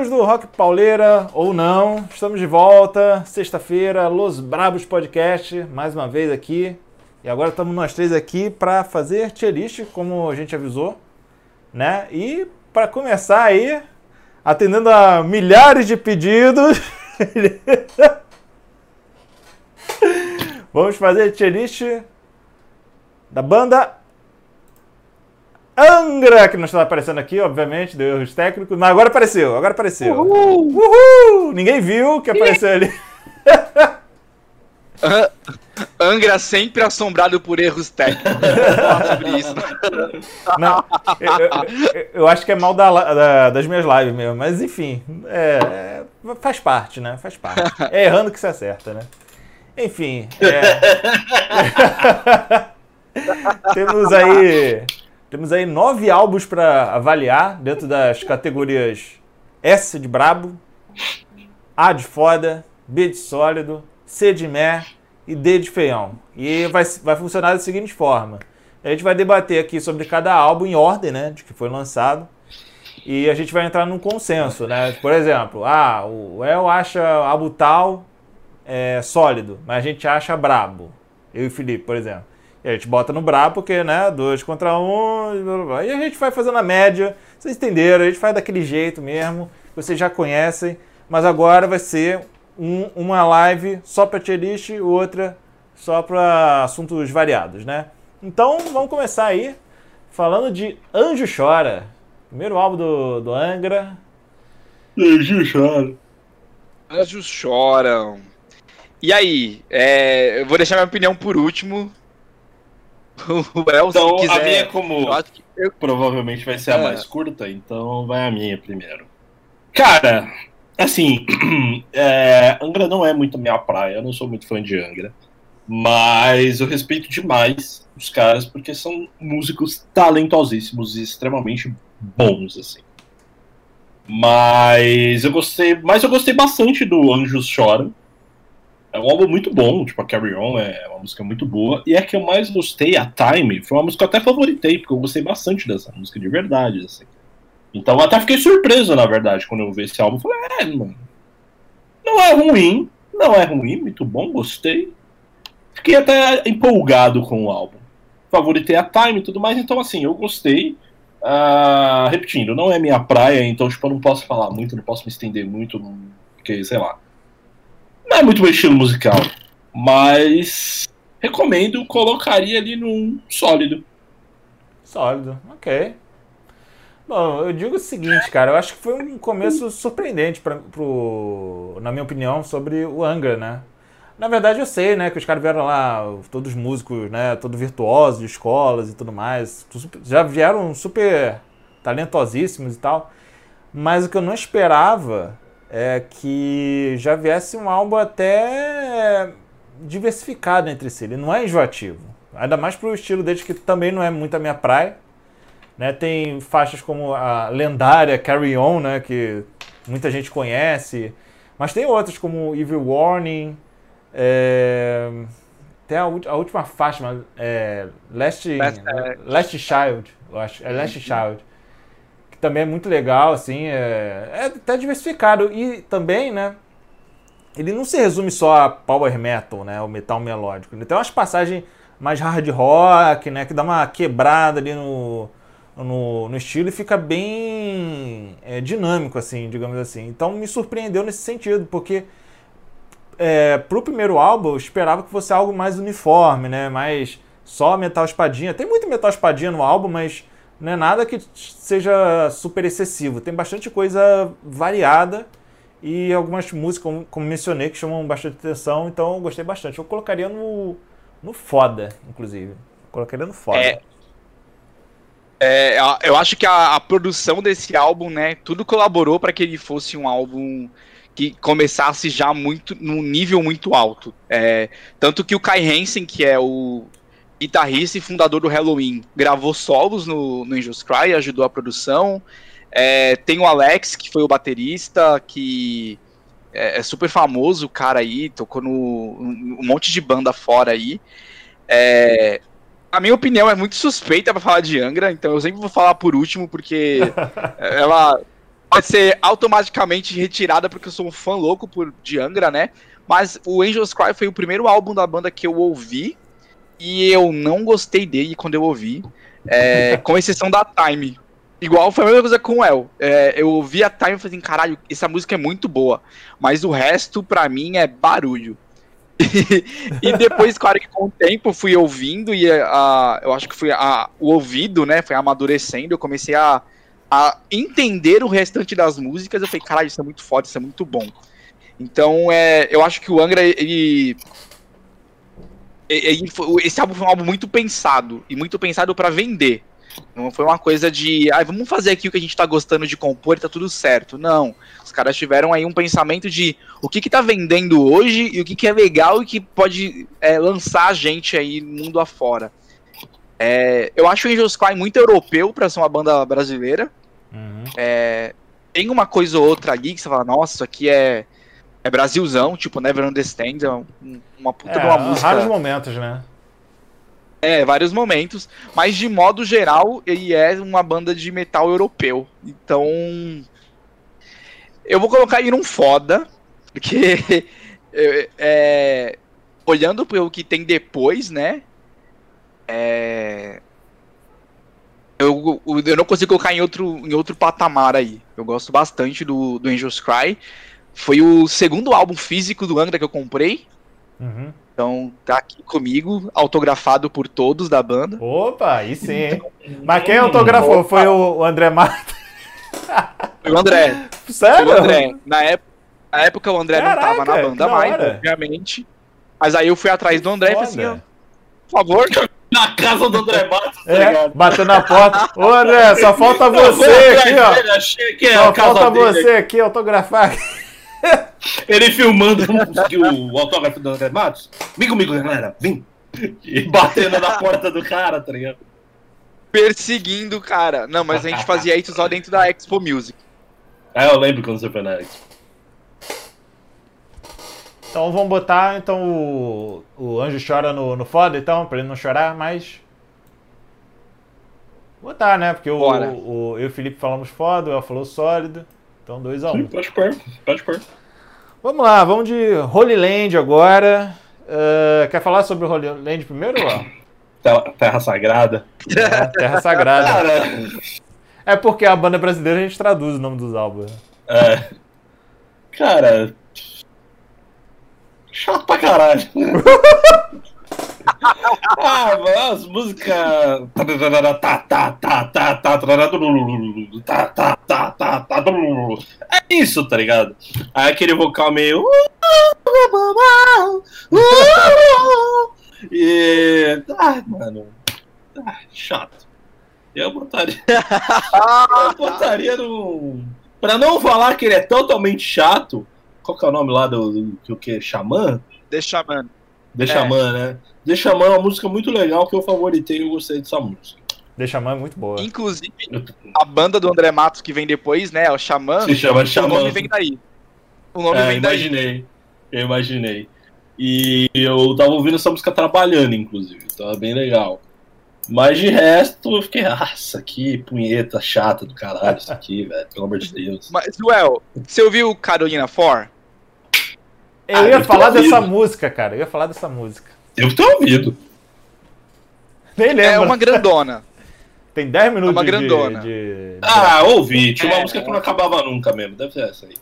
Amigos do Rock Pauleira, ou não, estamos de volta, sexta-feira, Los Brabos Podcast, mais uma vez aqui. E agora estamos nós três aqui para fazer tier list, como a gente avisou, né? E para começar aí, atendendo a milhares de pedidos, vamos fazer tier list da banda Angra, que não está aparecendo aqui, obviamente, deu erros técnicos, mas agora apareceu, agora apareceu. Uhul! Uhul! Ninguém viu que apareceu ali. Angra sempre assombrado por erros técnicos. sobre isso. Não, eu, eu, eu, acho que é mal da, da, das minhas lives mesmo, mas enfim, é, é, faz parte, né? Faz parte. É errando que se acerta, né? Enfim. É... Temos aí temos aí nove álbuns para avaliar dentro das categorias S de brabo, A de foda, B de sólido, C de meh e D de feião. E vai, vai funcionar da seguinte forma. A gente vai debater aqui sobre cada álbum em ordem, né, de que foi lançado. E a gente vai entrar num consenso, né? Por exemplo, ah, o El acha álbum tal é, sólido, mas a gente acha brabo. Eu e o Felipe, por exemplo. E a gente bota no Brabo, porque, né, dois contra um, e, blá, blá, blá. e a gente vai fazendo a média. Vocês entenderam, a gente faz daquele jeito mesmo, vocês já conhecem, mas agora vai ser um, uma live só para tier list e outra só para assuntos variados, né? Então, vamos começar aí falando de Anjo Chora. Primeiro álbum do, do Angra. Anjo Chora. Anjos choram. E aí, é, eu vou deixar minha opinião por último, o El, então, quiser, a minha, como eu... provavelmente vai ser a é. mais curta, então vai a minha primeiro. Cara, assim, é, Angra não é muito minha praia, eu não sou muito fã de Angra. Mas eu respeito demais os caras porque são músicos talentosíssimos e extremamente bons, assim. Mas eu gostei, mas eu gostei bastante do Anjos Choram. É um álbum muito bom, tipo, a Carry On é uma música muito boa. E a que eu mais gostei, a Time, foi uma música que eu até favoritei, porque eu gostei bastante dessa música de verdade, assim. Então eu até fiquei surpreso, na verdade, quando eu vi esse álbum. Falei, é, mano. Não é ruim, não é ruim, muito bom, gostei. Fiquei até empolgado com o álbum. Favoritei a Time e tudo mais, então assim, eu gostei. Uh, repetindo, não é minha praia, então tipo, eu não posso falar muito, não posso me estender muito, porque, sei lá não é muito meu estilo musical, mas recomendo, colocaria ali num sólido. Sólido, ok. Bom, eu digo o seguinte, cara, eu acho que foi um começo surpreendente, pra, pro, na minha opinião, sobre o Angra, né? Na verdade, eu sei, né, que os caras vieram lá, todos músicos, né, todos virtuosos de escolas e tudo mais, já vieram super talentosíssimos e tal, mas o que eu não esperava é que já viesse um álbum até diversificado entre si. Ele não é enjoativo. Ainda mais pro estilo dele, que também não é muito a minha praia. Né? Tem faixas como a lendária Carry On, né? que muita gente conhece. Mas tem outras como Evil Warning. É... Tem a, a, última faixa, é, Last, Last, Last Child, eu acho. É Last Child também é muito legal, assim, é, é até diversificado. E também, né, ele não se resume só a power metal, né, o metal melódico. Ele tem umas passagens mais hard rock, né, que dá uma quebrada ali no, no, no estilo e fica bem é, dinâmico, assim, digamos assim. Então me surpreendeu nesse sentido, porque é, pro primeiro álbum eu esperava que fosse algo mais uniforme, né, mais só metal espadinha. Tem muito metal espadinha no álbum, mas não é nada que seja super excessivo. Tem bastante coisa variada e algumas músicas, como, mencionei, que chamam bastante atenção, então eu gostei bastante. Eu colocaria no, no foda, inclusive. colocaria no foda. É, é, eu acho que a, a, produção desse álbum, né, tudo colaborou para que ele fosse um álbum que começasse já muito num nível muito alto. É, tanto que o Kai Hansen, que é o guitarrista e fundador do Halloween, gravou solos no, no Angels Cry, ajudou a produção. É, tem o Alex, que foi o baterista, que é, é super famoso, o cara aí, tocou no um, um monte de banda fora aí. É, a minha opinião é muito suspeita para falar de Angra, então eu sempre vou falar por último, porque ela pode ser automaticamente retirada porque eu sou um fã louco por, de Angra, né? Mas o Angels Cry foi o primeiro álbum da banda que eu ouvi e eu não gostei dele quando eu ouvi, é, com exceção da Time. Igual foi a mesma coisa com o El. É, eu ouvi a Time e falei assim, caralho, essa música é muito boa, mas o resto pra mim é barulho. e depois, claro que com o tempo fui ouvindo e a, eu acho que foi a, o ouvido, né, foi amadurecendo, eu comecei a, a entender o restante das músicas, eu falei, caralho, isso é muito foda, isso é muito bom. Então, é, eu acho que o Angra, ele, esse álbum foi um álbum muito pensado, e muito pensado para vender. Não foi uma coisa de, ah, vamos fazer aqui o que a gente tá gostando de compor e tá tudo certo. Não. Os caras tiveram aí um pensamento de o que que tá vendendo hoje e o que que é legal e que pode é, lançar a gente aí mundo afora. É, eu acho o Angels Cry muito europeu para ser uma banda brasileira. Uhum. É, tem uma coisa ou outra ali que você fala, nossa, isso aqui é, é Brasilzão, tipo Never Understand, é uma puta é, de uma música. Raros momentos, né? É, vários momentos, mas de modo geral, ele é uma banda de metal europeu. Então. Eu vou colocar ele num foda, porque. é, olhando o que tem depois, né? É, eu, eu não consigo colocar em outro, em outro patamar aí. Eu gosto bastante do, do Angels Cry. Foi o segundo álbum físico do Angra que eu comprei. Uhum. Então tá aqui comigo, autografado por todos da banda. Opa, aí sim, hein? Mas quem autografou? Foi o André Mata? Foi o André. Sério? Foi o André. Na época, na época o André Caraca, não tava na banda mais, obviamente. Mas aí eu fui atrás do André e falei assim, ó, por favor. Na casa do André Matos, tá é, bateu na porta. Ô André, só falta você aqui, ó. Só falta você aqui autografar. Ele filmando o autógrafo do André Matos. Vem comigo, galera, vem. E batendo na porta do cara, tá ligado? Perseguindo o cara. Não, mas a gente fazia isso só dentro da Expo Music. É, eu lembro quando você foi na Expo. Então vamos botar então o, o Anjo chora no, no foda, então, pra ele não chorar, mas. Botar, né? Porque o, o, eu e o Felipe falamos foda, o El falou sólido. Então 2x1. Um. Pode pôr, pode pôr. Vamos lá, vamos de Holy Land agora. Uh, quer falar sobre o Holy Land primeiro, Terra, terra Sagrada. É, terra Sagrada. Cara... É porque a banda brasileira a gente traduz o nome dos álbuns. É. Cara, chato pra caralho. ah, as músicas. É isso, tá ligado? Aí aquele vocal meio. E. Ai, mano. Ai, chato. Eu botaria. Eu botaria no. Pra não falar que ele é totalmente chato, qual que é o nome lá do, do, do que? Xamã? The Xamã. The é. Xamã, né? The Xamã é uma música muito legal que eu favoritei e eu gostei dessa música. The Xamã é muito boa. Inclusive, a banda do André Matos que vem depois, né? O Xamã. Se chama Xamã. O nome vem daí. O nome é, vem imaginei. daí. Eu imaginei. E eu tava ouvindo essa música trabalhando, inclusive. Tava bem legal. Mas de resto, eu fiquei, nossa, que punheta chata do caralho isso aqui, velho. Pelo amor de Deus. Mas, Duel, você ouviu Carolina For? Eu ah, ia eu falar dessa música, cara. Eu ia falar dessa música. Eu tô ouvindo. Nem lembro. É uma grandona. Tem 10 minutos é uma grandona. De, de... Ah, ouvi. Tinha uma é, música que não acabava nunca mesmo. Deve ser essa aí.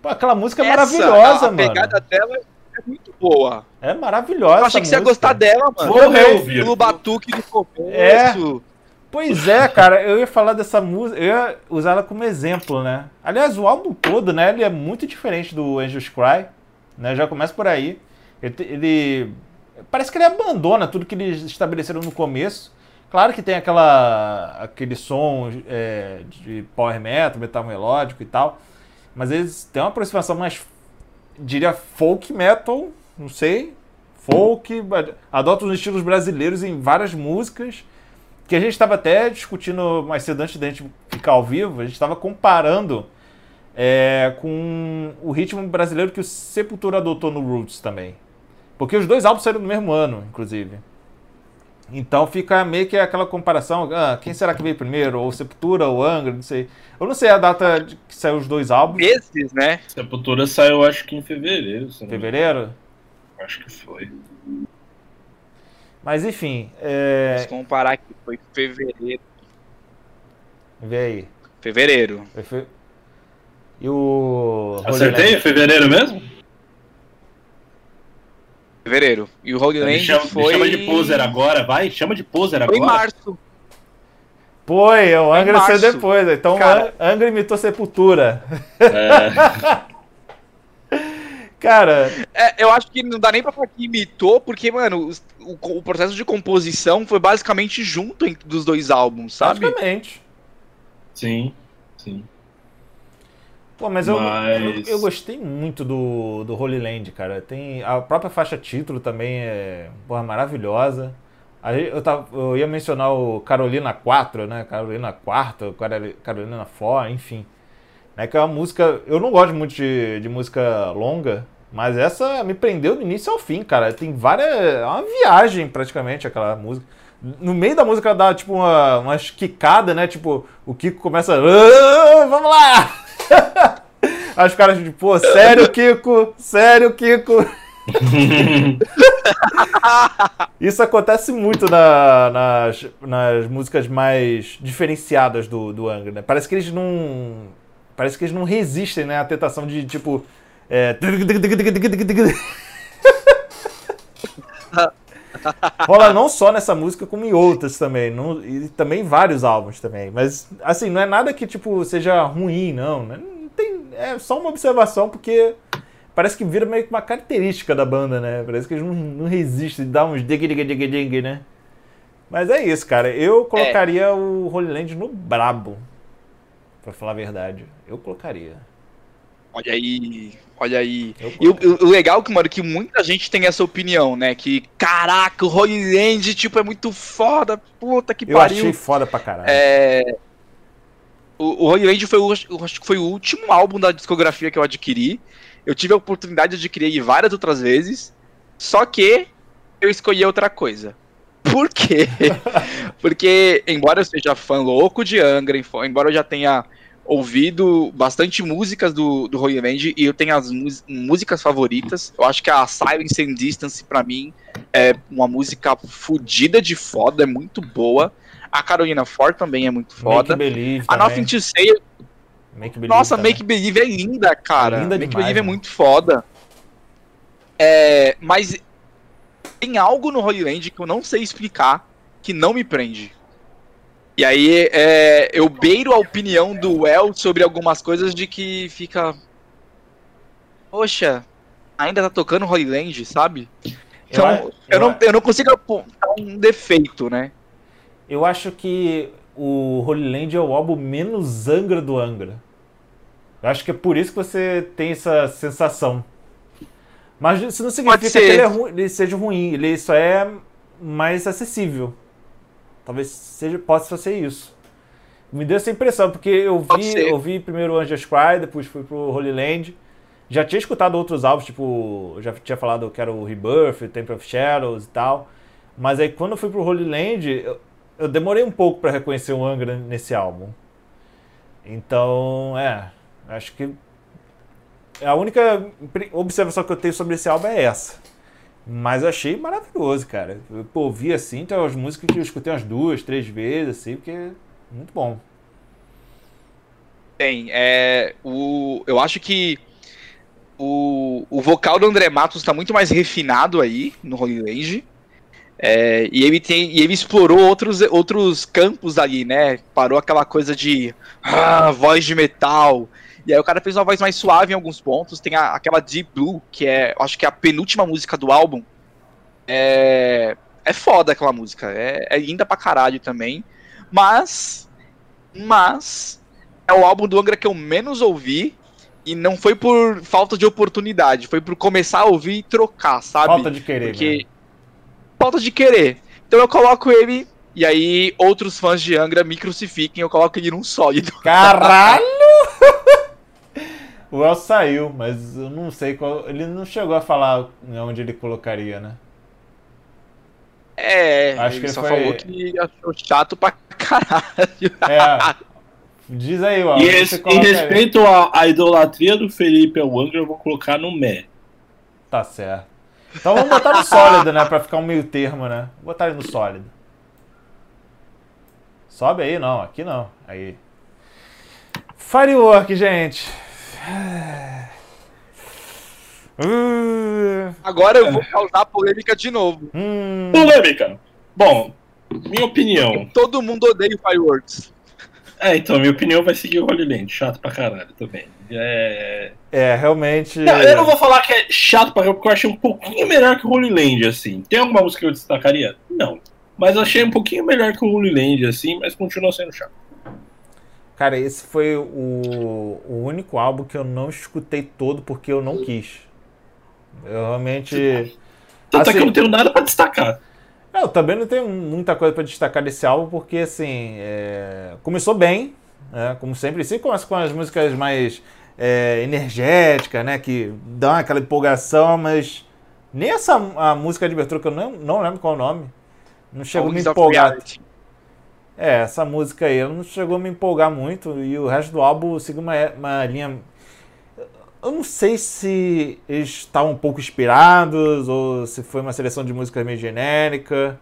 Pô, aquela música é maravilhosa, a, a mano. A pegada dela é muito boa. É maravilhosa. Eu achei que você ia gostar dela, mano. Vou reouvir. Pelo batuque do começo. É. Pois é, cara, eu ia falar dessa música, eu ia usar ela como exemplo, né? Aliás, o álbum todo, né, ele é muito diferente do Angels Cry, né? Já começa por aí. Ele, ele parece que ele abandona tudo que eles estabeleceram no começo. Claro que tem aquela aquele som é, de power metal, metal melódico e tal, mas eles têm uma aproximação mais diria folk metal, não sei, folk, adotam os estilos brasileiros em várias músicas, que a gente estava até discutindo mais cedo antes da gente ficar ao vivo, a gente estava comparando é, com o ritmo brasileiro que o Sepultura adotou no Roots também. Porque os dois álbuns saíram no mesmo ano, inclusive. Então fica meio que aquela comparação, ah, quem será que veio primeiro? Ou Sepultura ou Angra, não sei. Eu não sei a data de que saiu os dois álbuns. Meses, né? Sepultura saiu, acho que em fevereiro. se Fevereiro? Acho que foi. Mas enfim, Vamos é... comparar aqui. Foi fevereiro. vê aí. Fevereiro. Foi fe- E o. Acertei? Fevereiro mesmo? Fevereiro. E o Holy Land chama, foi. chama de poser agora, vai. Chama de poser Foi em agora. março. Foi, o Angra Foi em saiu março. depois. Então Cara. An- Angra imitou Sepultura. É, Cara, É, eu acho que não dá nem pra falar que imitou, porque, mano, o, o processo de composição foi basicamente junto entre dos dois álbuns, sabe? praticamente. sim, sim. Pô, mas, eu, Mas- eu, eu gostei muito do, do Holy Land, cara. Tem a própria faixa título também é porra, maravilhosa. Aí eu, tava, eu ia mencionar o Carolina 4, né? Carolina 4, Caroli- Carolina 4, enfim. Né? Que é uma música. Eu não gosto muito de, de música longa, mas essa me prendeu do início ao fim, cara. Tem várias. É uma viagem praticamente aquela música. No meio da música ela dá tipo uma, uma quicada, né? Tipo, o Kiko começa. "Ah, vamos lá! Aí os caras, tipo, pô, sério, Kiko? Sério, Kiko? Isso acontece muito na- nas, nas músicas mais diferenciadas do, do Angra, né? Parece que eles não. Parece que eles não resistem, né? À tentação de, tipo. É... Rola não só nessa música, como em outras também. E também vários álbuns também. Mas, assim, não é nada que, tipo, seja ruim, não. né? Não tem, é só uma observação, porque parece que vira meio que uma característica da banda, né? Parece que eles não, não resistem, dá uns dig dig dig dig, né? Mas é isso, cara. Eu colocaria o Holy Land no brabo. Pra falar a verdade. Eu colocaria. Olha aí, olha aí. Eu E o, o- legal, que, mano, que muita gente tem essa opinião, né? Que, caraca, o Holy Land, tipo, é muito foda, puta que Eu pariu. achei foda pra caralho. É, O, o Holy Land foi, o- eu acho que foi o último álbum da discografia que eu adquiri. Eu tive a oportunidade de adquirir ele várias outras vezes. Só que eu escolhi outra coisa. Por quê? Porque, embora eu seja fã louco de Angra, embora eu já tenha ouvido bastante músicas do, do Holy Land e eu tenho as músicas favoritas, eu acho que a Silence and Distance, pra mim, é uma música fodida de foda, é muito boa. A Carolina Ford também é muito foda. Make Believe A. Nothing to Say, Make Believe nossa, também. Make Believe é linda, cara. É linda Make demais, Believe é mano. muito foda. É, mas tem algo no Holy Land que eu não sei explicar que não me prende. E aí é, eu beiro a opinião do El sobre algumas coisas de que fica. Poxa, ainda tá tocando Holy Land, sabe? Então, a- eu, eu não, eu não consigo apontar um defeito, né? Eu acho que o Holy Land é o álbum menos Angra do Angra. Eu acho que é por isso que você tem essa sensação. Mas isso não significa que ele, é ru- ele seja ruim, ele só é mais acessível. Talvez seja, possa ser isso. Me deu essa impressão, porque eu vi, eu vi primeiro o Angels Cry, depois fui pro Holy Land. Já tinha escutado outros álbuns, tipo, já tinha falado que era o Rebirth, o Temple of Shadows e tal. Mas aí quando eu fui pro Holy Land, eu, eu demorei um pouco pra reconhecer o Angra nesse álbum. Então, é, acho que a única observação que eu tenho sobre esse álbum é essa. Mas achei maravilhoso, cara. Eu pô, ouvi assim, tem umas músicas que eu escutei umas duas, três vezes, assim, porque é muito bom. Tem. É, o, eu acho que o, o vocal do André Matos tá muito mais refinado aí no Holy Land. É, e ele tem e ele explorou outros, outros campos ali, né? Parou aquela coisa de ah, voz de metal. E aí o cara fez uma voz mais suave em alguns pontos. Tem a- aquela Deep Blue, que é, acho que é a penúltima música do álbum. É, é foda aquela música. É, é linda pra caralho também. Mas, mas é o álbum do Angra que eu menos ouvi. E não foi por falta de oportunidade, foi por começar a ouvir e trocar, sabe? Falta de querer, Porque. né? Falta de querer. Então eu coloco ele. E aí, outros fãs de Angra me crucifiquem, eu coloco ele num sólido. Caralho! o El saiu, mas eu não sei qual. Ele não chegou a falar onde ele colocaria, né? É, Acho que ele ele só foi- falou que achou chato pra caralho. É. Diz aí, ó. E você em respeito à, à idolatria do Felipe ao Angra, eu vou colocar no Mé. Tá certo. Então vamos botar no sólido, né? Pra ficar um meio termo, né? Vou botar ele no sólido. Sobe aí, não. Aqui não. Aí. Firework, gente. Agora eu vou causar polêmica de novo. hum, Polêmica. Bom, minha opinião. Todo mundo odeia o Fireworks. É, então, minha opinião vai seguir o Holy Land. Chato pra caralho também. É... é, realmente. Não, eu não vou falar que é chato pra caralho, porque eu achei um pouquinho melhor que o Holy Land, assim. Tem alguma música que eu destacaria? Não. Mas eu achei um pouquinho melhor que o Holy Land, assim, mas continua sendo chato. Cara, esse foi o, o único álbum que eu não escutei todo porque eu não quis. Eu realmente. Tanto é Assim- que eu não tenho nada pra destacar. É, Eu também não tenho muita coisa pra destacar desse álbum, porque assim, é, começou bem, né? Como sempre, sempre começa com as músicas mais é, energéticas, né? Que dão aquela empolgação, mas nem essa a música de abertura, que eu não, não lembro qual é o nome, não chegou a me empolgar. Reality. É, essa música aí não chegou a me empolgar muito e o resto do álbum seguiu uma, uma linha. Eu não sei se eles estavam um pouco inspirados ou se foi uma seleção de músicas meio genérica,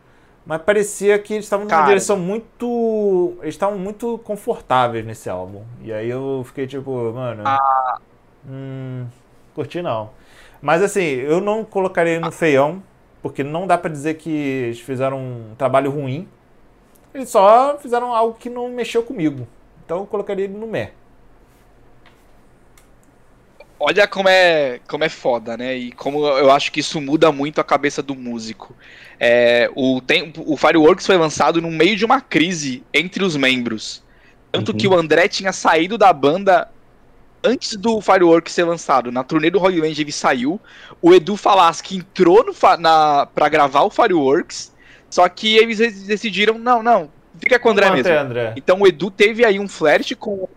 mas parecia que eles estavam numa direção muito. Eles estavam muito confortáveis nesse álbum. E aí eu fiquei tipo, mano. Hum, curti não. Mas assim, eu não colocaria no feião, porque não dá pra dizer que eles fizeram um trabalho ruim. Eles só fizeram algo que não mexeu comigo. Então eu colocaria ele no Mé. Olha como é, como é foda, né? E como eu acho que isso muda muito a cabeça do músico. É, o, tem, o Fireworks foi lançado no meio de uma crise entre os membros. Tanto Uhum. que o André tinha saído da banda antes do Fireworks ser lançado. Na turnê do Holy Land ele saiu. O Edu Falaschi entrou no, fa- na, pra gravar o Fireworks. Só que eles decidiram, não, não, fica com o André mesmo. André. Então o Edu teve aí um flerte com,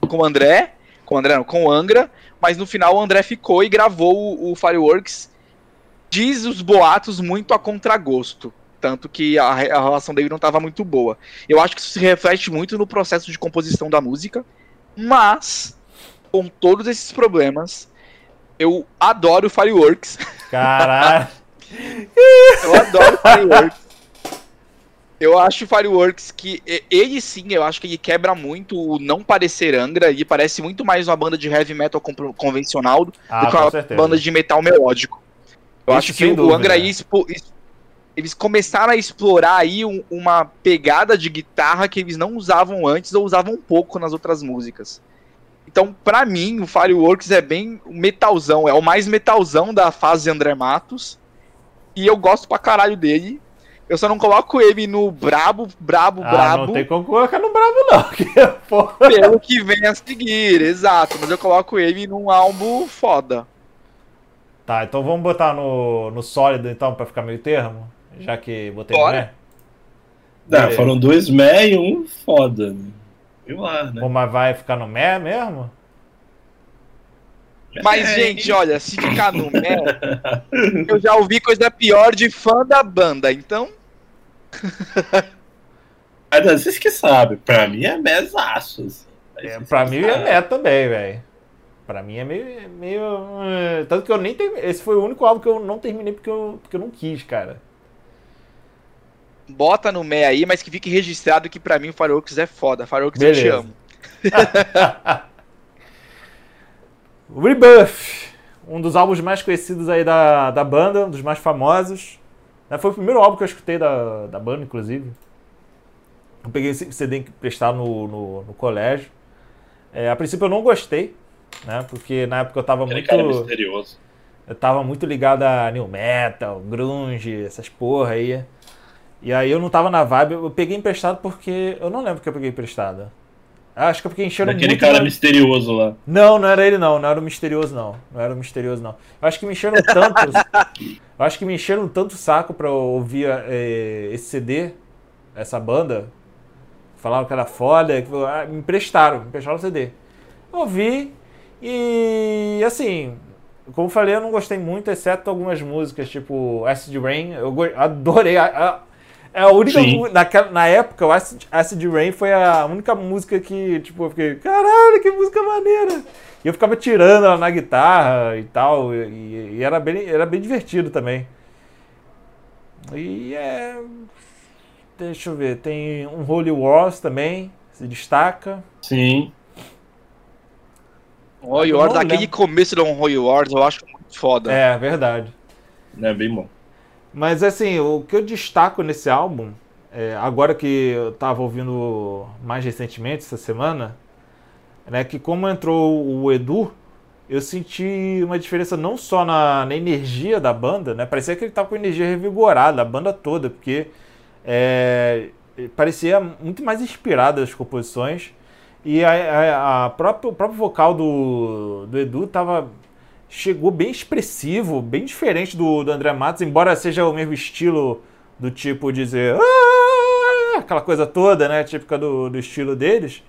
com o André, com o André não, com o Angra, mas no final o André ficou e gravou o, o Fireworks. Diz os boatos muito a contragosto. Tanto que a, a relação dele não estava muito boa. Eu acho que isso se reflete muito no processo de composição da música. Mas, com todos esses problemas, eu adoro o Fireworks. Caralho. Eu adoro Fireworks. Eu acho Fireworks que ele sim, eu acho que ele quebra muito o não parecer Angra, ele parece muito mais uma banda de heavy metal convencional do Ah, que com uma certeza. banda de metal melódico. Eu Isso acho que sem o dúvida. Angra aí eles começaram a explorar aí um- uma pegada de guitarra que eles não usavam antes ou usavam um pouco nas outras músicas. Então, pra mim, o Fireworks é bem metalzão, é o mais metalzão da fase André Matos. E eu gosto pra caralho dele. Eu só não coloco ele no brabo, brabo, Ah, brabo, não tem como colocar no brabo, não. Que, porra. pelo que vem a seguir, exato. Mas eu coloco ele num álbum foda. Tá, então vamos botar no, no sólido, então, pra ficar meio termo? Já que botei Bora. no Mé? Não, Beleza. foram dois Mé e um foda. né? Eu lá, né? Ou mas vai ficar no Mé mesmo? Mas, É. gente, olha, se ficar no Mé, eu já ouvi coisa pior de fã da banda, então. Mas vocês que sabem, pra mim é mesaço. Assim. É, pra mim é. Mé também, velho. Pra mim é meio. meio eh, tanto que eu nem terminei. Esse foi o único álbum que eu não terminei porque eu, porque eu não quis, cara. Bota no Mé aí, mas que fique registrado que pra mim o Fireworks é foda. Fireworks eu te Beleza. amo. Rebirth, um dos álbuns mais conhecidos aí da, da banda, um dos mais famosos. Né, Foi o primeiro álbum que eu escutei da, da banda, inclusive. Eu peguei esse CD emprestado no, no, no colégio. É, a princípio eu não gostei, né? Porque na época eu tava muito. cara misterioso. Eu tava muito ligado a new metal, grunge, essas porra aí. E aí eu não tava na vibe, eu peguei emprestado porque. Eu não lembro que eu peguei emprestado. Acho que eu fiquei enchendo Daquele muito. cara na- misterioso lá. Não, não era ele não, não era o misterioso não. Não era o misterioso não. Eu acho que me encheram tanto. eu acho que me encheram tanto o saco pra ouvir eh, esse CD, essa banda. Falaram que era foda, que ah, me emprestaram, me emprestaram o CD. Eu ouvi e assim, como falei, eu não gostei muito, exceto algumas músicas, tipo Acid Rain. Eu adorei. É a única. Naquela, na época, o Acid, Acid Rain foi a única música que, tipo, eu fiquei, caralho, que música maneira! E eu ficava tirando ela na guitarra e tal, e, e era, bem, era bem divertido também. E é. Deixa eu ver, tem um Holy Wars também, se destaca. Sim. Holy Wars, aquele começo do Holy Wars eu acho muito foda. É, verdade. É bem bom. Mas assim, o que eu destaco nesse álbum, é, agora que eu tava ouvindo mais recentemente, essa semana, né, que como entrou o Edu, eu senti uma diferença não só na, na energia da banda, né? Parecia que ele tava com energia revigorada, a banda toda, porque é, parecia muito mais inspirada as composições. E a, a, a própria, o próprio vocal do, do Edu tava, chegou bem expressivo, bem diferente do, do André Matos, embora seja o mesmo estilo do tipo dizer ah", aquela coisa toda, né, típica do, do estilo deles.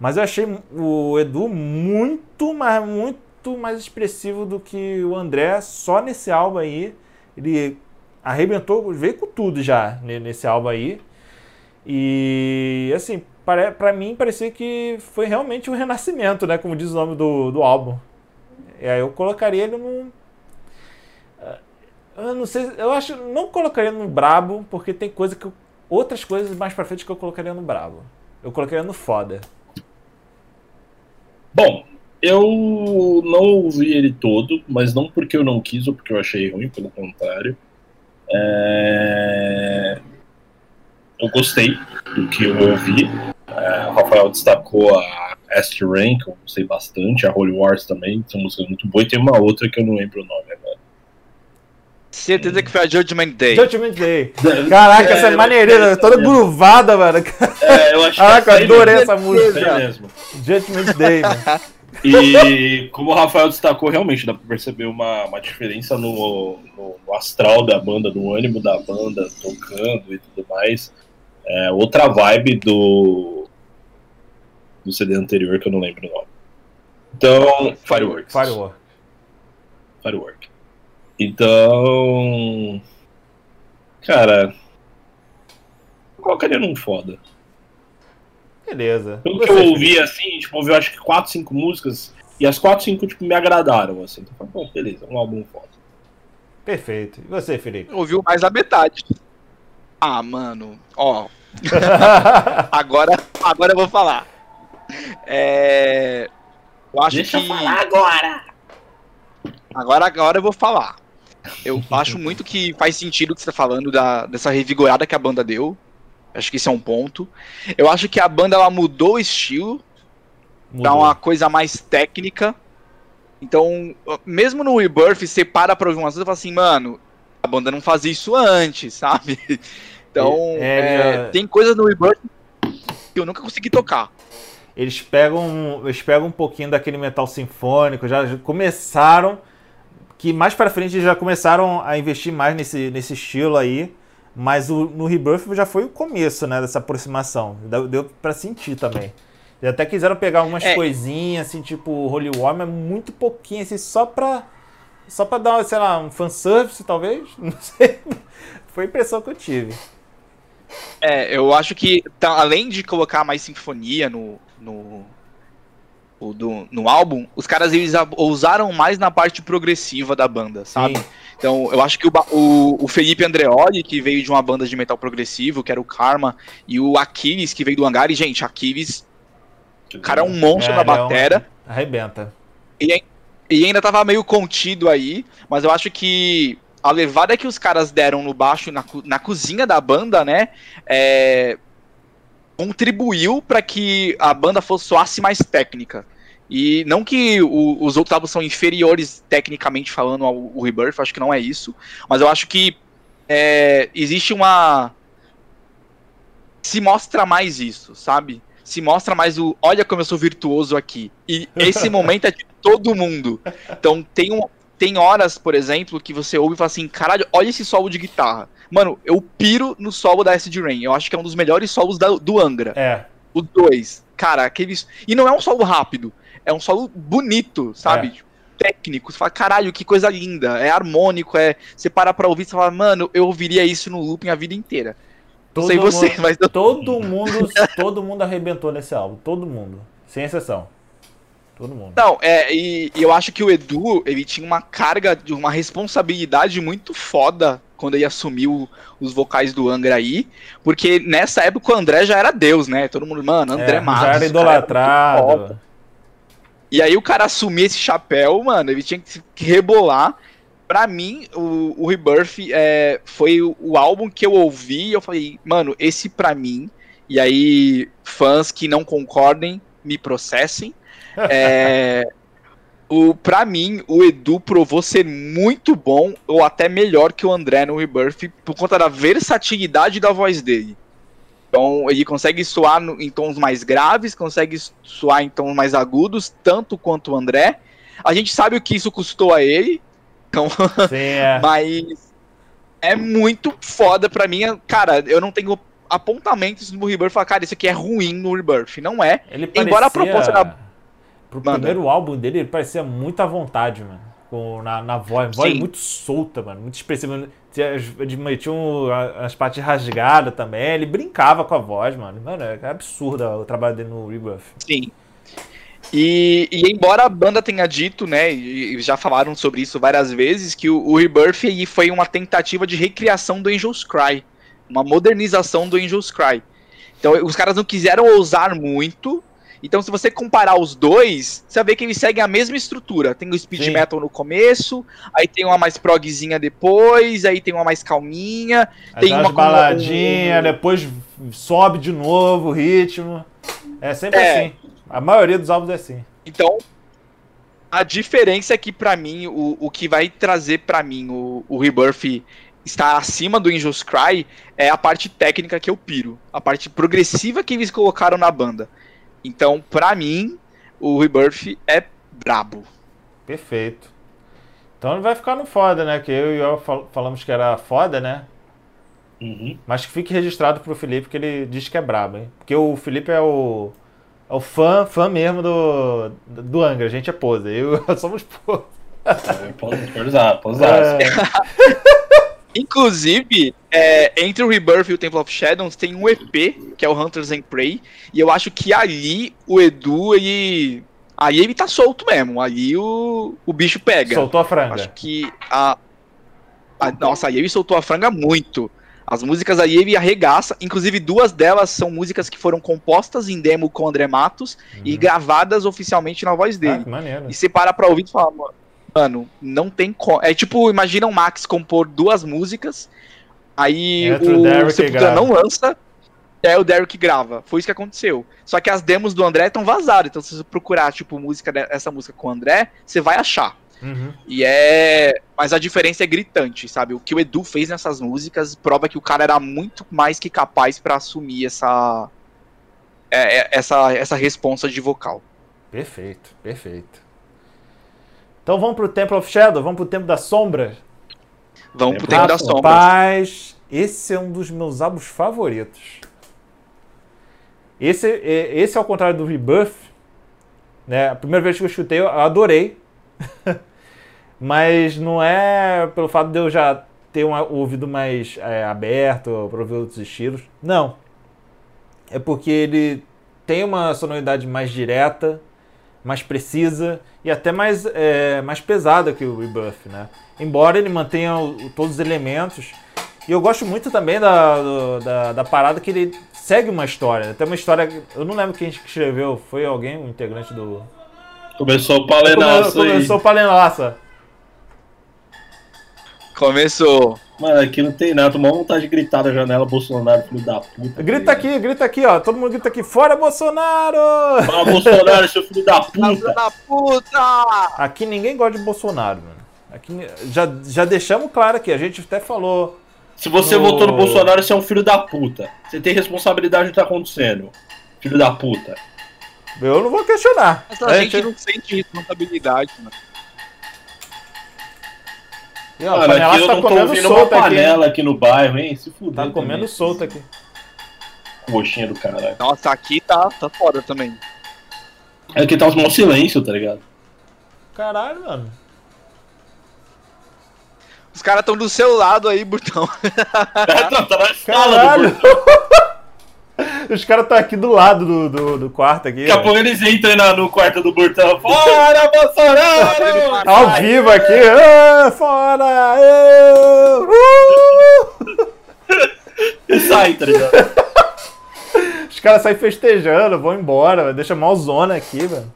Mas eu achei o Edu muito mais, muito mais expressivo do que o André só nesse álbum aí. Ele arrebentou, veio com tudo já nesse álbum aí. E assim, para mim parecia que foi realmente um renascimento, né? Como diz o nome do, do álbum. E aí eu colocaria ele no. Eh, eu não sei, eu acho. Não colocaria no Brabo, porque tem coisa que. Eu, outras coisas mais pra frente que eu colocaria no Brabo. Eu colocaria no foda. Bom, eu não ouvi ele todo, mas não porque eu não quis ou porque eu achei ruim, pelo contrário. É... Eu gostei do que eu ouvi. É, o Rafael destacou a Est Rain, que eu gostei bastante, a Holy Wars também, são músicas muito boas, e tem uma outra que eu não lembro o nome agora. Certeza que foi a Judgment Day. Judgment Day. Caraca, é, essa é maneirinha, toda é, gruvada, mano. É, eu acho Caraca, que adorei essa música. É mesmo. Judgment Day, mano. E como o Rafael destacou, realmente dá pra perceber uma, uma diferença no, no, no astral da banda, no ânimo da banda tocando e tudo mais. É, outra vibe do, do CD anterior que eu não lembro o nome. Então, Fireworks. Firework. Firework. Então. Cara. Eu colocaria num foda. Beleza. Pelo que eu ouvi, assim, tipo, ouvi acho que 4, 5 músicas. E as 4, 5, tipo, me agradaram, assim. Então, bom, beleza, um álbum foda. Perfeito. E você, Felipe? Ouviu mais da metade. Ah, mano, ó. agora, agora eu vou falar. É. Eu acho Deixa que. eu falar agora! Agora, agora eu vou falar. Eu acho muito que faz sentido o que você tá falando da, dessa revigorada que a banda deu. Acho que isso é um ponto. Eu acho que a banda ela mudou o estilo mudou. pra uma coisa mais técnica. Então, mesmo no Rebirth, você para pra ouvir umas coisas e fala assim, mano, a banda não fazia isso antes, sabe? Então, é, é, tem coisas no Rebirth que eu nunca consegui tocar. Eles pegam, eles pegam um pouquinho daquele metal sinfônico, já, começaram que mais para frente já começaram a investir mais nesse, nesse estilo aí, mas o, no Rebirth já foi o começo, né, dessa aproximação. Deu, deu para sentir também. E até quiseram pegar algumas é. coisinhas, assim, tipo Holy War, mas muito pouquinho, assim, só pra. Só pra dar, sei lá, um fanservice, talvez? Não sei. Foi a impressão que eu tive. É, eu acho que, tá, além de colocar mais sinfonia no, no, o do, no álbum, os caras eles ousaram mais na parte progressiva da banda, sabe? Sim. Então, eu acho que o, o, o, Felipe Andreoli, que veio de uma banda de metal progressivo, que era o Karma, e o Aquiles, que veio do Hangar, e, gente, Aquiles, o cara é um monstro é, na batera. É um... Arrebenta. E, e ainda tava meio contido aí, mas eu acho que a levada que os caras deram no baixo, na, na cozinha da banda, né, é, contribuiu para que a banda fosse soasse mais técnica. E não que o, os outros álbuns são inferiores tecnicamente falando ao, ao Rebirth, acho que não é isso, mas eu acho que é, existe uma se mostra mais isso, sabe? Se mostra mais o olha como eu sou virtuoso aqui. E esse momento é de todo mundo. Então tem um, tem horas, por exemplo, que você ouve e fala assim: caralho, olha esse solo de guitarra. Mano, eu piro no solo da Acid Rain. Eu acho que é um dos melhores solos da, do Angra. É. O 2. Cara, aqueles. E não é um solo rápido. É um solo bonito, sabe? técnico. Você fala, caralho, que coisa linda. É harmônico, é. Você para pra ouvir e fala, mano, eu ouviria isso no looping a vida inteira. Não sei Todo você, mundo- mas eu- Todo mundo, todo mundo arrebentou nesse álbum. Todo mundo. Sem exceção. Todo mundo. Não, é, e, e eu acho que o Edu, ele tinha uma carga de uma responsabilidade muito foda quando ele assumiu os vocais do Angra aí, porque nessa época o André já era Deus, né? Todo mundo, mano, André É, Matos. já era cara, idolatrado. E aí o cara assumir esse chapéu, mano, ele tinha que rebolar. Pra mim, o, o Rebirth é, foi o, o álbum que eu ouvi e eu falei, mano, esse pra mim. E aí, fãs que não concordem, me processem. É, o, pra mim, o Edu provou ser muito bom, ou até melhor que o André no Rebirth, por conta da versatilidade da voz dele. Então, ele consegue soar no- em tons mais graves, consegue soar em tons mais agudos, tanto quanto o André. A gente sabe o que isso custou a ele, então, Sim, é. mas é muito foda pra mim. Cara, eu não tenho apontamentos no Rebirth falar, cara, isso aqui é ruim no Rebirth. Não é. Ele Embora a parecia- proposta da- Pro Manda. primeiro álbum dele, ele parecia muito à vontade, mano. Com, na, na voz. Voz Sim. muito solta, mano. Muito expressiva. Tinha- metia um, as partes rasgadas também. Ele brincava com a voz, mano. Mano, é absurdo o trabalho dele no Rebirth. Sim. E, e embora a banda tenha dito, né, e já falaram sobre isso várias vezes, que o, o Rebirth foi uma tentativa de recriação do Angel's Cry, uma modernização do Angel's Cry. Então os caras não quiseram ousar muito. Então se você comparar os dois, você vai ver que eles seguem a mesma estrutura. Tem o speed Sim. metal no começo, aí tem uma mais progzinha depois, aí tem uma mais calminha. Aí Tem uma baladinhas, depois sobe de novo o ritmo. É sempre É. assim. A maioria dos álbuns é assim. Então, a diferença é que, pra mim, o, o que vai trazer pra mim o, o Rebirth estar acima do Angel's Cry é a parte técnica que eu piro. A parte progressiva que eles colocaram na banda. Então, pra mim, o Rebirth é brabo. Perfeito. Então ele vai ficar no foda, né? Que eu e eu fal- falamos que era foda, né? Uhum. Mas que fique registrado pro Felipe que ele diz que é brabo, hein? Porque o Felipe é o, é o fã, fã mesmo do, do Angra. A gente é pose. Eu somos pose. É, pode, pode usar, pode usar. É, Inclusive, é, entre o Rebirth e o Temple of Shadows tem um EP, que é o Hunters and Prey, e eu acho que ali o Edu, ele. Aí ele tá solto mesmo, ali o, o bicho pega. soltou a Acho franga. que a, a- Nossa, a Yemi soltou a franga muito. As músicas a Yemi arregaça. Inclusive, duas delas são músicas que foram compostas em demo com o André Matos e gravadas oficialmente na voz Ah, dele. que maneiro. E você para pra ouvir e fala, mano, não tem como. É tipo, imagina o Max compor duas músicas, aí Entra o o Sepultura não lança, é o Derek grava. Foi isso que aconteceu. Só que as demos do André estão vazadas, então se você procurar, tipo, música essa música com o André, você vai achar. Uhum. E é. Mas a diferença é gritante, sabe? O que o Edu fez nessas músicas prova que o cara era muito mais que capaz pra assumir essa. é, é, essa, essa responsa de vocal. Perfeito, perfeito. Então vamos pro Temple of Shadow, vamos pro Tempo da Sombra. Vamos pro É, tempo da sombra. Rapaz, esse é um dos meus álbuns favoritos. Esse, é- esse ao contrário do Rebirth, né? A primeira vez que eu escutei, eu adorei. Mas não é pelo fato de eu já ter um ouvido mais é, aberto para ouvir outros estilos. Não. É porque ele tem uma sonoridade mais direta, mais precisa e até mais, é, mais pesada que o Rebirth, né? Embora ele mantenha o- todos os elementos. E eu gosto muito também da, do- da, da parada que ele segue uma história. Tem uma história. Eu não lembro quem escreveu. Foi alguém, um integrante do. Começou o Come- palenaço aí. Começou o Palenaça. Começou. Mano, aqui não tem nada. Tomou vontade de gritar da janela, Bolsonaro, filho da puta. Grita aqui, grita aqui, ó. Todo mundo grita aqui. Fora Bolsonaro! Fala, Bolsonaro, seu filho da puta. da puta! Aqui ninguém gosta de Bolsonaro, mano. Aqui, já, já deixamos claro aqui. A gente até falou. Se você No- votou no Bolsonaro, você é um filho da puta. Você tem responsabilidade do que tá acontecendo. Filho da puta. Eu não vou questionar. Mas a gente não sente responsabilidade, mano. E, ó, Mano, aqui eu tá não tô comendo ouvindo uma solto aqui. panela aqui no bairro, hein? Se fuder. Tá comendo também. solto aqui. Coxinha do caralho. Nossa, aqui tá, tá foda também. Aqui tá um silêncio, tá ligado? Caralho, mano. Os caras estão do seu lado aí, Burtão. É, tá, tá na escala do Caralho! Burtão. Os caras estão aqui do lado do, do, do quarto aqui. Daqui a pouco eles entram na- no quarto do Burtão. Fora, Bolsonaro! Ao vivo aqui. Ah, fora! Eu! Uh! E sai, tá ligado? Os caras saem festejando, vão embora, velho. deixa mal zona aqui, velho.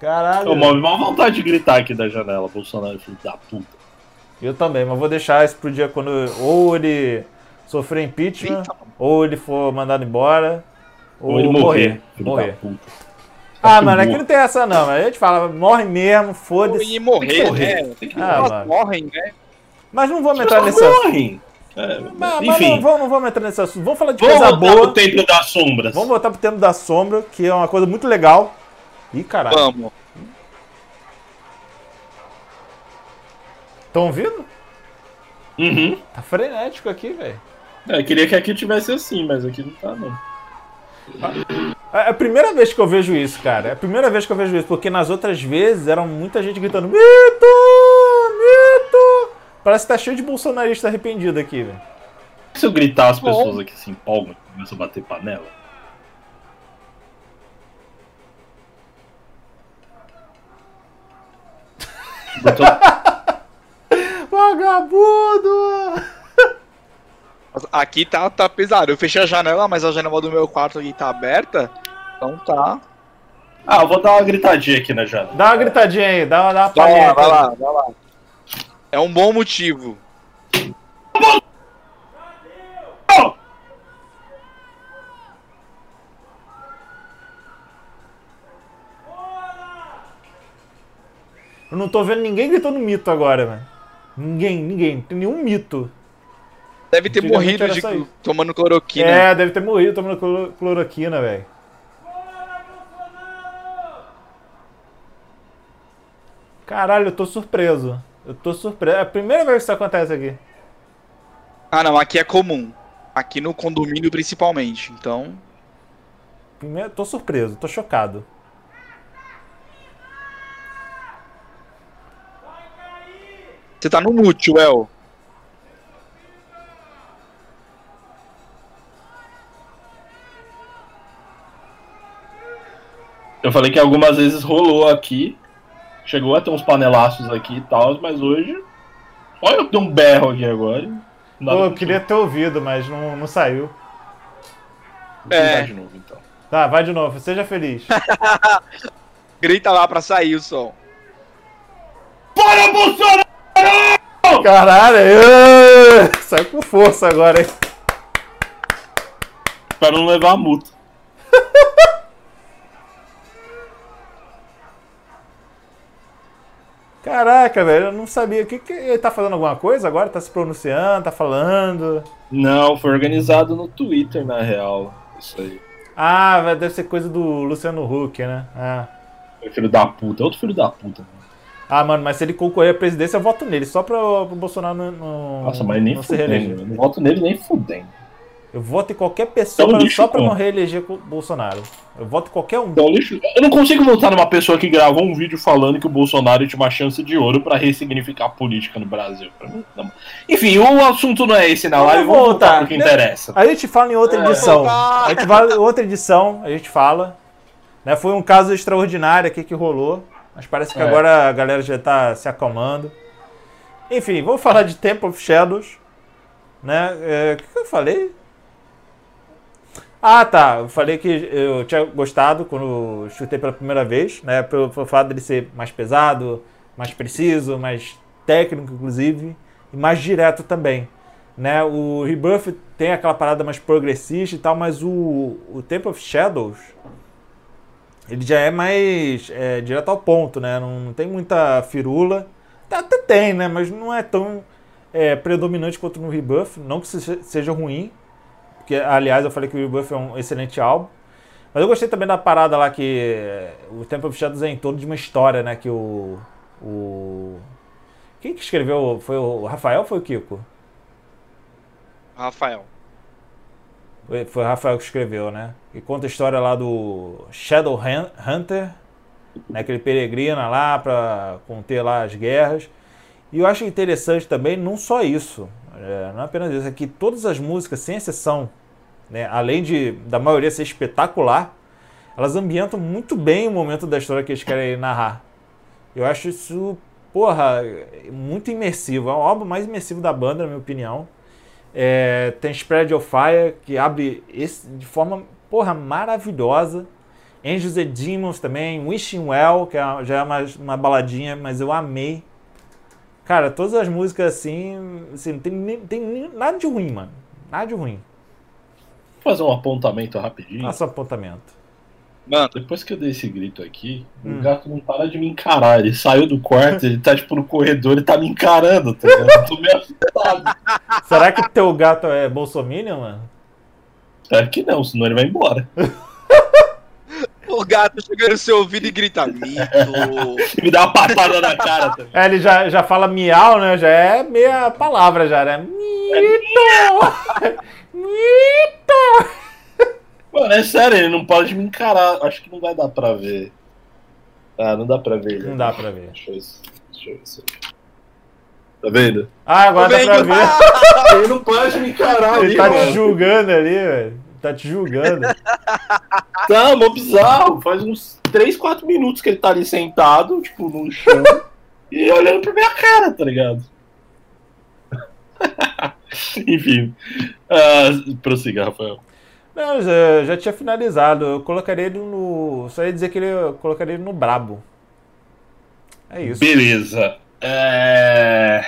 Caralho. Ô, mal, mal vontade de gritar aqui da janela, Bolsonaro, filho da puta. Eu também, mas vou deixar isso pro dia quando ou ele sofrer impeachment, Eita. ou ele for mandado embora, ou, Ou ele morrer, Morrer. puta. Ah, Acho mano, aqui boa. não tem essa não, mas a gente fala, morre mesmo, foda-se. E morrer, morrer, né? tem que Ah, mano. morrem, né? Mas não vamos entrar nesse assunto. morrem. É, Mas, mas enfim, não, vamos, não vamos entrar nesse assunto. Vamos falar de vamos coisa voltar boa. pro Templo das Sombras. Vamos voltar pro tempo da sombra, que é uma coisa muito legal. Ih, caralho. Vamos. Estão ouvindo? Uhum. Tá frenético aqui, velho. É, eu queria que aqui tivesse assim, mas aqui não tá, não. É a primeira vez que eu vejo isso, cara. É a primeira vez que eu vejo isso, porque nas outras vezes era muita gente gritando Mito! Mito! Parece que tá cheio de bolsonarista arrependido aqui, velho. Se eu gritar, as pessoas aqui se empolgam e começam a bater panela. Então, Vagabundo! Aqui tá, tá pesado. Eu fechei a janela, mas a janela do meu quarto aqui tá aberta. Então tá. ah, eu vou dar uma gritadinha aqui na janela. Dá uma gritadinha aí, dá uma, dá uma Vai lá, vai lá, vai lá. É um bom motivo. Eu não tô vendo ninguém gritando mito agora, velho. Ninguém, ninguém. Não tem nenhum mito. Deve ter morrido de tomando cloroquina. É, deve ter morrido tomando cloro- cloroquina, velho. Caralho, eu tô surpreso. Eu tô surpreso. É a primeira vez que isso acontece aqui. Ah, não, aqui é comum. Aqui no condomínio principalmente. Então. Primeiro, tô surpreso, tô chocado. Você tá no mute, El. Eu falei que algumas vezes rolou aqui. Chegou a ter uns panelaços aqui e tal, mas hoje. Olha, eu dei um berro aqui agora. Pô, eu queria ter ouvido, mas não, não saiu. É. de novo, então. Tá, vai de novo, seja feliz. Grita lá pra sair o som. Para, Bolsonaro! Caralho, saiu com força agora, hein? Pra não levar a multa. Caraca, velho, eu não sabia. O que, que ele tá fazendo alguma coisa agora? Tá se pronunciando, tá falando? Não, foi organizado no Twitter, na real. Isso aí. Ah, vai- deve ser coisa do Luciano Huck, né? Ah. Foi filho da puta. Outro filho da puta. mano. Ah, mano, mas se ele concorrer à presidência, eu voto nele, só pro, pro Bolsonaro não, Nossa, mas nem fudendo. Não voto nele nem fudendo. Eu voto em qualquer pessoa Então, pra- lixo só pra não reeleger o Bolsonaro. Eu voto em qualquer um. Então, lixo. Eu não consigo votar numa pessoa que gravou um vídeo falando que o Bolsonaro tinha uma chance de ouro pra ressignificar a política no Brasil. Enfim, o assunto não é esse na live, vamos voltar pro que interessa. A gente fala em outra É. edição. A gente fala em outra edição, a gente fala. Né, foi um caso extraordinário aqui que rolou. Mas parece que É. agora a galera já tá se acalmando. Enfim, vamos falar de Temple of Shadows. Né? É, O que, que eu falei? Ah, tá. Eu falei que eu tinha gostado quando chutei pela primeira vez, né? Pelo, pelo fato dele ser mais pesado, mais preciso, mais técnico, inclusive, e mais direto também. Né? O Rebirth tem aquela parada mais progressista e tal, mas o, o Temple of Shadows ele já é mais é, direto ao ponto, né? Não, não tem muita firula. Até tem, né? Mas não é tão é, predominante quanto no Rebirth. Não que se- seja ruim. Porque, aliás, eu falei que o Rebirth é um excelente álbum. Mas eu gostei também da parada lá que é, o Temple of Shadows é em torno de uma história, né? Que o. o... Quem que escreveu? Foi o Rafael ou foi o Kiko? Rafael. Foi foi o Rafael que escreveu, né? E conta a história lá do Shadow Hun- Hunter, né, que ele peregrina lá para conter lá as guerras. E eu acho interessante também, não só isso, é, não é apenas isso, é que todas as músicas, sem exceção, né, além de da maioria ser espetacular, elas ambientam muito bem o momento da história que eles querem narrar. Eu acho isso, porra, muito imersivo. É o álbum mais imersivo da banda, na minha opinião. É, tem Spread of Fire, que abre esse, de forma, porra, maravilhosa. Angels and Demons também. Wishing Well, que é, já é uma, uma baladinha, mas eu amei. Cara, todas as músicas assim, assim não tem, tem nada de ruim, mano. Nada de ruim. Vou fazer um apontamento rapidinho. Faça um apontamento. Mano, depois que eu dei esse grito aqui, hum. o gato não para de me encarar. Ele saiu do quarto, ele tá tipo no corredor, ele tá me encarando, tá Eu tô meio assustado. Será que teu gato é bolsominion, mano? É que não, senão ele vai embora. o gato chega no seu ouvido e grita mito. me dá uma patada na cara também. É, ele já, já fala miau, né? Já é meia palavra já, né? Mito! mito! Mano, é sério, ele não pode me encarar. Acho que não vai dar pra ver. Ah, não dá pra ver. Não dá pra ver. Deixa eu, deixa eu ver isso aí. Tá vendo? Ah, agora dá pra ver. ele não pode me encarar Ele ali, tá mano. te julgando ali, velho. Tá te julgando. Tá, mó bizarro. Faz uns 3, 4 minutos que ele tá ali sentado, tipo, no chão, e olhando pra minha cara, tá ligado? Enfim. Uh, prossiga, Rafael. Não, já, já tinha finalizado. Eu colocaria ele no. Só ia dizer que ele, eu colocaria ele no Brabo. É isso. Beleza. É...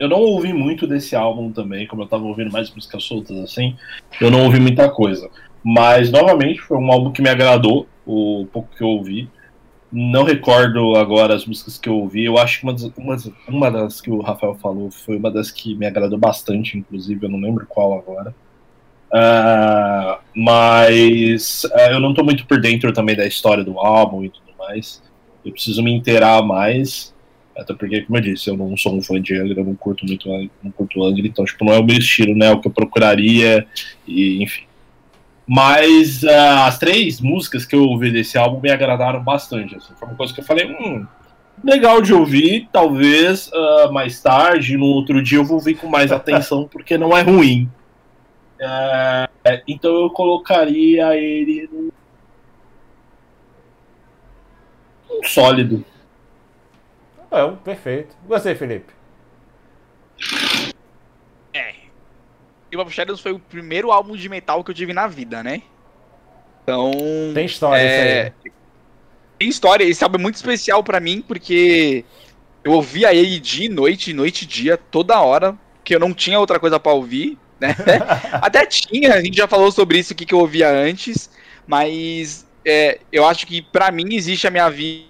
Eu não ouvi muito desse álbum também, como eu tava ouvindo mais músicas soltas assim. Eu não ouvi muita coisa. Mas, novamente, foi um álbum que me agradou, o pouco que eu ouvi. Não recordo agora as músicas que eu ouvi. Eu acho que uma das, uma, uma das que o Rafael falou foi uma das que me agradou bastante, inclusive. Eu não lembro qual agora. Uh, mas uh, eu não estou muito por dentro também da história do álbum e tudo mais. Eu preciso me inteirar mais. Até porque, como eu disse, eu não sou um fã de Angra, eu não curto muito não curto Angra, então tipo, não é o meu estilo, né? É o que eu procuraria, e enfim. Mas uh, as três músicas que eu ouvi desse álbum me agradaram bastante. Assim. Foi uma coisa que eu falei, hum, legal de ouvir, talvez mais tarde, no outro dia eu vou ouvir com mais atenção, porque não é ruim. É, então eu colocaria ele no. Um sólido. É, perfeito. Você, Felipe? É. Game of Shadows foi o primeiro álbum de metal que eu tive na vida, né? Então. Tem história é... isso aí. Tem história. Esse álbum é muito especial para mim porque eu ouvia ele de noite, noite e dia, toda hora, que eu não tinha outra coisa para ouvir né? Até tinha, a gente já falou sobre isso aqui que eu ouvia antes, mas é, eu acho que para mim existe a minha vida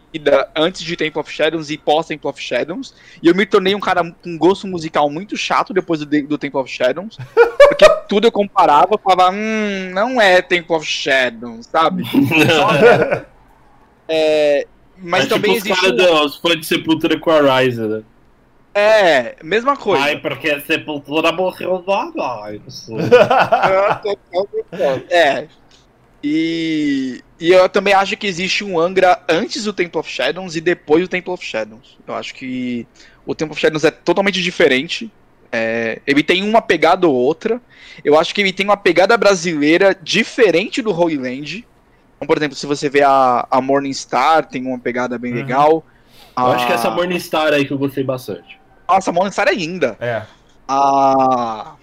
antes de Temple of Shadows e pós Temple of Shadows, e eu me tornei um cara com gosto musical muito chato depois do, do Temple of Shadows, porque tudo eu comparava, falava, hum, não é Temple of Shadows, sabe? é, mas é também tipo existe... Os caras um... fãs de Sepultura com a Rise, né? É, mesma coisa. Ai, porque a Sepultura morreu do Ai, É. E, e eu também acho que existe um Angra antes do Temple of Shadows e depois do Temple of Shadows. Eu acho que o Temple of Shadows é totalmente diferente. É, ele tem uma pegada ou outra. Eu acho que ele tem uma pegada brasileira diferente do Holy Land. Então, por exemplo, se você vê a, a Morning Star, tem uma pegada bem uhum. legal. Eu a... acho que é essa Morning Star aí que eu gostei bastante. Nossa, Morningstar é linda. É. A.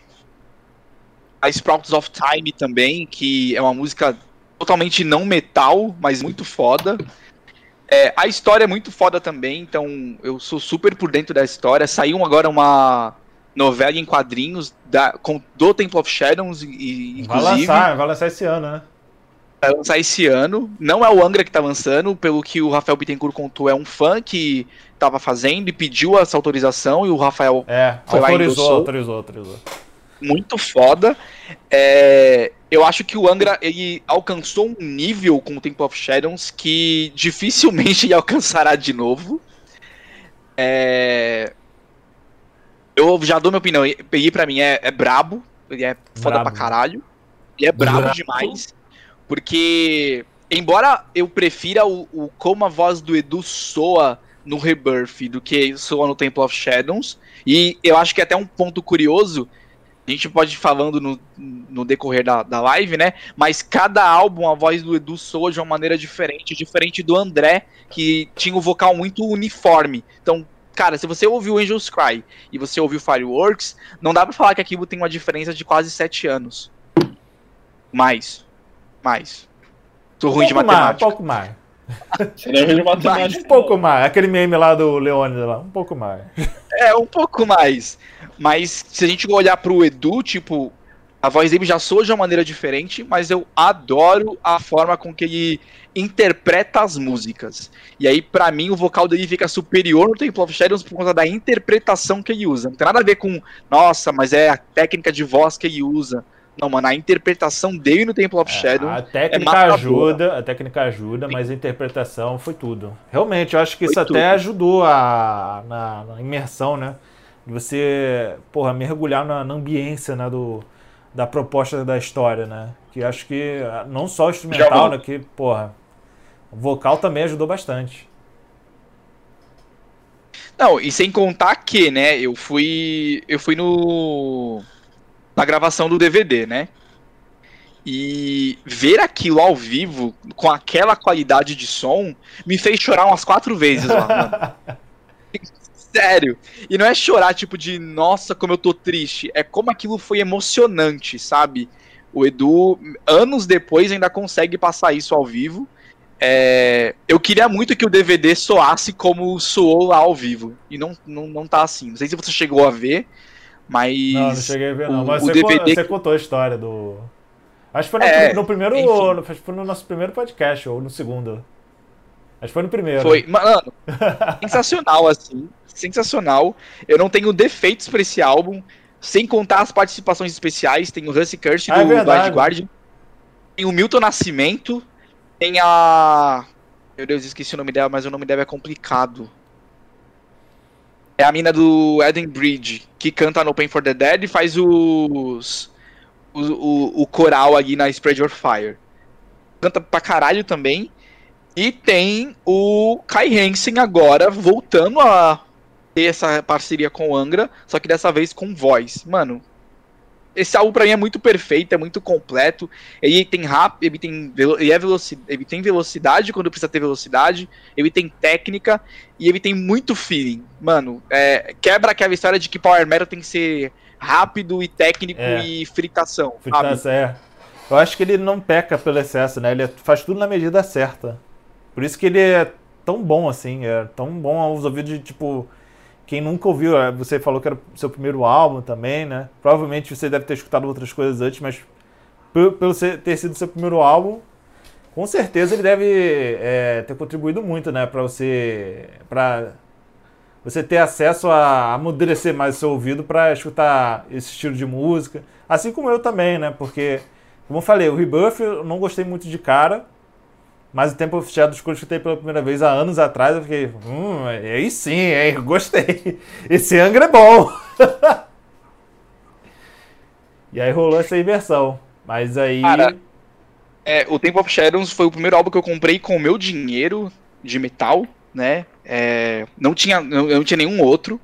A Sprouts of Time também, que é uma música totalmente não metal, mas muito foda. É, a história é muito foda também, então eu sou super por dentro da história. Saiu agora uma novela em quadrinhos da, com, do Temple of Shadows, e, inclusive. Vai lançar, vai lançar esse ano, né? Vai lançar esse ano. Não é o Angra que tá lançando, pelo que o Rafael Bittencourt contou, é um fã que tava fazendo e pediu essa autorização e o Rafael é, foi autorizou, lá autorizou, autorizou. Muito foda. É, eu acho que o Angra ele alcançou um nível com o Temple of Shadows que dificilmente ele alcançará de novo. É, eu já dou minha opinião. Ele pra mim é, é brabo, ele é foda brabo. pra caralho. Ele é brabo, brabo demais. Porque embora eu prefira o, o como a voz do Edu soa no Rebirth do que soa no Temple of Shadows, e eu acho que é até um ponto curioso, a gente pode ir falando no, no decorrer da, da live, né? Mas cada álbum, a voz do Edu soa de uma maneira diferente, diferente do André, que tinha o um vocal muito uniforme. Então, cara, se você ouviu Angels Cry e você ouviu Fireworks, não dá pra falar que aquilo tem uma diferença de quase sete anos. Mais. Mais. Tô Um ruim de pouco mais, um matemática. pouco mais. Você deve de matemática. Um pouco mais. Aquele meme lá do Leônidas lá. Um pouco mais. É, um pouco mais. Mas se a gente olhar pro Edu, tipo, a voz dele já soa de uma maneira diferente, mas eu adoro a forma com que ele interpreta as músicas. E aí, pra mim, o vocal dele fica superior no Temple of Shadows por conta da interpretação que ele usa. Não tem nada a ver com, nossa, mas é a técnica de voz que ele usa. Não, mano, a interpretação dele no Temple of Shadows A técnica matadora. ajuda, a técnica ajuda, mas a interpretação foi tudo. Realmente, eu acho que Foi isso tudo. até ajudou a, na, na imersão, né? De você, porra, mergulhar na, na ambiência, né, do, da proposta da história, né? Que acho que ah, não só o instrumental, né, que, porra, o vocal também ajudou bastante. Não, e sem contar que, né, eu fui. Eu fui no. Na gravação do DVD, né? E ver aquilo ao vivo, com aquela qualidade de som, me fez chorar umas quatro vezes lá, mano. Sério. E não é chorar, tipo, de nossa, como eu tô triste. É como aquilo foi emocionante, sabe? O Edu, anos depois, ainda consegue passar isso ao vivo. É, eu queria muito que o DVD soasse como soou lá ao vivo. E não, não, não tá assim. Não sei se você chegou a ver, mas. Não, não cheguei a ver, não. o- Mas o você, DVD con- você contou a história do. Acho que foi no, É, no primeiro. no- acho que foi no nosso primeiro podcast, ou no segundo. Acho que foi no primeiro. Foi, mano, sensacional, assim. Sensacional. Eu não tenho defeitos pra esse álbum. Sem contar as participações especiais. Tem o Hussey Kirst Ah, é do. Blind Guardian. Tem o Milton Nascimento. Tem a. Meu Deus, esqueci o nome dela, mas o nome dela é complicado. É a mina do Eden Bridge, que canta no Pain for the Dead e faz os. O, o, o coral ali na Spread Your Fire. Canta pra caralho também. E tem o Kai Hansen agora voltando a ter essa parceria com o Angra, só que dessa vez com voz. Mano, esse álbum pra mim é muito perfeito, é muito completo. Ele tem rap, ele tem, ele é veloci- ele tem velocidade quando precisa ter velocidade, ele tem técnica e ele tem muito feeling. Mano, é, quebra aquela história de que Power Metal tem que ser rápido e técnico É. e fritação. Fritação, é. Eu acho que ele não peca pelo excesso, né? Ele faz tudo na medida certa. Por isso que ele é tão bom assim, é tão bom aos ouvidos de tipo. Quem nunca ouviu, é, você falou que era o seu primeiro álbum também, né? Provavelmente você deve ter escutado outras coisas antes, mas pelo ter sido seu primeiro álbum, com certeza ele deve é, ter contribuído muito, né? Pra você. Pra você ter acesso a amadurecer mais o seu ouvido para escutar esse estilo de música. Assim como eu também, né? Porque, como eu falei, o Rebirth eu não gostei muito de cara. Mas o Temple of Shadows, quando eu escutei pela primeira vez há anos atrás, eu fiquei, hum, aí sim, hein, gostei. Esse Angra é bom. e aí rolou essa inversão. Mas aí. Cara, É, o Temple of Shadows foi o primeiro álbum que eu comprei com o meu dinheiro de metal, né? É, não tinha, não, não tinha nenhum outro.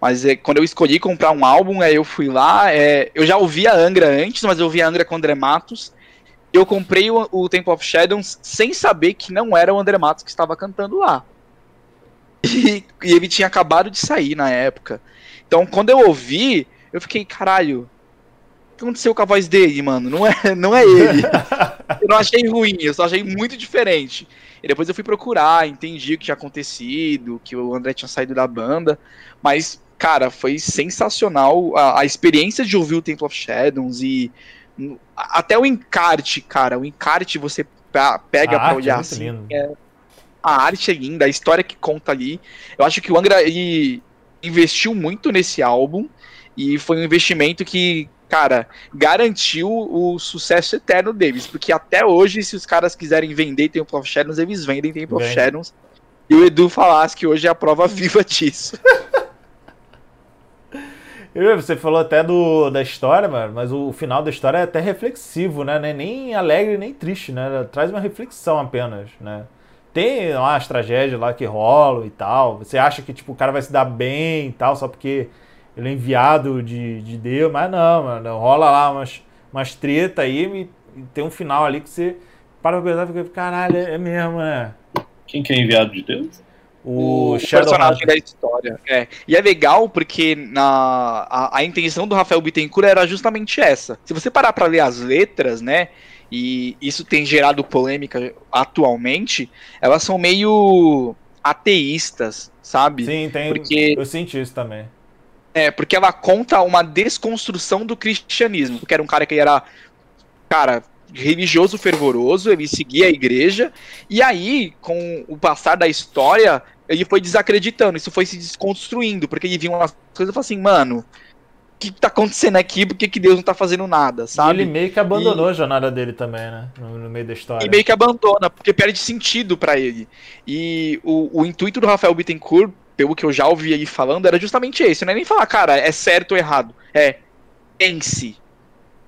Mas é, quando eu escolhi comprar um álbum, aí eu fui lá. é, eu já ouvia Angra antes, mas eu ouvia Angra com André Matos. Eu comprei o, o Temple of Shadows sem saber que não era o André Matos que estava cantando lá. E, e ele tinha acabado de sair na época. Então, quando eu ouvi, eu fiquei, caralho, o que aconteceu com a voz dele, mano? Não é, não é ele. Eu não achei ruim, eu só achei muito diferente. E depois eu fui procurar, entendi o que tinha acontecido, que o André tinha saído da banda. Mas, cara, foi sensacional a, a experiência de ouvir o Temple of Shadows e até o encarte, cara. O encarte você pe- pega a pra é olhar muito assim. lindo. A arte é linda, a história que conta ali. Eu acho que o Angra ele investiu muito nesse álbum e foi um investimento que, cara, garantiu o sucesso eterno deles. Porque até hoje, se os caras quiserem vender Temple of Shadows, eles vendem Temple of Vende. Shadows. E o Edu falasse que hoje é a prova viva disso. Você falou até do, da história, mano, mas o final da história é até reflexivo, né? Nem alegre nem triste, né? Traz uma reflexão apenas, né? Tem lá as tragédias lá que rolam e tal. Você acha que tipo, o cara vai se dar bem e tal, só porque ele é enviado de, de Deus, mas não, mano. Rola lá umas, umas treta aí e tem um final ali que você para pra pensar e fica, caralho, é mesmo, né? Quem que é enviado de Deus? O, o personagem da história. É. E é legal porque na, a, a intenção do Rafael Bittencourt era justamente essa. Se você parar para ler as letras, né? E isso tem gerado polêmica atualmente, elas são meio ateístas, sabe? Sim, tem. Porque, eu senti isso também. É, porque ela conta uma desconstrução do cristianismo. Porque era um cara que era, cara, religioso fervoroso, ele seguia a igreja, e aí, com o passar da história, ele foi desacreditando, isso foi se desconstruindo, porque ele viu umas coisas e falou assim, mano, o que tá acontecendo aqui? Por que, que Deus não tá fazendo nada, sabe? E ele meio que abandonou e... a jornada dele também, né? No, no, meio da história. E meio que abandona, porque perde sentido para ele. E o, o intuito do Rafael Bittencourt, pelo que eu já ouvi ele falando, era justamente esse. Não é nem falar, cara, é certo ou errado. É pense.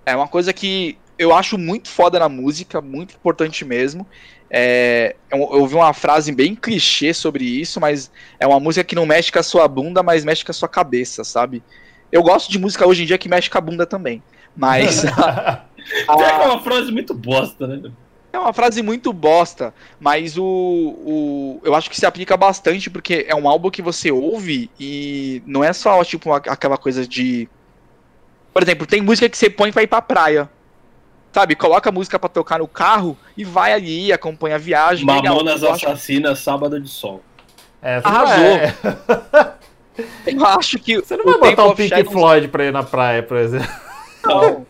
É uma coisa que eu acho muito foda na música, muito importante mesmo. É, eu, ouvi uma frase bem clichê sobre isso, mas é uma música que não mexe com a sua bunda, mas mexe com a sua cabeça, sabe? Eu gosto de música hoje em dia que mexe com a bunda também. Mas. a, a, é uma frase muito bosta, né? É uma frase muito bosta, mas o, o. Eu acho que se aplica bastante, porque é um álbum que você ouve e não é só, tipo, aquela coisa de. Por exemplo, tem música que você põe pra ir pra praia. Sabe, coloca a música para tocar no carro e vai ali, acompanha a viagem. Mamonas Assassinas, Sábado de Sol. É, Arrasou. É. Eu acho que. Você não vai botar o Pink Shadows... Floyd pra ir na praia, por exemplo. Não.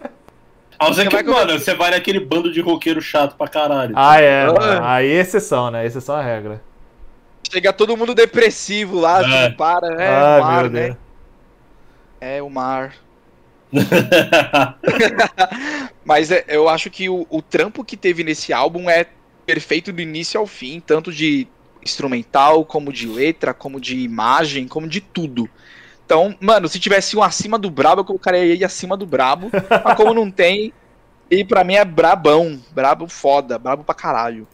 A não ser que, mano, você vai naquele bando de roqueiro chato pra caralho. Ah, é. Ah. Aí é exceção, né? Exceção à regra. Chega todo mundo depressivo lá, é. Assim, para, é ah, o mar, né? Deus. É o mar. Mas é, eu acho que o, o trampo que teve nesse álbum é perfeito do início ao fim, tanto de instrumental, como de letra, como de imagem, como de tudo. Então, mano, se tivesse um acima do brabo, eu colocaria ele acima do brabo. mas como não tem, ele pra mim é brabão. Brabo foda, brabo pra caralho.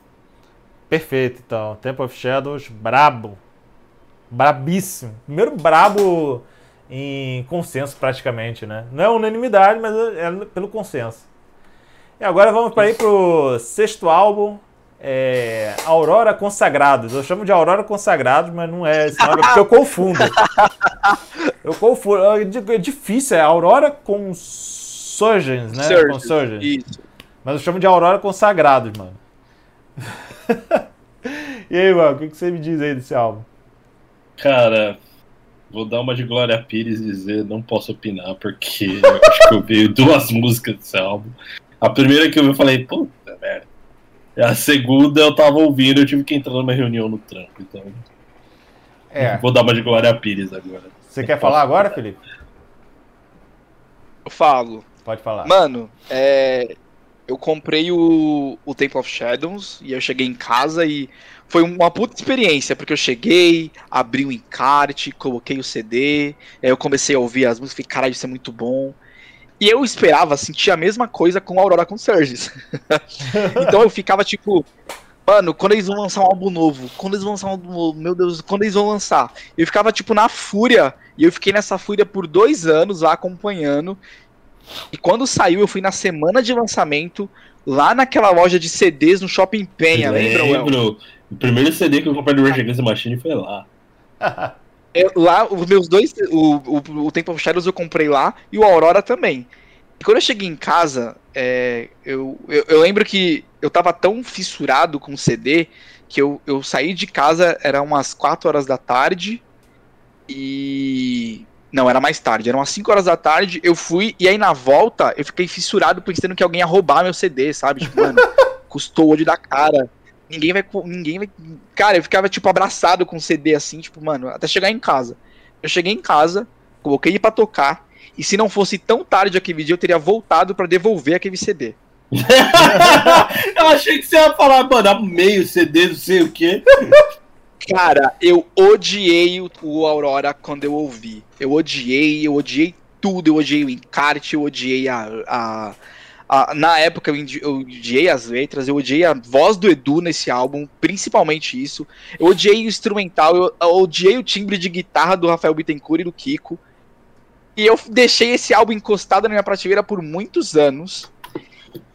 Perfeito, então. Temple of Shadows, brabo. Brabíssimo. Primeiro brabo em consenso praticamente, né? Não é unanimidade, mas é pelo consenso. E agora vamos para ir pro sexto álbum, é, Aurora Consagrados. Eu chamo de Aurora Consagrados, mas não é esse nome, é porque eu confundo. Eu confundo. É difícil, é Aurora Consurgens, né? Surgeons, Consurgens. Isso. Mas eu chamo de Aurora Consagrados, mano. e aí, mano, o que você me diz aí desse álbum? Cara, Vou dar uma de Glória Pires e dizer, não posso opinar, porque eu acho que eu vi duas músicas desse álbum. A primeira que eu vi, eu falei, puta merda. A segunda eu tava ouvindo, eu tive que entrar numa reunião no trampo, então. É. Vou dar uma de Glória Pires agora. Você quer falar agora, Felipe? Eu falo. Pode falar. Mano, é, eu comprei o, o Temple of Shadows e eu cheguei em casa e foi uma puta experiência, porque eu cheguei, abri o encarte, coloquei o CD, aí eu comecei a ouvir as músicas, falei, caralho, isso é muito bom. E eu esperava sentir a mesma coisa com Aurora Concerges. então eu ficava tipo, mano, quando eles vão lançar um álbum novo? Quando eles vão lançar um álbum novo? Meu Deus, quando eles vão lançar? Eu ficava tipo na fúria, e eu fiquei nessa fúria por dois anos lá acompanhando. E quando saiu, eu fui na semana de lançamento, lá naquela loja de CDs no Shopping Penha, lembra? Lembro. O primeiro CD que eu comprei do Rage Against the Machine foi lá. é, lá, os meus dois, o, o, o Temple of Shadows eu comprei lá e o Aurora também. E quando eu cheguei em casa, é, eu, eu, eu, lembro que eu tava tão fissurado com o CD que eu, eu saí de casa, era umas 4 horas da tarde e. Não, era mais tarde, eram umas 5 horas da tarde, eu fui, e aí na volta eu fiquei fissurado pensando que alguém ia roubar meu CD, sabe? Tipo, mano, custou o olho da cara. Ninguém vai. Ninguém vai. Cara, eu ficava, tipo, abraçado com o CD assim, tipo, mano, até chegar em casa. Eu cheguei em casa, coloquei ele pra tocar. E se não fosse tão tarde aquele dia, eu teria voltado para devolver aquele CD. eu achei que você ia falar, mano, meio CD, não sei o quê. Cara, eu odiei o, Aurora quando eu ouvi. Eu odiei, eu odiei tudo. Eu odiei o encarte, eu odiei a. a, na época eu odiei as letras, eu odiei a voz do Edu nesse álbum, principalmente isso. Eu odiei o instrumental, eu, eu odiei o timbre de guitarra do Rafael Bittencourt e do Kiko. E eu deixei esse álbum encostado na minha prateleira por muitos anos.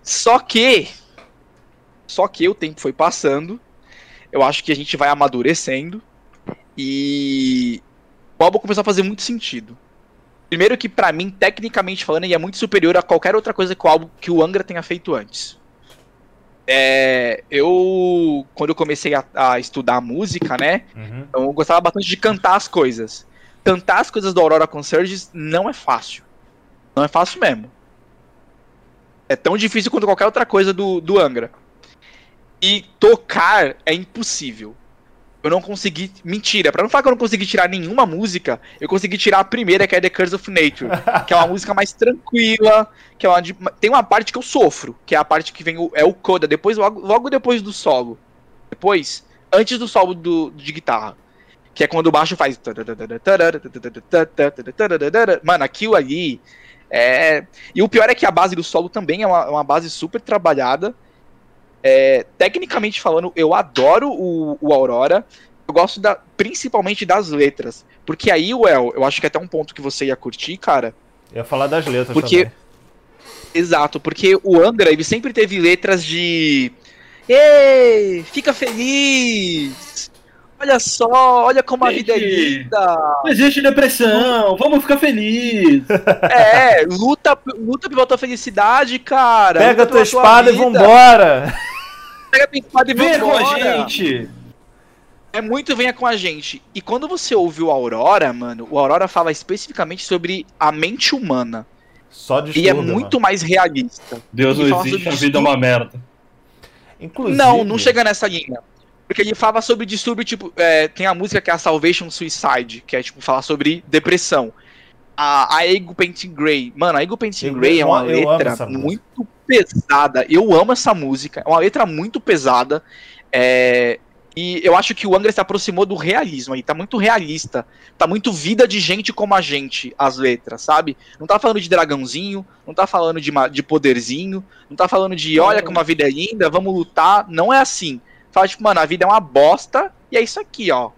Só que. Só que o tempo foi passando. Eu acho que a gente vai amadurecendo. E. O álbum começou a fazer muito sentido. Primeiro que para mim, tecnicamente falando, ele é muito superior a qualquer outra coisa que o álbum que o Angra tenha feito antes. É, eu quando eu comecei a, a estudar música, né, Uhum. eu gostava bastante de cantar as coisas. Cantar as coisas do Aurora Concerges não é fácil. Não é fácil mesmo. É tão difícil quanto qualquer outra coisa do, do Angra. E tocar é impossível. Eu não consegui. Mentira, pra não falar que eu não consegui tirar nenhuma música, eu consegui tirar a primeira, que é The Curse of Nature. que é uma música mais tranquila. Que é uma de- tem uma parte que eu sofro, que é a parte que vem o, é o coda, depois, logo, logo depois do solo. Depois, antes do solo do, de guitarra. Que é quando o baixo faz. Mano, aquilo ali. É... E o pior é que a base do solo também é uma, é uma base super trabalhada. É, tecnicamente falando, eu adoro o, o Aurora. Eu gosto da, principalmente das letras. Porque aí, Well, eu acho que é até um ponto que você ia curtir, cara. Eu ia falar das letras Porque- também. Exato, porque o Angra, ele sempre teve letras de. Ei, fica feliz! Olha só, olha como a vida é Gente. linda! Não existe depressão, vamos ficar felizes. É, luta, luta pela tua felicidade, cara! Pega luta tua pela tua espada e vambora! Pega espada e Vem com a gente. É muito venha com a gente. E quando você ouve o Aurora, mano, o Aurora fala especificamente sobre a mente humana. Só de E é muito mais realista. Deus Ele não existe, a vida é uma merda. Inclusive, Não, não chega nessa linha. Porque ele fala sobre distúrbio, tipo, é, tem a música que é a Salvation Suicide, que é, tipo, falar sobre depressão. A, a Ego Painting Grey. Mano, a Ego Painting Grey é uma letra muito pesada. Eu amo essa música. É uma letra muito pesada. É, e eu acho que o Angra se aproximou do realismo aí. Tá muito realista. Tá muito vida de gente como a gente, as letras, sabe? Não tá falando de dragãozinho, não tá falando de, de poderzinho, não tá falando de olha como a vida é linda, vamos lutar. Não é assim. Fala, tipo, mano, a vida é uma bosta e é isso aqui, ó.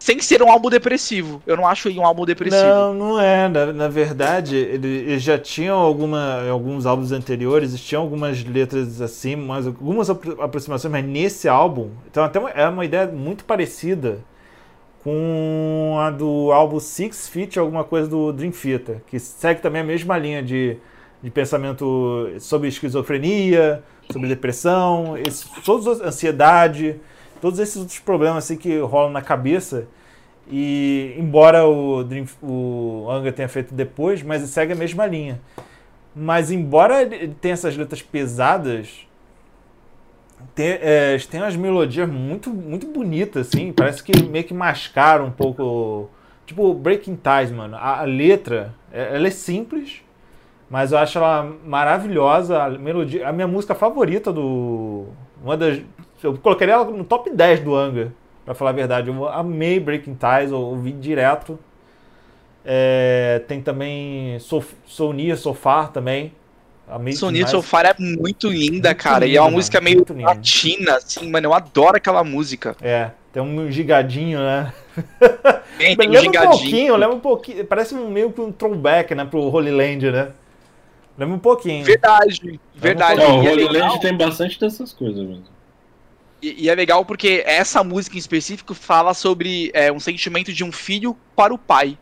Sem ser um álbum depressivo. Eu não acho ele um álbum depressivo. Não, não é. Na, na verdade, ele, eles já tinham alguma, alguns álbuns anteriores, tinham algumas letras assim, mas algumas apro- aproximações, mas nesse álbum, então até uma, é uma ideia muito parecida com a do álbum Six Feet, alguma coisa do Dream Theater, que segue também a mesma linha de, de pensamento sobre esquizofrenia, sobre depressão, esse, todos os- ansiedade, todos esses outros problemas assim que rolam na cabeça. E embora o, Dream, o tenha feito depois, mas segue a mesma linha. Mas embora tenha essas letras pesadas, tem, é, tem umas melodias muito, muito bonitas, assim. Parece que meio que mascaram um pouco. Tipo, Breaking Ties, mano. A, a letra, é- ela é simples, mas eu acho ela maravilhosa. A melodia, a minha música favorita do. Uma das. Eu colocaria ela no top 10 do Angra, pra falar a verdade. Eu amei Breaking Ties, eu ouvi direto. É, tem também Sof, Sonia Sofar também. Amei Sonia. Sofar é muito linda, Muito cara. e é uma mano, música meio latina, assim, mano. Eu adoro aquela música. É, tem um gigadinho, né? Tem, tem um lembra um gingadinho. pouquinho, lembra um pouquinho. Parece um, meio que um throwback, né, pro Holy Land, né? Lembra um pouquinho. Verdade, verdade. Não, o é Holy Land tem bastante dessas coisas mesmo. E, e é legal porque essa música em específico fala sobre é, um sentimento de um filho para o pai.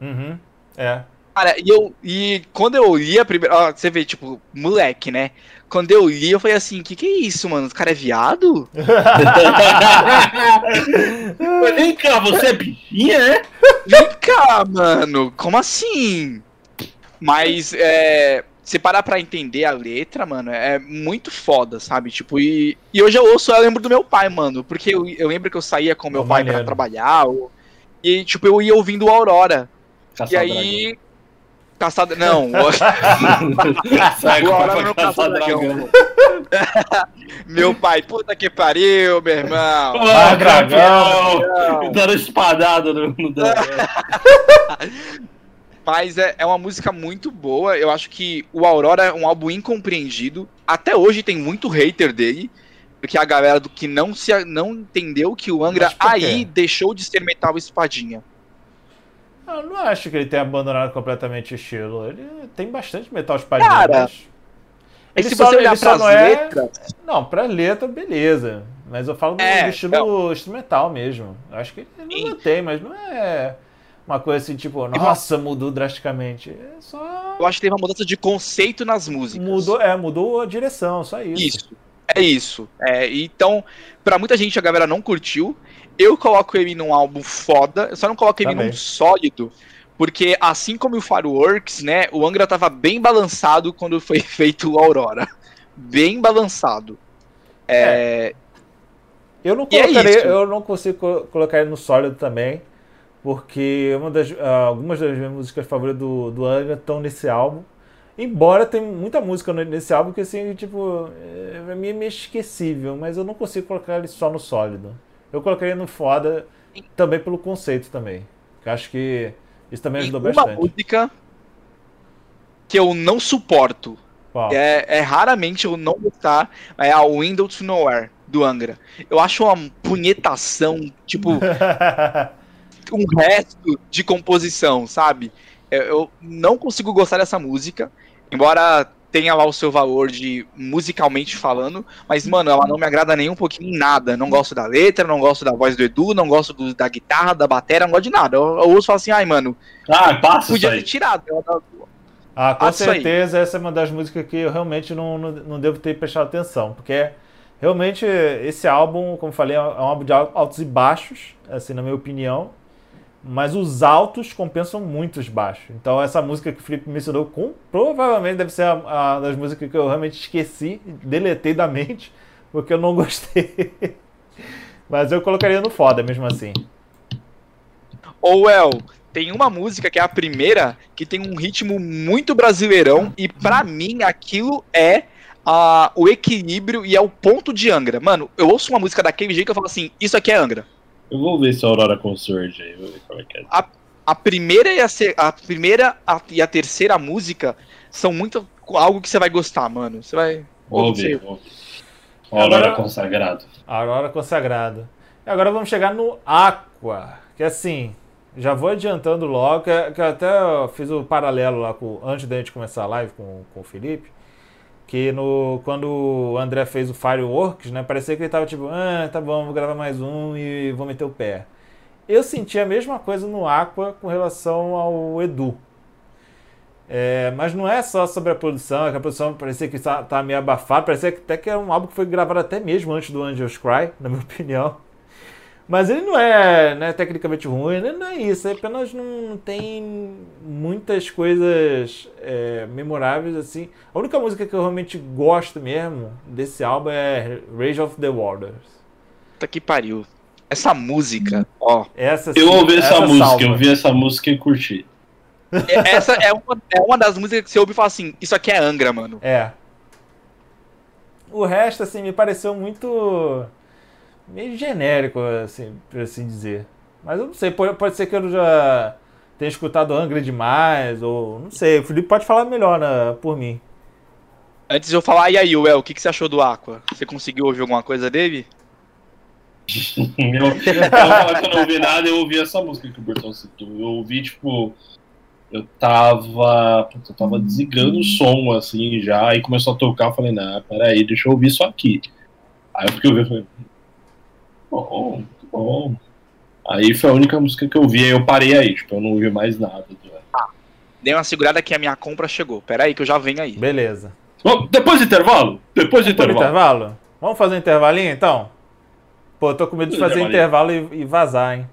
Uhum. É. Cara, e eu. E quando eu li a primeira. ó, você vê, tipo, moleque, né? Quando eu li, eu falei assim, que que é isso, mano? O cara é viado? Vem cá, você é bichinha, é? Vem cá, mano, como assim? Mas, é. Se parar pra entender a letra, mano, é muito foda, sabe? Tipo, e, e hoje eu ouço, eu lembro do meu pai, mano. Porque eu, eu lembro que eu saía com meu Oh, pai pra maneiro. trabalhar. ou- e, tipo, eu ia ouvindo Aurora. E Caçar aí. Caçada. Não, dragão. Sai O Aurora não caçar dragão. dragão. meu pai, puta que pariu, meu irmão. Ah, Ah, dragão. dragão! Dando espadada no, no dragão. Mas é, é uma música muito boa. Eu acho que o Aurora é um álbum incompreendido. Até hoje tem muito hater dele. Porque a galera do que não se não entendeu que o Angra aí deixou de ser metal espadinha. Eu não acho que ele tenha abandonado completamente o estilo. Ele tem bastante metal espadinha. Cara, E ele se só- você olhar pras não é- letras, Não, pra letra, beleza. Mas eu falo do, É, do estilo instrumental mesmo. Eu acho que ele não mantém, mas não é uma coisa assim, tipo, nossa, mudou drasticamente. É só. eu acho que teve uma mudança de conceito nas músicas. Mudou, é, mudou a direção, só isso. Isso. É isso. É, então, pra muita gente a galera não curtiu. Eu coloco ele num álbum foda. Eu só não coloco ele Também. num sólido. Porque assim como o Fireworks, né? O Angra tava bem balançado quando foi feito o Aurora. Bem balançado. É, Eu não E é eu não consigo co- colocar ele no sólido também, porque uma das, ah, algumas das minhas músicas favoritas do, do Angra estão nesse álbum. Embora tem muita música nesse álbum que assim, tipo, é, pra mim é meio esquecível, mas eu não consigo colocar ele só no sólido. Eu colocaria no foda também pelo conceito também. Que eu acho que isso também e ajudou uma bastante. música que eu não suporto. É, é raramente eu não gostar. É a Window to Nowhere, do Angra. Eu acho uma punhetação, tipo, um resto de composição, sabe? Eu, eu não consigo gostar dessa música, embora tenha lá o seu valor de musicalmente falando, mas, mano, ela não me agrada nem um pouquinho em nada. Não gosto da letra, não gosto da voz do Edu, não gosto do- da guitarra, da bateria, não gosto de nada. Eu, eu ouço e falo assim, ai, mano, Ah, passa podia ter tirado. Ah, com Ah, isso aí. certeza essa é uma das músicas que eu realmente não, não, não devo ter prestado atenção, porque realmente esse álbum, como eu falei, é um álbum de altos e baixos, assim, na minha opinião, mas os altos compensam muito os baixos. Então essa música que o Felipe mencionou, com, provavelmente deve ser a, a das músicas que eu realmente esqueci, deletei da mente, porque eu não gostei. mas eu colocaria no foda mesmo assim. Ou El, tem uma música que é a primeira que tem um ritmo muito brasileirão e pra mim aquilo é ah, o equilíbrio e é o ponto de Angra. Mano, eu ouço uma música daquele jeito que eu falo assim, isso aqui é Angra. Eu vou ver se a Aurora Consorge aí, vou ver como é que é. A primeira e a, a primeira a- e a terceira música são muito algo que você vai gostar, mano. Você vai Vou Ou sei. ver, vou ver. Aurora Agora- Consagrado. Aurora consagrado. E agora vamos chegar no Aqua, que assim, já vou adiantando logo, que, que eu até fiz o paralelo lá com, antes da gente começar a live com, com o Felipe, que no, quando o André fez o Fireworks, né, parecia que ele tava tipo, ah, tá bom, vou gravar mais um e vou meter o pé. Eu senti a mesma coisa no Aqua com relação ao Edu. É, mas não é só sobre a produção, é que a produção parecia que tá, tá meio abafada, parecia que até que é um álbum que foi gravado até mesmo antes do Angels Cry, na minha opinião. Mas ele não é, né, tecnicamente ruim, né, não é isso, é apenas não, não tem muitas coisas é, memoráveis assim. A única música que eu realmente gosto mesmo desse álbum é Rage of the Waters. Puta que pariu. Essa música, ó. Essa Eu sim, ouvi essa, música, salva. eu ouvi essa música e curti. é- Essa é uma, é uma das músicas que você ouve e fala assim, isso aqui é Angra, mano. É. O resto, assim, me pareceu muito. Meio genérico, assim, por assim dizer. Mas eu não sei, pode, pode ser que eu já tenha escutado Angra demais, ou não sei. O Felipe pode falar melhor né, por mim. Antes de eu falar, e aí, Well, o que, que você achou do Aqua? Você conseguiu ouvir alguma coisa dele? Eu, eu, não ouvi nada, eu ouvi essa música que o Bertão citou. Eu ouvi, tipo. Eu tava. Eu tava desligando o som, assim, já, e começou a tocar, eu falei, não, peraí, deixa eu ouvir isso aqui. Aí eu fiquei ouvindo, falei, bom, muito bom. Aí foi a única música que eu ouvi, aí eu parei aí, tipo, eu não ouvi mais nada. Dei uma segurada que a minha compra chegou. Pera aí que eu já venho aí. Beleza. Bom, depois do intervalo? Depois do intervalo. intervalo? Vamos fazer um intervalinho então? Pô, eu tô com medo de fazer intervalo e, e vazar, hein?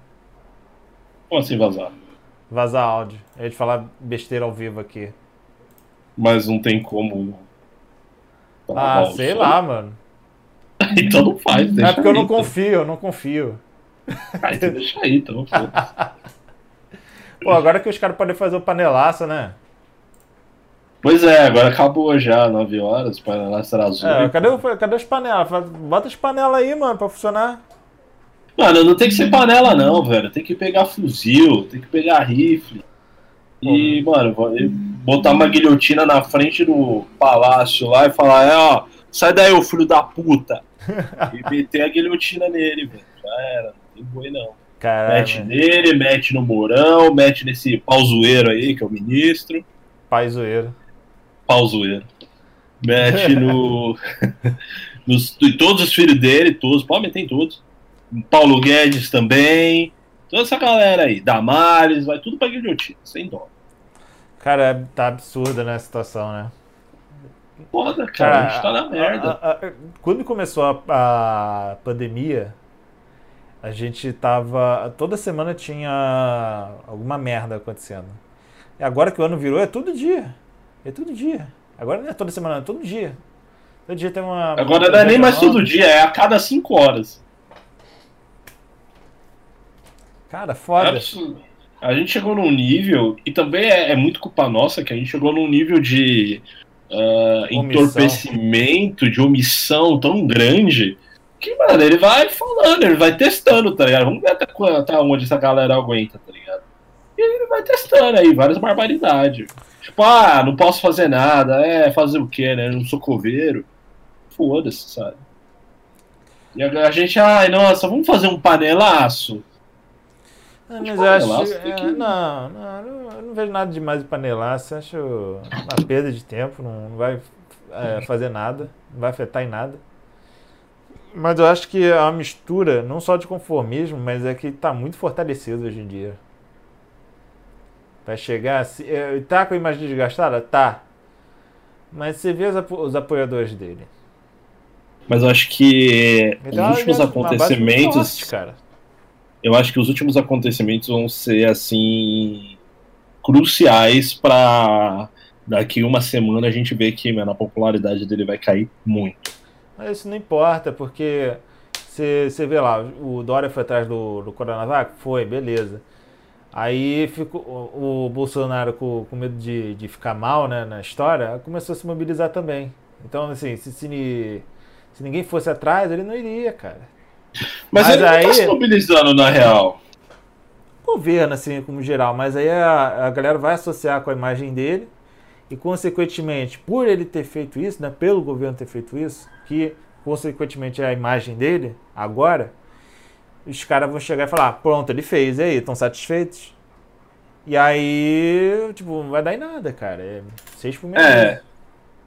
Como assim vazar? Vazar áudio. A gente falar besteira ao vivo aqui. Mas não tem como. Ah, sei som. lá, mano. então não faz, deixa É porque eu não aí, então. confio, eu não confio. Ah, então deixa aí, então. Pô, agora que os caras podem fazer o panelaço, né? pois é, agora acabou já, 9 horas, para lá será azul. É, cadê, o- cadê as panelas? Bota as panelas aí, mano, pra funcionar. Mano, não tem que ser panela não, velho. Tem que pegar fuzil, tem que pegar rifle. E, mano, botar uma guilhotina na frente do palácio lá e falar, é, ó, sai daí, ô filho da puta. e meter a guilhotina nele, velho. Já era, não tem boi não. Caralho. Mete nele, mete no Mourão, mete nesse pauzoeiro aí, que é o ministro. Pai zoeiro. Pauzoeiro. Mete no. nos, em todos os filhos dele, todos, pode meter em todos. Paulo Guedes também. Toda essa galera aí, Damares, vai tudo pra guilhotina, sem dó. Cara, tá absurda né, a situação, né? Foda, cara, a gente tá na merda. a- a- quando começou a, a pandemia, a gente tava. Toda semana tinha alguma merda acontecendo. E agora que o ano virou, é todo dia. É todo dia. Agora não é toda semana, é todo dia. Todo dia tem uma. Agora não é nem mais todo dia, é a cada cinco horas. Cara, É foda. absurdo. A gente chegou num nível, e também é, é muito culpa nossa, que a gente chegou num nível de Omissão. entorpecimento, de omissão tão grande, que, mano, ele vai falando, ele vai testando, tá ligado? Vamos ver até, até onde essa galera aguenta, tá ligado? E ele vai testando aí várias barbaridades. Tipo, ah, não posso fazer nada, é, fazer o quê, né? Eu não sou coveiro. Foda-se, sabe? E a, a gente, ai, nossa, vamos fazer um panelaço. Ah, mas eu acho. é, que- não, não, não, eu não vejo nada demais de panelaço. Acho uma perda de tempo, não, não vai é, fazer nada, não vai afetar em nada. Mas eu acho que é uma mistura, não só de conformismo, mas é que tá muito fortalecido hoje em dia. Vai chegar. Se, é, tá com a imagem desgastada? Tá. Mas você vê os, apo- os apoiadores dele. Mas eu acho que os últimos acontecimentos. forte, cara. Eu acho que os últimos acontecimentos vão ser assim cruciais pra daqui uma semana a gente ver que mano, a popularidade dele vai cair muito. Mas isso não importa, porque você vê lá, o Dória foi atrás do, do Coronavac? Foi, beleza. Aí ficou, o, o Bolsonaro, com, com medo de, de ficar mal né, na história, começou a se mobilizar também. Então, assim, se, se, se ninguém fosse atrás, ele não iria, cara. Mas, Mas ele não aí- tá se mobilizando na real. Governo, assim, como geral, mas aí a, a galera vai associar com a imagem dele e, consequentemente, por ele ter feito isso, né, pelo governo ter feito isso, que, consequentemente, é a imagem dele, agora, os caras vão chegar e falar, "Ah, pronto, ele fez, e aí, estão satisfeitos? E aí, tipo, não vai dar em nada, cara. É 6 por. É.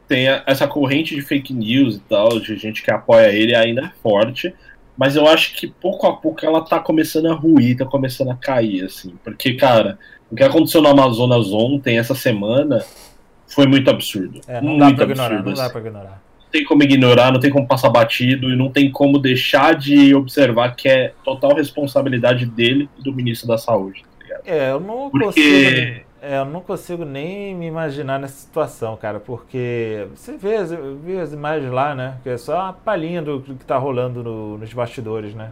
Tem essa corrente de fake news e tal, de gente que apoia ele ainda é forte. Mas eu acho que pouco a pouco ela tá começando a ruir, tá começando a cair, assim. Porque, cara, o que aconteceu no Amazonas ontem, essa semana, foi muito absurdo. É, não muito dá pra ignorar, absurdo, não dá assim. pra ignorar. Não tem como ignorar, não tem como passar batido e não tem como deixar de observar que é total responsabilidade dele e do ministro da Saúde. tá ligado? É, eu não Porque- consigo. É, eu não consigo nem me imaginar nessa situação, cara, porque você vê, as- vê as imagens lá, né? Que é só uma palhinha do que tá rolando no- nos bastidores, né?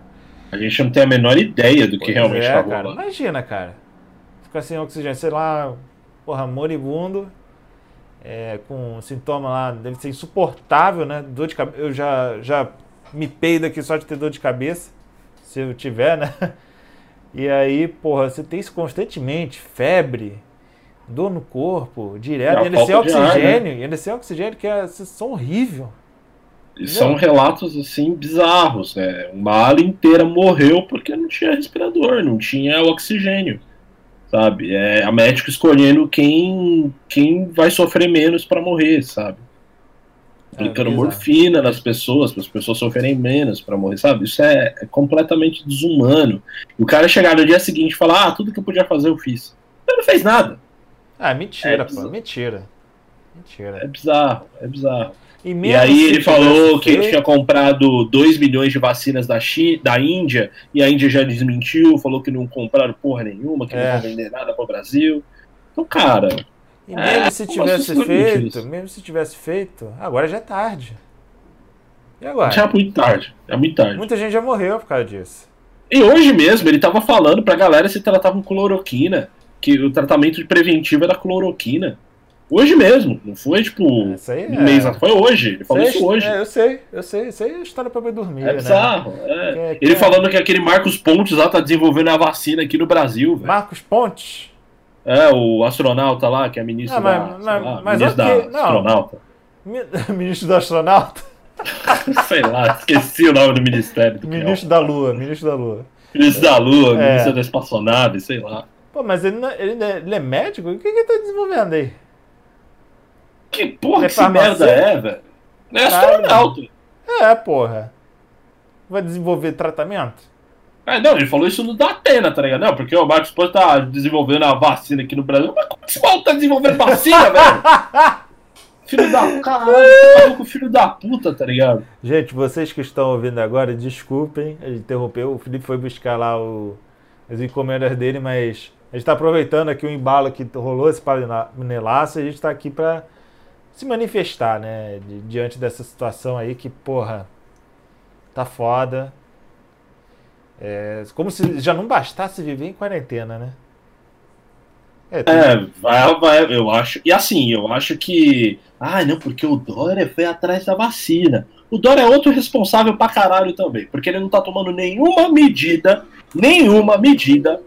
A gente não tem a menor ideia do que Pois realmente é, tá cara. rolando. Imagina, cara. Ficar sem oxigênio, sei lá, porra, moribundo, é, com sintoma lá, deve ser insuportável, né? Dor de cabeça. Eu já, já me peido aqui só de ter dor de cabeça, se eu tiver, né? E aí, porra, você tem isso constantemente, febre, dor no corpo, direto, É, e ainda sem ar, oxigênio, e ainda sem oxigênio, que é sensação horrível. E são relatos assim bizarros, né? Uma ala inteira morreu porque não tinha respirador, não tinha oxigênio, sabe? É a médico escolhendo quem quem vai sofrer menos pra morrer, sabe? Aplicando bizarro. morfina nas pessoas, para as pessoas sofrerem menos pra morrer, sabe? Isso é, é completamente desumano. E o cara chegar no dia seguinte e falar: Ah, tudo que eu podia fazer eu fiz. Ele não fez nada. Ah, mentira, É pô, mentira. Mentira. É bizarro, é bizarro. E, E aí ele falou que ele tinha comprado 2 milhões de vacinas da, Chi, da Índia, e a Índia já desmentiu, falou que não compraram porra nenhuma, que É. não vão vender nada pro Brasil. Então, cara, E mesmo É, se tivesse feito, Corinthians? mesmo se tivesse feito, agora já é tarde. E agora? já é muito tarde. É muito tarde. Muita gente já morreu por causa disso. E hoje mesmo ele tava falando pra galera se tratar com cloroquina, que o tratamento de preventivo era cloroquina. Hoje mesmo, não foi tipo aí é. um mês atrás, foi hoje. Ele falou isso hoje. É, eu sei, eu sei. Isso aí é história pra bem dormir, É né? bizarro. é. Que- que Ele é- falando que aquele Marcos Pontes lá tá desenvolvendo a vacina aqui no Brasil, velho. Marcos Pontes. É, o astronauta lá, que é ministro Ah, mas- da, mas- lá, mas ministro da não. astronauta. Mi- Ministro do astronauta? sei lá, esqueci o nome do ministério. Do é. Ministro da Lua, ministro da Lua. Ministro da Lua, É. ministro da espaçonave, sei lá. Pô, mas ele, não- ele, não é- ele é médico? O que, que ele tá desenvolvendo aí? Que porra É que essa merda é, velho? É astronauta. É, porra. Vai desenvolver tratamento? Ah, não, ele falou isso no Datena, tá ligado? Não, porque o Marcos Ponte tá desenvolvendo a vacina aqui no Brasil. Mas como esse maluco tá desenvolvendo vacina, velho? Filho da. Caralho, maluco filho da puta, tá ligado? Gente, vocês que estão ouvindo agora, desculpem, gente interrompeu. O Felipe foi buscar lá o- as encomendas dele, mas a gente está aproveitando aqui o embalo que rolou esse panelaço e a gente está aqui para se manifestar, né? di- diante dessa situação aí que, porra, tá foda. É, como se já não bastasse viver em quarentena, né? É, tem- É, vai, vai, eu acho. E assim, eu acho que. Ah, não, porque o Dória foi atrás da vacina. O Dória é outro responsável pra caralho também, porque ele não tá tomando nenhuma medida, nenhuma medida,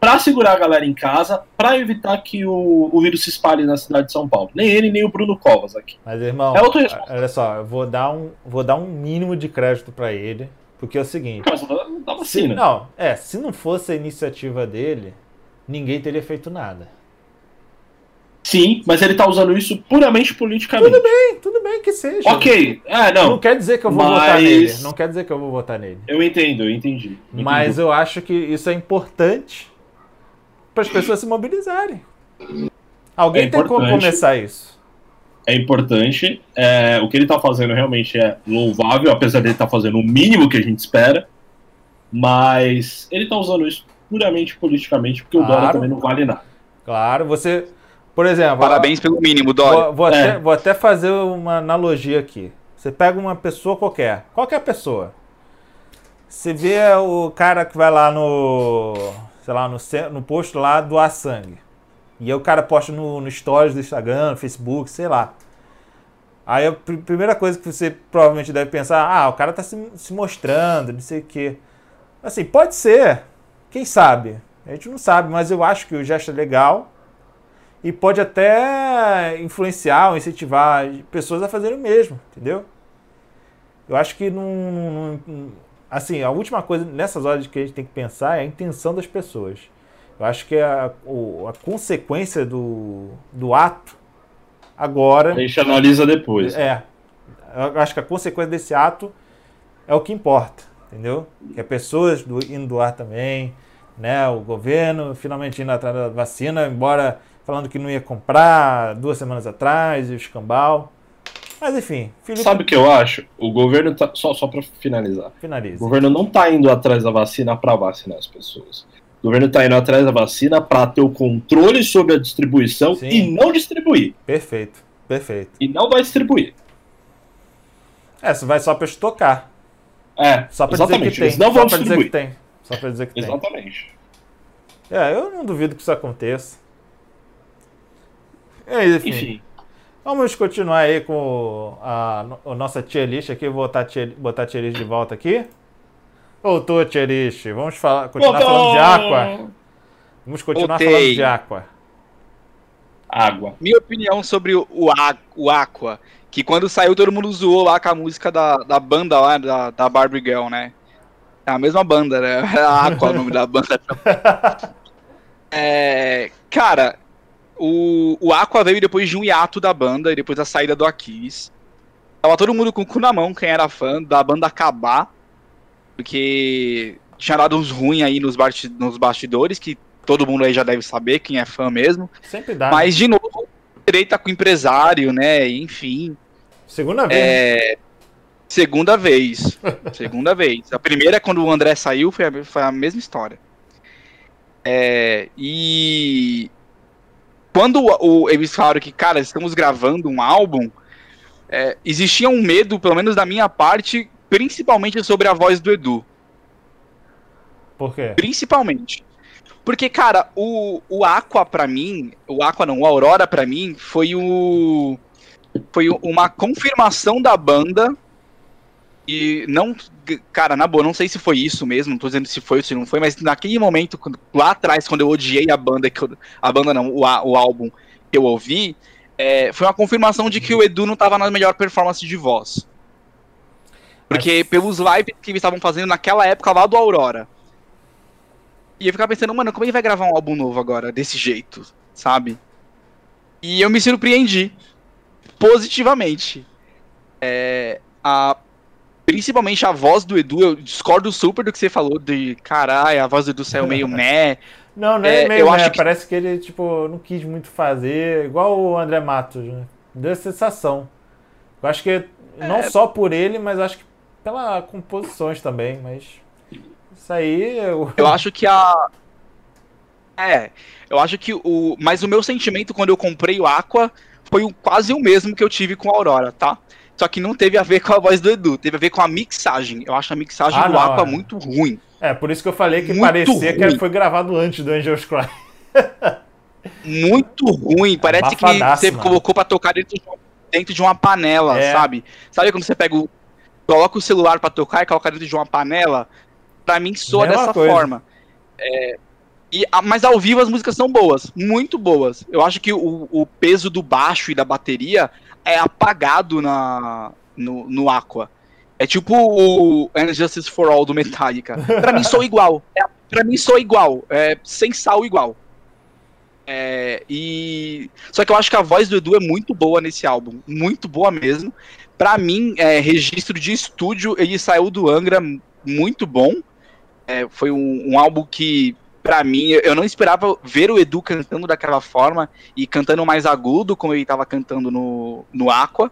pra segurar a galera em casa, pra evitar que o, o vírus se espalhe na cidade de São Paulo. Nem ele, nem o Bruno Covas aqui. Mas, irmão, É outro olha só, eu vou dar um, vou dar um mínimo de crédito para ele, porque é o seguinte. Mas não dá Se, vacina. não, é, se não fosse a iniciativa dele, ninguém teria feito nada. Sim, mas ele tá usando isso puramente politicamente. Tudo bem, tudo bem que seja. Ok, é, Não, não. quer dizer que eu vou Mas- votar nele. Não quer dizer que eu vou votar nele. Eu entendo, eu entendi. Eu Mas entendi. eu acho que isso é importante para as pessoas se mobilizarem. Alguém É tem como começar isso. é importante. É, o que ele tá fazendo realmente é louvável, apesar dele estar fazendo o mínimo que a gente espera. Mas ele tá usando isso puramente politicamente, porque o Claro. Dória também não vale nada. Claro, você, por exemplo, Parabéns pelo mínimo, Dória. Vou, vou É. até, vou até fazer uma analogia aqui. Você pega uma pessoa qualquer, qualquer pessoa. Você vê o cara que vai lá no, sei lá, no, no posto lá doar sangue. E aí o cara posta no, no stories do Instagram, no Facebook, sei lá. Aí a pr- primeira coisa que você provavelmente deve pensar, ah, o cara tá se, se mostrando, não sei o quê. Assim, pode ser, quem sabe? A gente não sabe, mas eu acho que o gesto é legal e pode até influenciar ou incentivar pessoas a fazerem o mesmo, entendeu? Eu acho que não, não- não- assim, a última coisa nessas horas que a gente tem que pensar é a intenção das pessoas. Eu acho que a, a consequência do, do ato agora A gente analisa depois. é. Eu acho que a consequência desse ato é o que importa, entendeu? Que é pessoas do, indo doar também, né? O governo finalmente indo atrás da vacina, embora falando que não ia comprar duas semanas atrás e o escambau. Mas enfim, Felipe Sabe o que eu acho? O governo tá. Só, só pra finalizar. O finaliza. governo não tá indo atrás da vacina pra vacinar as pessoas. O governo tá indo atrás da vacina pra ter o controle sobre a distribuição Sim. e não distribuir. Perfeito, perfeito. E não vai distribuir. É, você vai só pra estocar. É, Só pra dizer exatamente. que tem. Eles não só vão pra dizer que distribuir. tem. Só pra dizer que tem. Exatamente. É, eu não duvido que isso aconteça. É, enfim. Enfim. Vamos continuar aí com a, a nossa tier list aqui. Vou botar, tier, botar a tier list de volta aqui. Voltou a tier list. Vamos falar, continuar falando de Aqua. Vamos continuar Voltei. falando de Aqua. Água. Minha opinião sobre o, o, Aqua, que quando saiu todo mundo zoou lá com a música da, da banda lá, da, da Barbie Girl, né? É a mesma banda, né? É a Aqua o nome da banda. É, cara, o, o Aqua veio depois de um hiato da banda e depois da saída do Aquiles. Tava todo mundo com o cu na mão, quem era fã, da banda acabar. Porque tinha dado uns ruins aí nos, nos bastidores, que todo mundo aí já deve saber, quem é fã mesmo. Sempre dá. Mas, de novo, direita com o empresário, né? Enfim. Segunda vez. né? É, segunda vez. segunda vez. A primeira, quando o André saiu, foi a, foi a mesma história. É, e. Quando o, eles falaram que, cara, estamos gravando um álbum, é, existia um medo, pelo menos da minha parte, principalmente sobre a voz do Edu. Por quê? Principalmente. Porque, cara, o, o Aqua pra mim, o Aqua não, o Aurora pra mim, foi o. Foi uma confirmação da banda E não, cara, na boa, não sei se foi isso mesmo, não tô dizendo se foi ou se não foi, mas naquele momento, quando, lá atrás, quando eu odiei a banda, que eu, a banda não, o, o álbum que eu ouvi, é, foi uma confirmação de que o Edu não tava na melhor performance de voz. Porque mas... pelos lives que eles estavam fazendo naquela época lá do Aurora. E eu ficava pensando, mano, como ele vai gravar um álbum novo agora, desse jeito, sabe? E eu me surpreendi positivamente. É, a, principalmente a voz do Edu, eu discordo super do que você falou de caralho, a voz do Edu saiu meio meh. Não, não é, é meio eu acho que... Parece que ele, tipo, não quis muito fazer, igual o André Matos, né? Deu sensação. Eu acho que não é... só por ele, mas acho que pela composições também, mas isso aí eu... eu acho que a é, eu acho que o mas o meu sentimento quando eu comprei o Aqua foi quase o mesmo que eu tive com a Aurora, tá? Só que não teve a ver com a voz do Edu, teve a ver com a mixagem. Eu acho a mixagem ah, do não, Aqua é. muito ruim. É, por isso que eu falei que muito parecia ruim. que foi gravado antes do Angel's Cry. muito ruim. Parece que você mano. colocou pra tocar dentro de, uma, dentro de uma panela, é. sabe? Sabe quando você pega o. Coloca o celular pra tocar e coloca dentro de uma panela? Pra mim soa Mesma dessa coisa. forma. É, e, mas ao vivo as músicas são boas, muito boas. Eu acho que o, o peso do baixo e da bateria é apagado na, no, no Aqua. É tipo o Justice for All do Metallica. Pra mim sou igual. É, pra mim sou igual. É, sem sal igual. É, e Só que eu acho que a voz do Edu é muito boa nesse álbum. Muito boa mesmo. Pra mim, é, registro de estúdio, ele saiu do Angra muito bom. É, foi um, um álbum que para mim, eu não esperava ver o Edu cantando daquela forma e cantando mais agudo, como ele estava cantando no, no Aqua.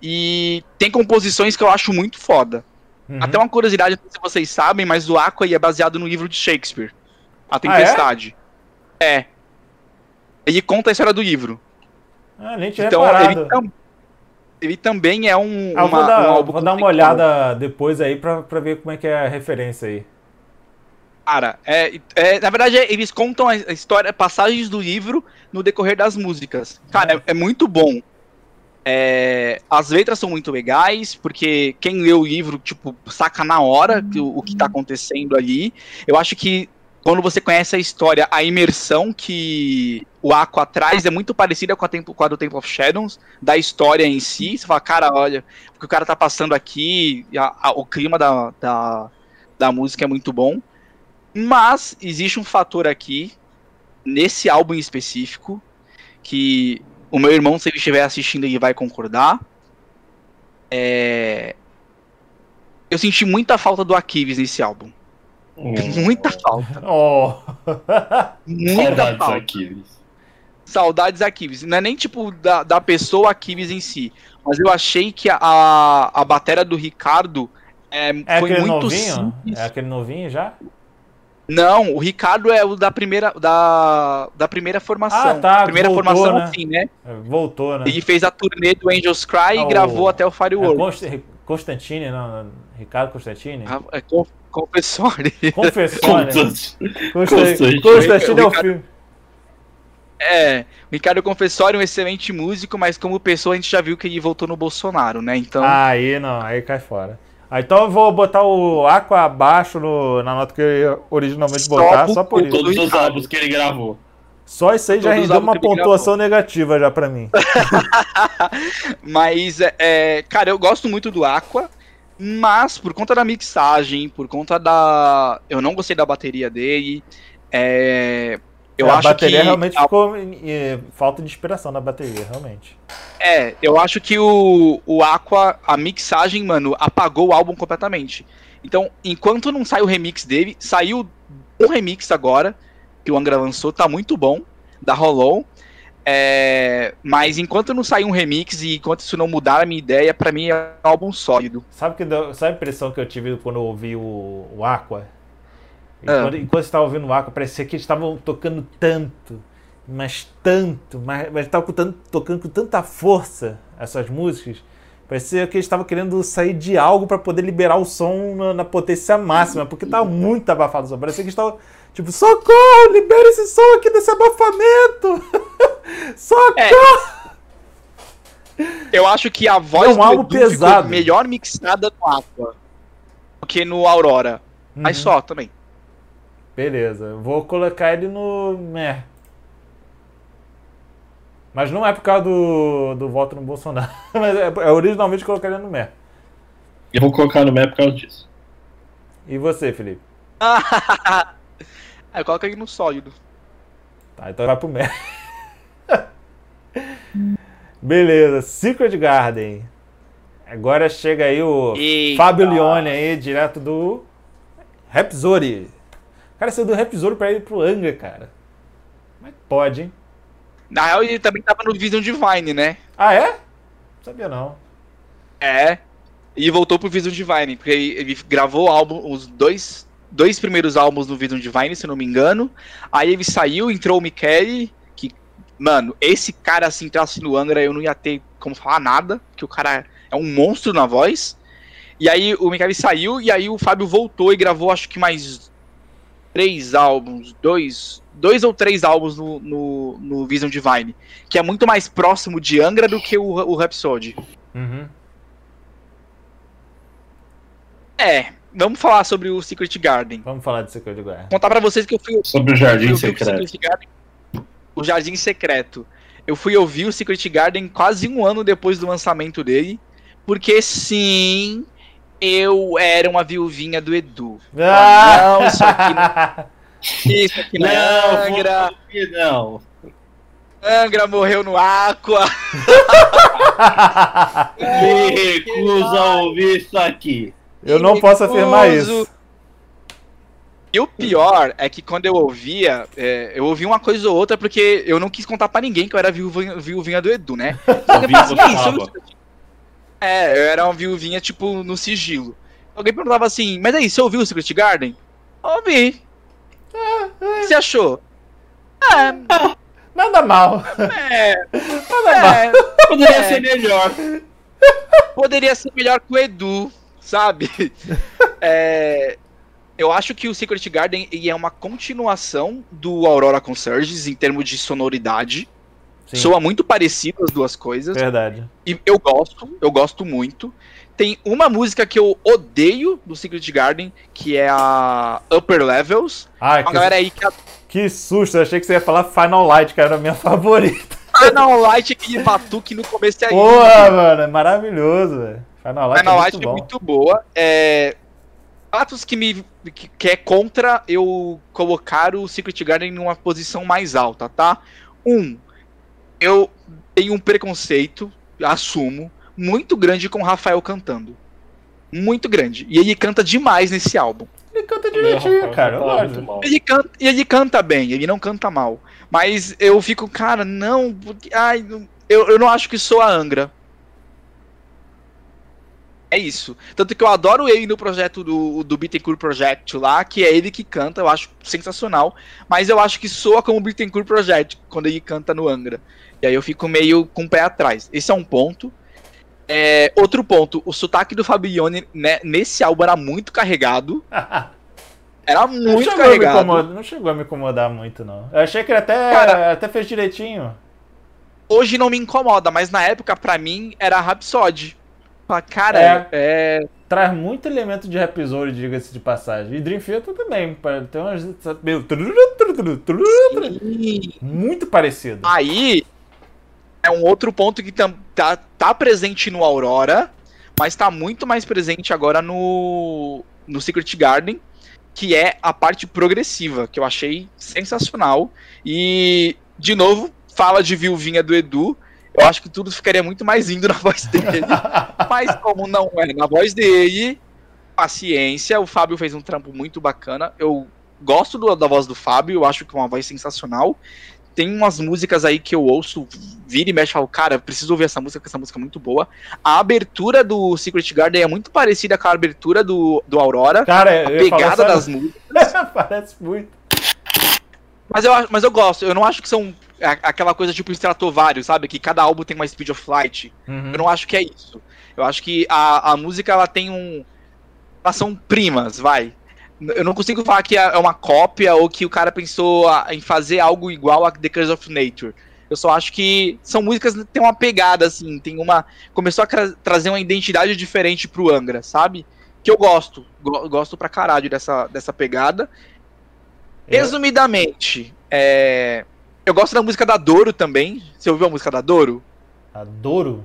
E tem composições que eu acho muito foda. Uhum. Até uma curiosidade, não sei se vocês sabem, mas o Aqua é baseado no livro de Shakespeare, A Tempestade. Ah, é? é? Ele conta a história do livro. Ah, nem tinha então, reparado. Ele, tam ele também é um. Ah, uma, vou dar, um álbum vou dar uma olhada depois aí pra, pra ver como é que é a referência aí. Cara, é, é, na verdade, eles contam a história, passagens do livro no decorrer das músicas. Cara, é, é muito bom. É, as letras são muito legais, porque quem lê o livro, tipo, saca na hora que, o, o que tá acontecendo ali. Eu acho que quando você conhece a história, a imersão que o Aqua traz é muito parecida com a, tempo, com a do Temple of Shadows, da história em si. Você fala, cara, olha, o que o cara tá passando aqui, a, a, o clima da, da, da música é muito bom. Mas existe um fator aqui, nesse álbum em específico, que o meu irmão, se ele estiver assistindo, ele vai concordar. É... Eu senti muita falta do Aquiles nesse álbum. Oh. Muita falta. Oh. muita Saudades falta. Aquiles. Saudades Aquiles. Não é nem tipo da, da pessoa Aquiles em si. Mas eu achei que a, a, a bateria do Ricardo é, é foi muito novinho? Simples. É aquele novinho já? Não, o Ricardo é o da primeira, da, da primeira formação. Ah, tá. Primeira voltou, formação, né? assim, né? É, voltou, né? Ele fez a turnê do Angels Cry ah, e gravou até o Fireworks. É Constantine, não? Ricardo Constantine? Ah, é co Confessore. Confessore. Constantine, Constantine é o filme. É, o Ricardo Confessori é um excelente músico, mas como pessoa a gente já viu que ele voltou no Bolsonaro, né? Então. Aí não, aí cai fora. Ah, então eu vou botar o Aqua abaixo no, na nota que eu ia originalmente só botar, só por isso. Todos os álbuns que ele gravou. Só isso aí já rendeu uma pontuação negativa já pra mim. mas, é, cara, eu gosto muito do Aqua, mas por conta da mixagem, por conta da... Eu não gostei da bateria dele, é... Eu é, acho a bateria que realmente a... ficou falta de inspiração na bateria, realmente. É, eu acho que o, o Aqua, a mixagem, mano, apagou o álbum completamente. Então, enquanto não sai o remix dele, saiu um remix agora, que o Angra lançou, tá muito bom, da Hollow. É, mas enquanto não sair um remix e enquanto isso não mudar a minha ideia, para mim é um álbum sólido. Sabe, que deu, sabe a impressão que eu tive quando eu ouvi o, o Aqua? Enquanto, ah. enquanto você estava ouvindo o Aqua, parecia que eles estavam tocando tanto, mas tanto, mas, mas estavam tocando, tocando com tanta força essas músicas. Parecia que eles estavam querendo sair de algo para poder liberar o som na, na, potência máxima, porque estava muito abafado o som. Parecia que eles estavam tipo, socorro, libera esse som aqui desse abafamento! socorro! É. Eu acho que a voz É um álbum Edu ficou pesado. melhor mixada no Aqua do que no Aurora. Mas Uhum. só também. Beleza, vou colocar ele no Meh. Mas não é por causa do, do voto no Bolsonaro. Mas é, é originalmente colocaria no Meh. Eu vou colocar no map por causa disso. E você, Felipe? Aí coloca ele no sólido. Tá, então vai pro Meh. Beleza, Secret Garden. Agora chega aí o Eita. Fábio Leone aí, direto do Rhapsody. Cara, saiu do Rhapsody pra ir pro Angra, cara. Que pode, hein? Na real, ele também tava no Vision Divine, né? Ah, é? Não sabia não. É. E voltou pro Vision Divine, porque ele, gravou o álbum, os dois, dois primeiros álbuns no Vision Divine, se eu não me engano. Aí ele saiu, entrou o Michele, que, mano, esse cara se entrasse no Angra, eu não ia ter como falar nada, porque o cara é um monstro na voz. E aí o Michele saiu, e aí o Fábio voltou e gravou, acho que mais três álbuns, dois, dois ou três álbuns no, no, no Vision Divine, que é muito mais próximo de Angra do que o, o Rhapsody. Uhum. É, vamos falar sobre o Secret Garden. Vamos falar de Secret Garden. Contar pra vocês que eu fui Sobre o Jardim Secreto. Secret Garden, o Jardim Secreto. Eu fui ouvir o Secret Garden quase um ano depois do lançamento dele, porque sim, eu era uma viuvinha do Edu. Ah! Não, isso aqui não, isso aqui não, é Não, Angra, não. Angra morreu no Aqua. Me recuso a ouvir isso aqui. Eu não posso afirmar isso. E o pior é que quando eu ouvia, é, eu ouvia uma coisa ou outra porque eu não quis contar pra ninguém que eu era viúva, viuvinha do Edu, né? "Isso eu não- É, eu era uma viuvinha, tipo, no sigilo. Alguém perguntava assim, mas aí, você ouviu o Secret Garden? Ouvi. O que você achou? Nada mal. É, Nada mal. é, Poderia É. ser melhor. poderia ser melhor que o Edu, sabe? É, eu acho que o Secret Garden é uma continuação do Aurora Consurges em termos de sonoridade. Sim, Soa muito parecido as duas coisas. verdade. E eu gosto, eu gosto muito. Tem uma música que eu odeio do Secret Garden, que é a Upper Levels. Ah, Uma que, galera aí que que susto. Eu achei que você ia falar Final Light, que era a minha favorita. Final Light aquele batuque no começo é Porra, mano. É maravilhoso, velho. Final Light Final é Light muito é bom. muito boa. É... Fatos que me que, que é contra eu colocar o Secret Garden numa posição mais alta, tá? Um, eu tenho um preconceito, assumo, muito grande com o Rafael cantando. Muito grande. E ele canta demais nesse álbum. Ele canta direitinho, cara. Eu. Ele canta, ele canta bem, ele não canta mal. Mas eu fico, cara, não, porque, ai, eu, eu não acho que sou a Angra. É isso. Tanto que eu adoro ele no projeto do, do Bittencourt Project lá, que é ele que canta, eu acho sensacional. Mas eu acho que soa como o Bittencourt Project quando ele canta no Angra. E aí eu fico meio com o pé atrás. Esse é um ponto. É, outro ponto, o sotaque do Fabione né, nesse álbum era muito carregado. Era Não muito me carregado. incomodar, não chegou a me incomodar muito, não. Eu achei que ele até, Cara- até fez direitinho. hoje não me incomoda, mas na época, pra mim, era Rhapsody. Cara, É. é. Traz muito elemento de episódio, diga-se de passagem. E Dream Theater também. Tem umas. Muito parecido. Aí é um outro ponto que tam- tá, tá presente no Aurora, mas tá muito mais presente agora no, no Secret Garden, que é a parte progressiva, que eu achei sensacional. E, de novo, fala de viuvinha do Edu. Eu acho que tudo ficaria muito mais lindo na voz dele. Mas como não é na voz dele, paciência. O Fábio fez um trampo muito bacana. Eu gosto do- da voz do Fábio, eu acho que é uma voz sensacional. Tem umas músicas aí que eu ouço, vira e mexe, e falo, cara, preciso ouvir essa música, porque essa música é muito boa. A abertura do Secret Garden é muito parecida com a abertura do, do Aurora. Cara, A pegada das músicas. Parece muito. Mas eu, mas eu gosto, eu não acho que são a- aquela coisa tipo Stratovarius, sabe? Que cada álbum tem uma speed of light. Uhum. Eu não acho que é isso. Eu acho que a, a música ela tem um. Elas são primas, vai. Eu não consigo falar que é uma cópia ou que o cara pensou em fazer algo igual a The Curse of Nature. Eu só acho que são músicas que tem uma pegada, assim, tem uma. Começou a trazer uma identidade diferente pro Angra, sabe? Que eu gosto. Go gosto pra caralho dessa, dessa pegada. É. Resumidamente, é... eu gosto da música da Doro também. Você ouviu a música da Doro? A Doro?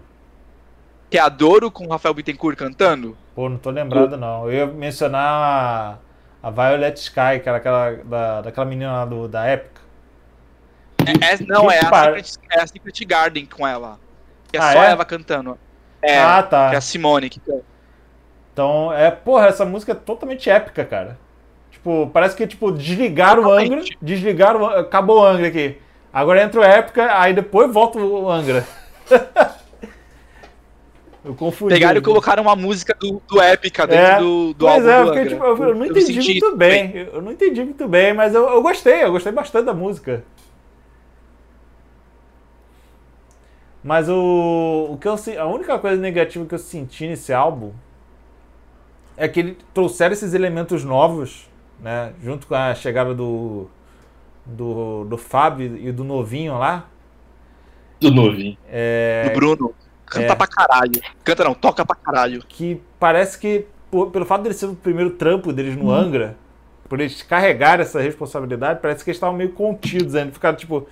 Que é a Doro com o Rafael Bittencourt cantando? Pô, não tô lembrado não. Eu ia mencionar a, Violet Sky, que era aquela da, daquela menina lá do, da época. É, é, não, é a, Secret, é a, Secret, Garden com ela. Que é ah, só é? ela cantando. É, ah, tá. Que é a Simone que Então, é, porra, essa música é totalmente épica, cara. Tipo, parece que, tipo, desligaram o Angra, desligaram, acabou o Angra aqui. Agora entra o Épica, aí depois volta o Angra. eu confundi. Pegaram e colocaram uma música do, do Épica dentro é, do, do álbum é, porque, tipo, eu, eu, não entendi eu muito bem. bem. Eu não entendi muito bem, mas eu, eu gostei, eu gostei bastante da música. Mas o, o que eu a única coisa negativa que eu senti nesse álbum é que ele trouxeram esses elementos novos, né, junto com a chegada do do, do Fábio e do novinho lá. Do novinho. É, do Bruno. Canta é, pra caralho. Canta não, toca pra caralho. Que parece que, por, pelo fato dele ser o primeiro trampo deles no hum. Angra, por eles carregar essa responsabilidade, parece que eles estavam meio contidos ainda. Ficaram tipo,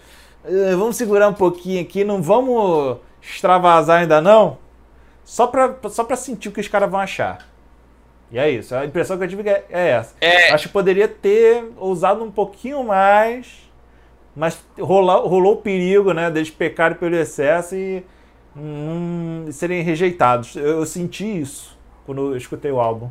eh, vamos segurar um pouquinho aqui, não vamos extravasar ainda não, só pra, só pra sentir o que os caras vão achar. E é isso, a impressão que eu tive é, é essa. É... Acho que poderia ter ousado um pouquinho mais, mas rolou, rolou o perigo, né, deles pecarem pelo excesso e serem rejeitados. Eu, eu senti isso quando eu escutei o álbum.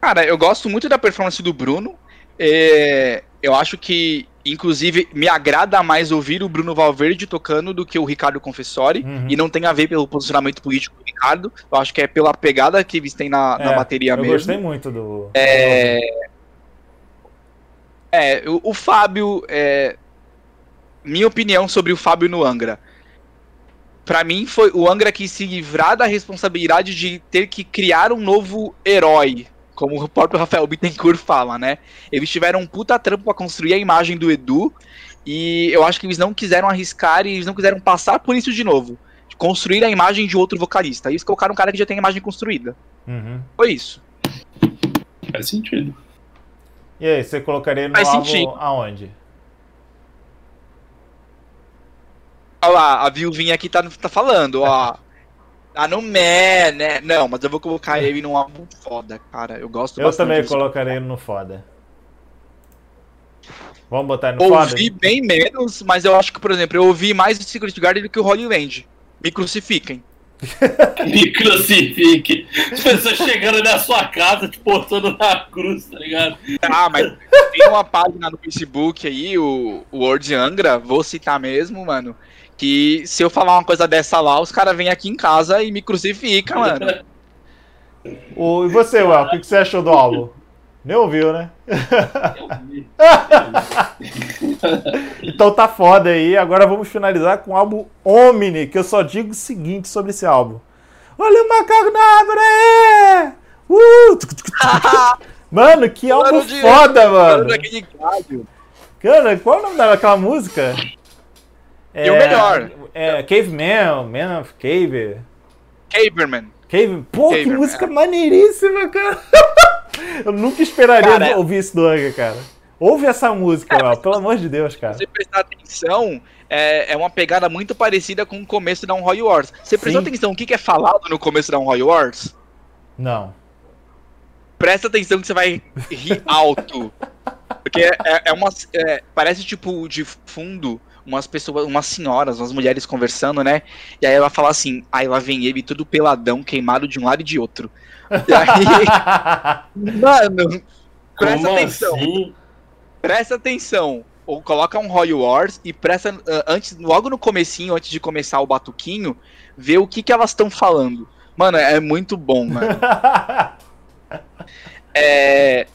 Cara, eu gosto muito da performance do Bruno. É, eu acho que Inclusive, me agrada mais ouvir o Bruno Valverde tocando do que o Ricardo Confessori. Uhum. E não tem a ver pelo posicionamento político do Ricardo. Eu acho que é pela pegada que eles têm na, é, na bateria eu mesmo. Eu gostei muito do. É, é o, o Fábio. É... Minha opinião sobre o Fábio no Angra. Para mim, foi o Angra que se livrar da responsabilidade de ter que criar um novo herói como o próprio Rafael Bittencourt fala, né? Eles tiveram um puta trampo pra construir a imagem do Edu, e eu acho que eles não quiseram arriscar e eles não quiseram passar por isso de novo. De construir a imagem de outro vocalista. Eles colocaram um cara que já tem a imagem construída. Uhum. Foi isso. Faz sentido. E aí, você colocaria no Faz álbum sentido. aonde? Olha lá, a viuvinha aqui tá, tá falando, ó. Tá no meh, né? Não, mas eu vou colocar ele num álbum foda, cara. Eu gosto Eu também colocarei ele no foda. Vamos botar ele no ouvi foda? Ouvi bem menos, mas eu acho que, por exemplo, eu ouvi mais o Secret Garden do que o Holy Land. Me crucifiquem. Me crucifique. As pessoas chegando na sua casa, te portando na cruz, tá ligado? Ah, mas tem uma página no Facebook aí, o, o Word Angra, vou citar mesmo, mano que se eu falar uma coisa dessa lá, os caras vêm aqui em casa e me crucificam, mano. O, e você, Well, o que, que você achou do álbum? Nem ouviu, né? então tá foda aí. Agora vamos finalizar com o álbum Omni, que eu só digo o seguinte sobre esse álbum. Olha o macaco na árvore! Uh! Mano, que álbum foda, mano! Cara, qual é o nome daquela música? É, e o melhor. É, Caveman, Man of Cave. Caverman. Cave... Pô, Caverman. que música maneiríssima, cara. Eu nunca esperaria cara, ouvir isso do Anga, cara. Ouve essa música, cara, pelo amor de Deus, cara. Se você prestar atenção, é, é uma pegada muito parecida com o começo da Um Roy Wars. Você prestou Sim. atenção o que, que é falado no começo da Um Roy Wars? Não. Presta atenção que você vai rir alto. Porque é, é, é uma. É, parece tipo de fundo umas pessoas, umas senhoras, umas mulheres conversando, né? E aí ela fala assim, aí lá vem ele tudo peladão, queimado de um lado e de outro. E aí, mano, presta Como atenção. Assim? Presta atenção. Ou coloca um Roy Wars e presta uh, antes, logo no comecinho, antes de começar o batuquinho, vê o que que elas estão falando. Mano, é muito bom, mano. é...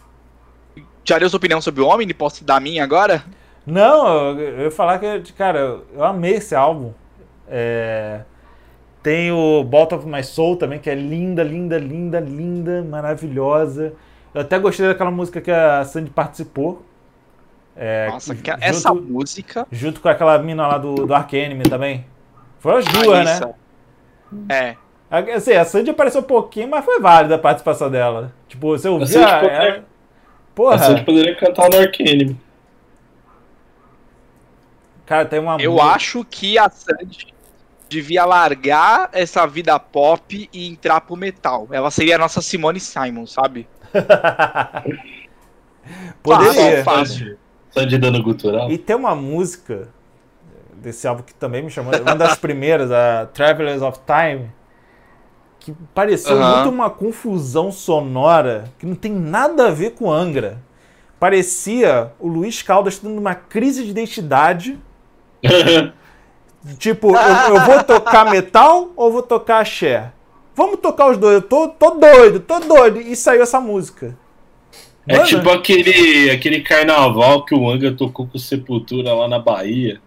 Já deu sua opinião sobre o Homem? Posso dar a minha agora? Não, eu ia falar que, cara, eu amei esse álbum. É... Tem o Bottom of My Soul também, que é linda, linda, linda, linda, maravilhosa. Eu até gostei daquela música que a Sandy participou. É, Nossa, que- junto, essa música. junto com aquela mina lá do, do Ark Enemy também. Foram as duas, né? Raíssa. É. Assim, a Sandy apareceu um pouquinho, mas foi válida a participação dela. Tipo, você ouvia Sandy poderia-. Porra, A Sandy poderia cantar no Arcane. Cara, tem uma Eu música- acho que a Sandy devia largar essa vida pop e entrar pro metal. Ela seria a nossa Simone Simon, sabe? Poderia. Fácil, fácil. Sandy dando gutural. E tem uma música desse álbum que também me chamou, uma das primeiras, a Travelers of Time, que pareceu Aham. muito uma confusão sonora que não tem nada a ver com Angra. Parecia o Luiz Caldas tendo uma crise de identidade. Tipo, eu, eu vou tocar metal ou vou tocar axé? Vamos tocar os dois. Eu tô, tô doido, tô doido. E saiu essa música. É Mano, tipo aquele, aquele carnaval que o Anga tocou com Sepultura lá na Bahia.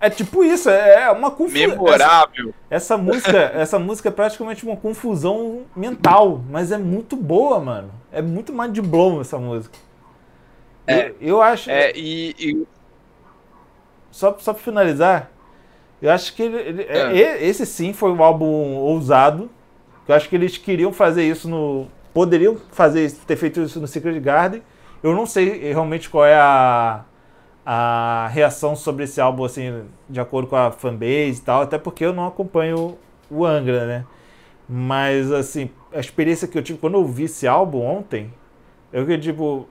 É tipo isso, é uma confusão. Memorável. Essa música, essa música é praticamente uma confusão mental, mas é muito boa, mano. É muito mind blown essa música. É. eu, eu acho, É, e, e- só, só pra finalizar, eu acho que ele- ele- é, É. esse sim foi um álbum ousado. Eu acho que eles queriam fazer isso no. Poderiam fazer isso- ter feito isso no Secret Garden. Eu não sei realmente qual é a, a reação sobre esse álbum, assim, de acordo com a fanbase e tal, até porque eu não acompanho o Angra, né? Mas, assim, a experiência que eu tive quando eu vi esse álbum ontem, eu que tipo.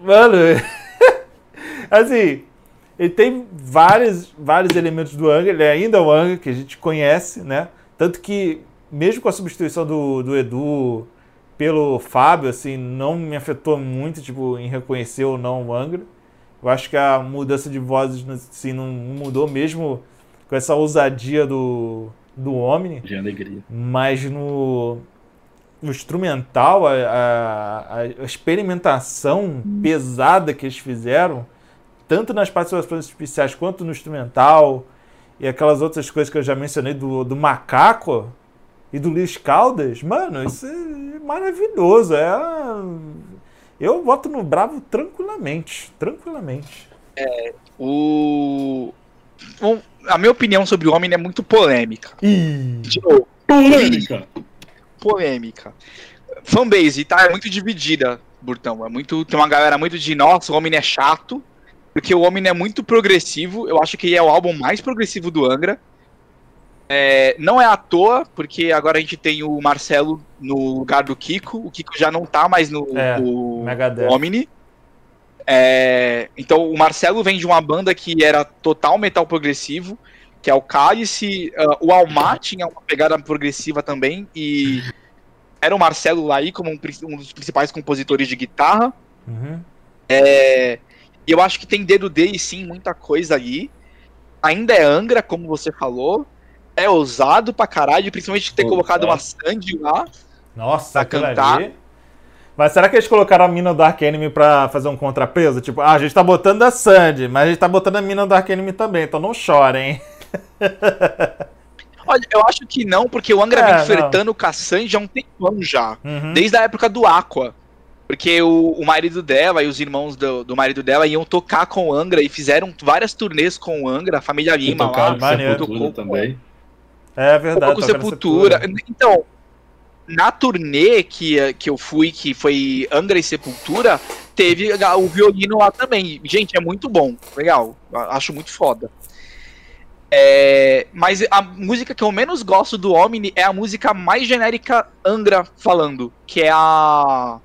Mano. assim, ele tem vários, vários elementos do Angra, ele ainda é o Angra que a gente conhece, né? Tanto que, mesmo com a substituição do, do Edu pelo Fábio, assim, não me afetou muito, tipo, em reconhecer ou não o Angra. Eu acho que a mudança de vozes, assim, não mudou mesmo com essa ousadia do, do Omni. De alegria. Mas no, no instrumental, a, a- a experimentação pesada que eles fizeram, tanto nas participações especiais quanto no instrumental, e aquelas outras coisas que eu já mencionei do, do Macaco e do Luiz Caldas, mano, isso é maravilhoso. É, eu voto no Bravo tranquilamente. Tranquilamente. o, o- a minha opinião sobre o homem é muito polêmica. Ih, novo, Polêmica! polêmica. Fanbase, tá? É muito dividida, Burtão. É muito, tem uma galera muito de, nossa, o homem é chato. Porque o homem é muito progressivo. Eu acho que é o álbum mais progressivo do Angra. É, não é à toa, porque agora a gente tem o Marcelo no lugar do Kiko. O Kiko já não tá mais no, É, no. Omni. É, então o Marcelo vem de uma banda que era total metal progressivo, que é o Cálice. ah, o Almar tinha uma pegada progressiva também, e era o Marcelo lá aí como um, um dos principais compositores de guitarra. Uhum. É, e eu acho que tem dedo dele sim, muita coisa ali. Ainda é Angra, como você falou. É ousado pra caralho, principalmente ter colocado uma Sandy lá. Nossa, Pra cantar. ali. Mas será que eles colocaram a mina do Ark Enemy pra fazer um contrapeso? Tipo, ah, a gente tá botando a Sandy, mas a gente tá botando a mina do Ark Enemy também, então não chorem. Olha, eu acho que não, porque o Angra É, vem flertando com a Sandy há um tempão já. Uhum. Desde a época do Aqua. Porque o, o marido dela e os irmãos do, do marido dela iam tocar com o Angra e fizeram várias turnês com o Angra, a família Lima lá. maneiro. Sepultura tocou- também. É verdade. tocou com tocaram Sepultura. Então, na turnê que, que eu fui, que foi Angra e Sepultura, teve o violino lá também. Gente, é muito bom. Legal. Acho muito foda. É, mas a música que eu menos gosto do Omni é a música mais genérica Angra falando, que é a.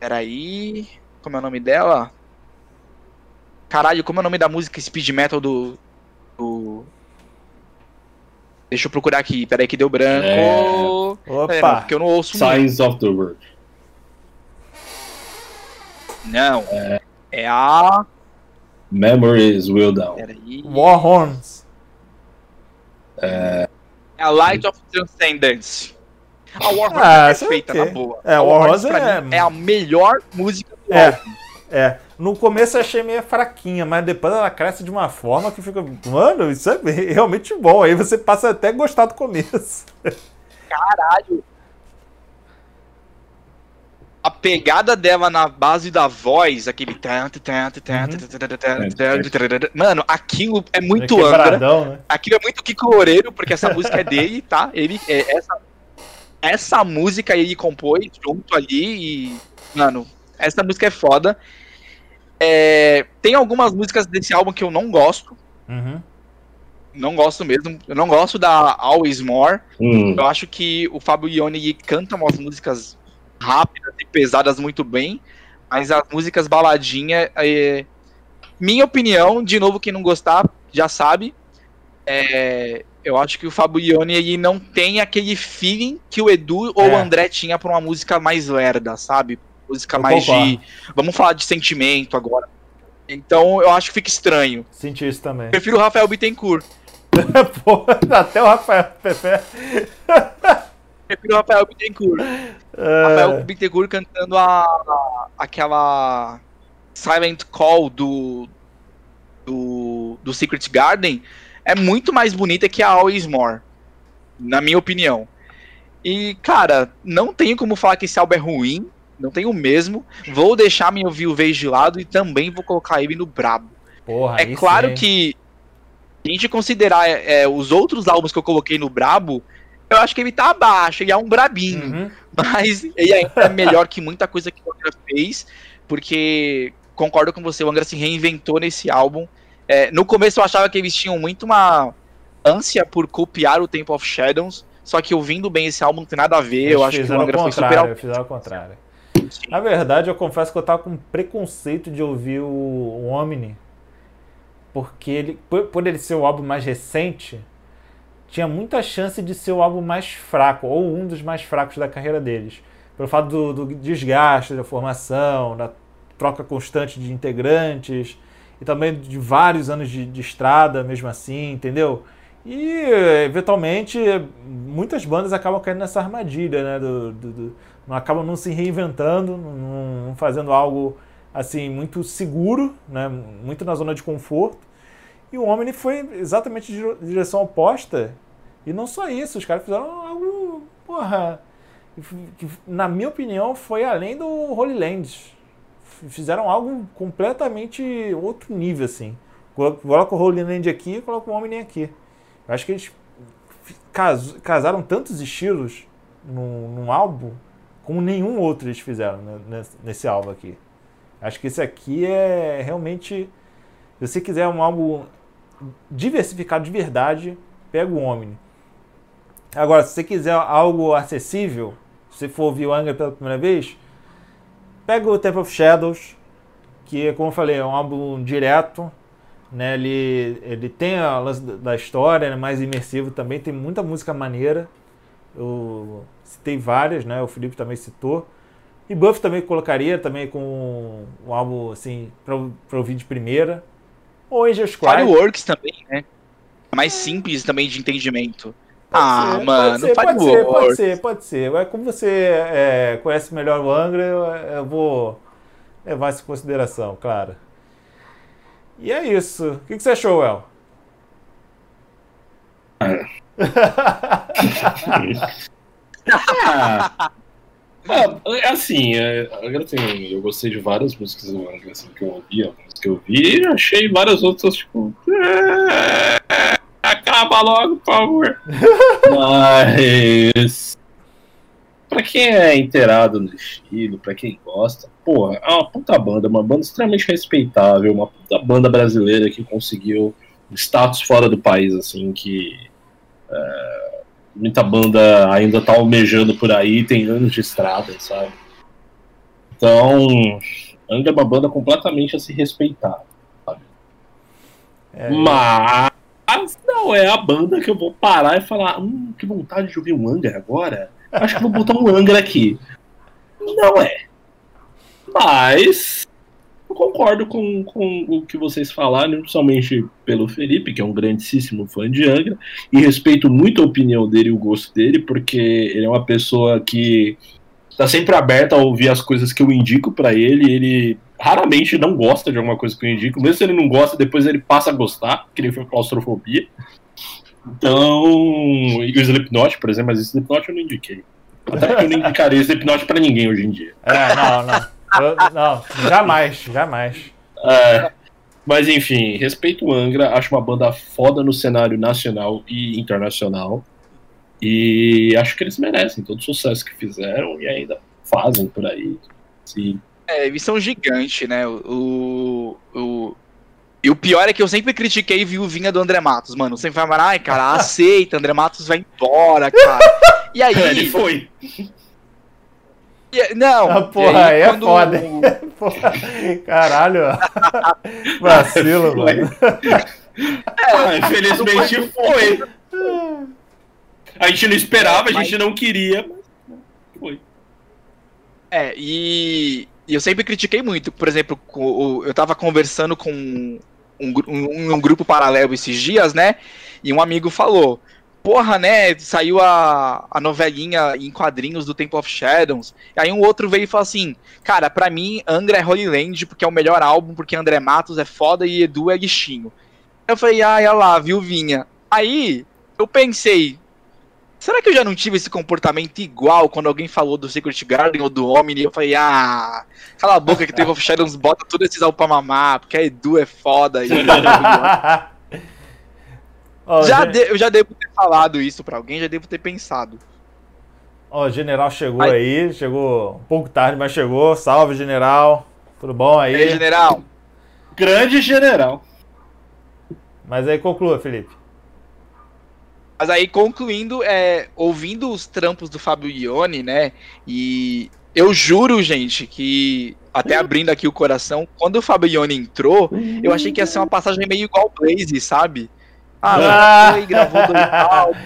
Peraí. Como é o nome dela? Caralho, como é o nome da música speed metal do. do... Deixa eu procurar aqui, peraí que deu branco. É, não, Opa! porque eu não ouço muito. Signs of the World. Não. É a. Memories Will Down. Peraí. War Horns. É a Light of Transcendence. A War Horse Ah, é é perfeita, na boa. É, a War Horse, é- mim, é a melhor música do É. álbum. É. No começo eu achei meio fraquinha, mas depois ela cresce de uma forma que fica. Mano, isso é realmente bom. Aí você passa até a gostar do começo. Caralho. a pegada dela na base da voz, aquele. Mano, aquilo é muito É Angra. né? Aquilo é muito Kiko Loureiro, porque essa música é dele, tá? Ele, é, essa, essa música ele compôs junto ali e. Mano, essa música é foda. É, tem algumas músicas desse álbum que eu não gosto. Uhum. Não gosto mesmo. Eu não gosto da Always More. Hum. Eu acho que o Fábio Ione canta umas músicas rápidas e pesadas muito bem, mas as músicas baladinha, é... minha opinião, de novo, quem não gostar já sabe, é... eu acho que o Fábio Ione ele não tem aquele feeling que o Edu ou É. o André tinha pra uma música mais lerda, sabe? Música Eu mais de. concordo. Vamos falar de sentimento agora. Então eu acho que fica estranho. Senti isso também. Prefiro o Rafael Bittencourt. Pô, até o Rafael Pepe. Prefiro o Rafael Bittencourt. É. Rafael Bittencourt cantando a, a- aquela Silent Call do, do do Secret Garden é muito mais bonita que a Always More, na minha opinião. E cara, não tenho como falar que esse álbum é ruim, não tenho mesmo. Vou deixar meu ouvir o vez de lado e também vou colocar ele no brabo. Porra, É claro hein? que se a gente considerar é, os outros álbuns que eu coloquei no brabo, eu acho que ele tá abaixo, ele é um brabinho. Uhum. Mas ele ainda é melhor que muita coisa que o Angra fez, porque concordo com você, o Angra se reinventou nesse álbum. É, no começo eu achava que eles tinham muito uma ânsia por copiar o Temple of Shadows, só que ouvindo bem esse álbum não tem nada a ver, eu acho que o Angra foi super contrário, alto. fizeram o contrário. Na verdade, eu confesso que eu tava com preconceito de ouvir o, o Omni, porque ele, por, por ele ser o álbum mais recente, tinha muita chance de ser o álbum mais fraco, ou um dos mais fracos da carreira deles. Pelo fato do, do desgaste da formação, da troca constante de integrantes, e também de vários anos de, de estrada, mesmo assim, entendeu? E, eventualmente, muitas bandas acabam caindo nessa armadilha, né? Do, do- do- não acabam não se reinventando, não, não fazendo algo assim muito seguro, né? Muito na zona de conforto. E o Omni foi exatamente de direção oposta. E não só isso, os caras fizeram algo, porra, que, na minha opinião foi além do Holy Land. Fizeram algo completamente outro nível assim. Coloca o Holy aqui e coloca o Omni aqui. Eu acho que eles cas- casaram tantos estilos num, num álbum como nenhum outro eles fizeram nesse, nesse álbum aqui. Acho que esse aqui é realmente. Se você quiser um álbum diversificado de verdade, pega o Omni. Agora, se você quiser algo acessível, se for ouvir o Angra pela primeira vez, pega o Temple of Shadows, que, como eu falei, é um álbum direto, né? Ele, ele tem a lance da- história, é mais imersivo também, tem muita música maneira. Eu citei várias, né? O Felipe também citou. E Buff também colocaria também com um álbum assim para ouvir de primeira. Ou Angels Cry. Fireworks também, né? Mais simples também de entendimento. Pode ah, ser, mano, pode ser, pode ser, pode ser, pode ser. Mas como você é, conhece melhor o Angra, eu, eu vou levar isso em consideração, claro. E é isso. O que, que você achou, El? Ah, ah, é assim, é, agora tem, eu gostei de várias músicas do Angra assim, que eu ouvi, algumas que eu vi, e achei várias outras, tipo. "É, acaba logo, por favor. Mas. Pra quem é inteirado no estilo, pra quem gosta, porra, é uma puta banda, uma banda extremamente respeitável, uma puta banda brasileira que conseguiu status fora do país, assim, que é, muita banda ainda tá almejando por aí, tem anos de estrada, sabe? Então, Angra é uma banda completamente a se respeitar. É, Mas não é a banda que eu vou parar e falar, hum, que vontade de ouvir um Angra agora. Acho que vou botar um Angra aqui. Não é. Mas eu concordo com, com o que vocês falaram, principalmente pelo Felipe, que é um grandíssimo fã de Angra, e respeito muito a opinião dele e o gosto dele, porque ele é uma pessoa que tá sempre aberta a ouvir as coisas que eu indico pra ele, ele raramente não gosta de alguma coisa que eu indico, mesmo se ele não gosta, depois ele passa a gostar, que nem foi claustrofobia. Então, e o Slipknot, por exemplo, mas o Slipknot eu não indiquei. Até porque eu não indicaria hipnote pra ninguém hoje em dia. É, não, não. Eu- não, jamais, jamais. É, mas enfim, respeito o Angra, acho uma banda foda no cenário nacional e internacional. E acho que eles merecem todo o sucesso que fizeram e ainda fazem por aí. Sim. É, eles são gigantes, né? O, o, E o pior é que eu sempre critiquei viuvinha do André Matos, mano. Sempre vai falar, ai, cara, aceita, André Matos vai embora, cara. E aí. Ele foi. e- Não, Ah, porra, e aí é foda, hein? Porra, caralho. Vacilo, mano. Ah, infelizmente foi. A gente não esperava, a gente não queria, mas foi. É, e, e eu sempre critiquei muito. Por exemplo, eu tava conversando com um, um, um grupo paralelo esses dias, né? E um amigo falou: Porra, né? Saiu a, a novelinha em quadrinhos do Temple of Shadows. E aí um outro veio e falou assim: Cara, pra mim, Angra é Holy Land porque é o melhor álbum, porque André Matos é foda e Edu é lixinho. Eu falei: Ah, olha lá, viu, Vinha? Aí eu pensei. Será que eu já não tive esse comportamento igual quando alguém falou do Secret Garden ou do Omni? Eu falei, ah, cala a boca que teve of Shadows bota tudo esses álbuns pra mamar, porque a Edu é foda. E... Ó, já gen- de- eu já devo ter falado isso pra alguém, já devo ter pensado. ó, o general chegou Ai. aí, chegou um pouco tarde, mas chegou. Salve, general. Tudo bom E aí, aí? general? Grande general. Mas aí conclua, Felipe. Mas aí, concluindo, é, ouvindo os trampos do Fabio Ione, né? E eu juro, gente, que até abrindo aqui o coração, quando o Fabio Ione entrou, eu achei que ia ser uma passagem meio igual o Blaze, sabe? Ah, Ah. foi, gravou dois álbuns.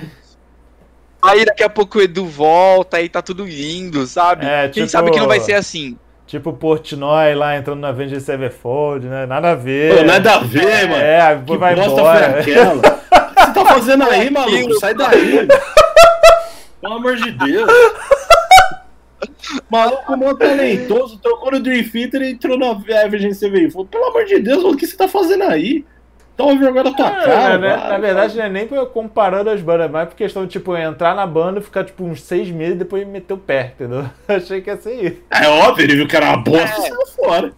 Aí daqui a pouco o Edu volta, aí tá tudo lindo, sabe? É, Quem tipo- sabe que não vai ser assim. Tipo o Portnoy lá entrando na Avenged Sevenfold, né? Nada a ver. Pô, nada a ver, mano. É, Que vai bosta foi embora. aquela? O que você tá fazendo aí, maluco? Sai daí. Pelo amor de Deus. Maluco mó talentoso, trocou no Dream Theater e entrou na Average Sevenfold. Pelo amor de Deus, mano, o que você tá fazendo aí? Toma vergonha da tua É, cara. né? vai, Na verdade, não é nem comparando as bandas, mas por questão de, tipo, entrar na banda, ficar, tipo, uns seis meses e depois meter o pé, entendeu? Achei que ia ser isso. É óbvio, ele viu que era uma bosta e É. saiu fora.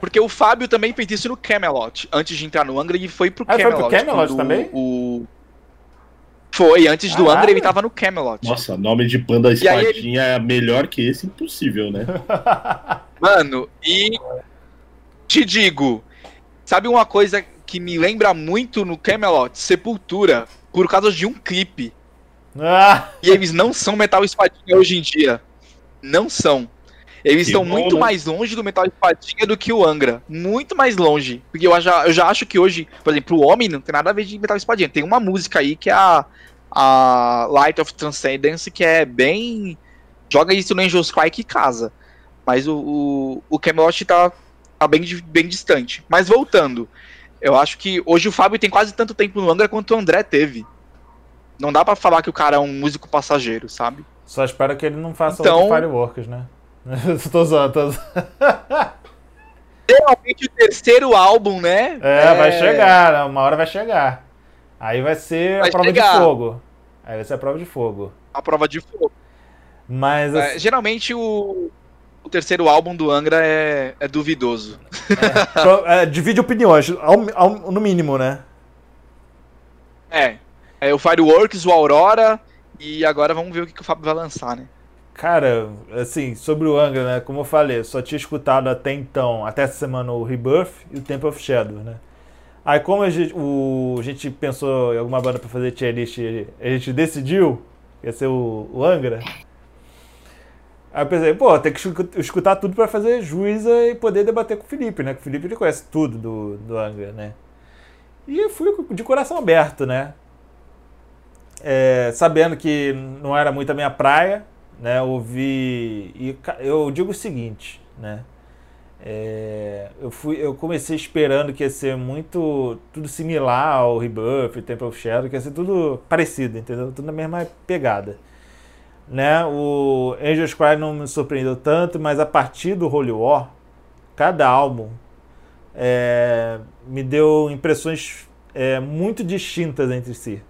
Porque o Fábio também fez isso no Camelot. Antes de entrar no Angra, ele foi pro Ah, foi Camelot. pro Camelot também? O... Foi, antes do Caralho. Angra ele tava no Camelot. Nossa, nome de banda E espadinha é melhor que esse, impossível, né? Mano, e te digo, sabe uma coisa que me lembra muito no Camelot? Sepultura, por causa de um clipe. Ah, E eles não são metal espadinha hoje em dia. Não são. Eles Que estão bom, muito né? mais longe do metal espadinha do que o Angra. Muito mais longe. Porque eu já, eu já acho que hoje, por exemplo, o Homem não tem nada a ver de metal espadinha. Tem uma música aí que é a, a Light of Transcendence, que é bem. Joga isso no Angel's Cry que casa. Mas o, o, o Camelot tá, tá bem, bem distante. Mas voltando, eu acho que hoje o Fábio tem quase tanto tempo no Angra quanto o André teve. Não dá pra falar que o cara é um músico passageiro, sabe? só espero que ele não faça Então- outro Fireworks, né? tô zoando, tô zoando. Realmente o terceiro álbum, né? É, vai chegar, né? uma hora vai chegar. Aí vai ser Vai a prova chegar. de fogo. Aí vai ser a prova de fogo. A prova de fogo. Mas, É, assim, geralmente o, o terceiro álbum do Angra é, é duvidoso. pro- é, divide opiniões, ao- ao- no mínimo, né? É. É o Fireworks, o Aurora. E agora vamos ver o que, que o Fábio vai lançar, né? Cara, assim, sobre o Angra, né? Como eu falei, eu só tinha escutado até então, até essa semana, o Rebirth e o Temple of Shadow, né? Aí, como a gente, o, a gente pensou em alguma banda pra fazer tier list, a gente decidiu que ia ser o, o Angra. Aí eu pensei, pô, tem que escu- escutar tudo pra fazer juíza e poder debater com o Felipe, né? Que o Felipe ele conhece tudo do, do Angra, né? E eu fui de coração aberto, né? É, sabendo que não era muito a minha praia, né? Ouvi. E eu digo o seguinte, né? É, eu, fui, eu comecei esperando que ia ser muito. tudo similar ao Rebirth, Temple of Shadow, que ia ser tudo parecido, entendeu? Tudo na mesma pegada. Né? O Angel's Cry não me surpreendeu tanto, mas a partir do Holy War, cada álbum é, me deu impressões é, muito distintas entre si.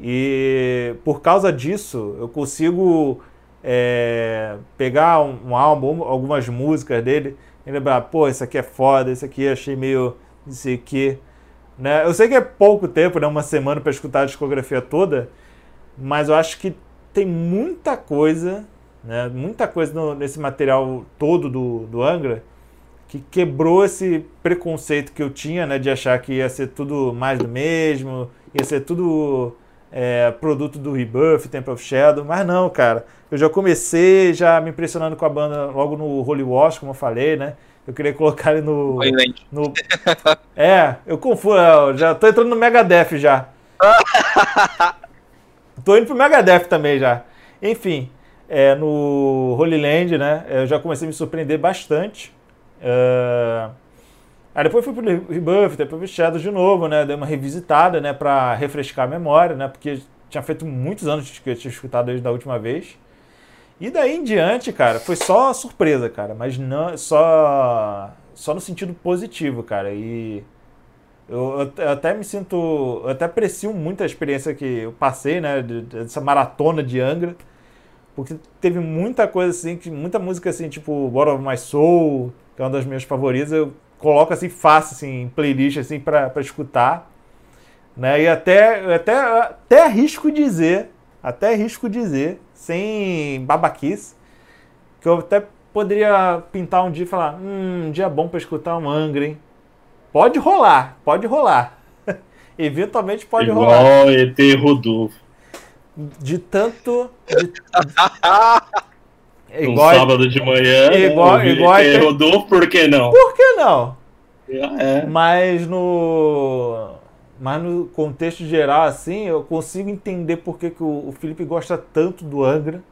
E por causa disso, eu consigo é, pegar um, um, álbum, algumas músicas dele e lembrar, pô, isso aqui é foda, isso aqui achei meio não sei o que. Né? Eu sei que é pouco tempo, né? uma semana para escutar a discografia toda, mas eu acho que tem muita coisa, né? muita coisa no, nesse material todo do, do Angra que quebrou esse preconceito que eu tinha né? de achar que ia ser tudo mais do mesmo, ia ser tudo é, produto do Rebuff, Temple of Shadow, mas não, cara. Eu já comecei já me impressionando com a banda logo no Holy Wash, como eu falei, né? Eu queria colocar ele no. no é, eu confundo. Eu já tô entrando no Megadeth já. tô indo pro Megadeth também já. Enfim, é, no Holy Land, né? Eu já comecei a me surpreender bastante. Uh, Aí depois fui pro Rebuff, depois pro Shadow de novo, né? Dei uma revisitada, né? Pra refrescar a memória, né? Porque tinha feito muitos anos que eu tinha escutado eles da última vez. E daí em diante, cara, foi só surpresa, cara. Mas não só, só no sentido positivo, cara. E eu, eu até me sinto... Eu até aprecio muito a experiência que eu passei, né? Dessa maratona de Angra. Porque teve muita coisa assim, muita música assim, tipo God of My Soul, que é uma das minhas favoritas. Eu coloco assim fácil assim, em playlist assim para escutar, né? E até até até arrisco dizer, até arrisco dizer, sem babaquice, que eu até poderia pintar um dia e falar, hum, um dia bom para escutar um Angra, hein? Pode rolar, pode rolar. Eventualmente pode Igual rolar. Igual ET Rodolfo. De tanto. De... É igual, um sábado de manhã. É igual, né? igual é, Rodolfo, por que não? Por que não? É. Mas no. Mas no contexto geral, assim, eu consigo entender por que, que o, o Felipe gosta tanto do Angra.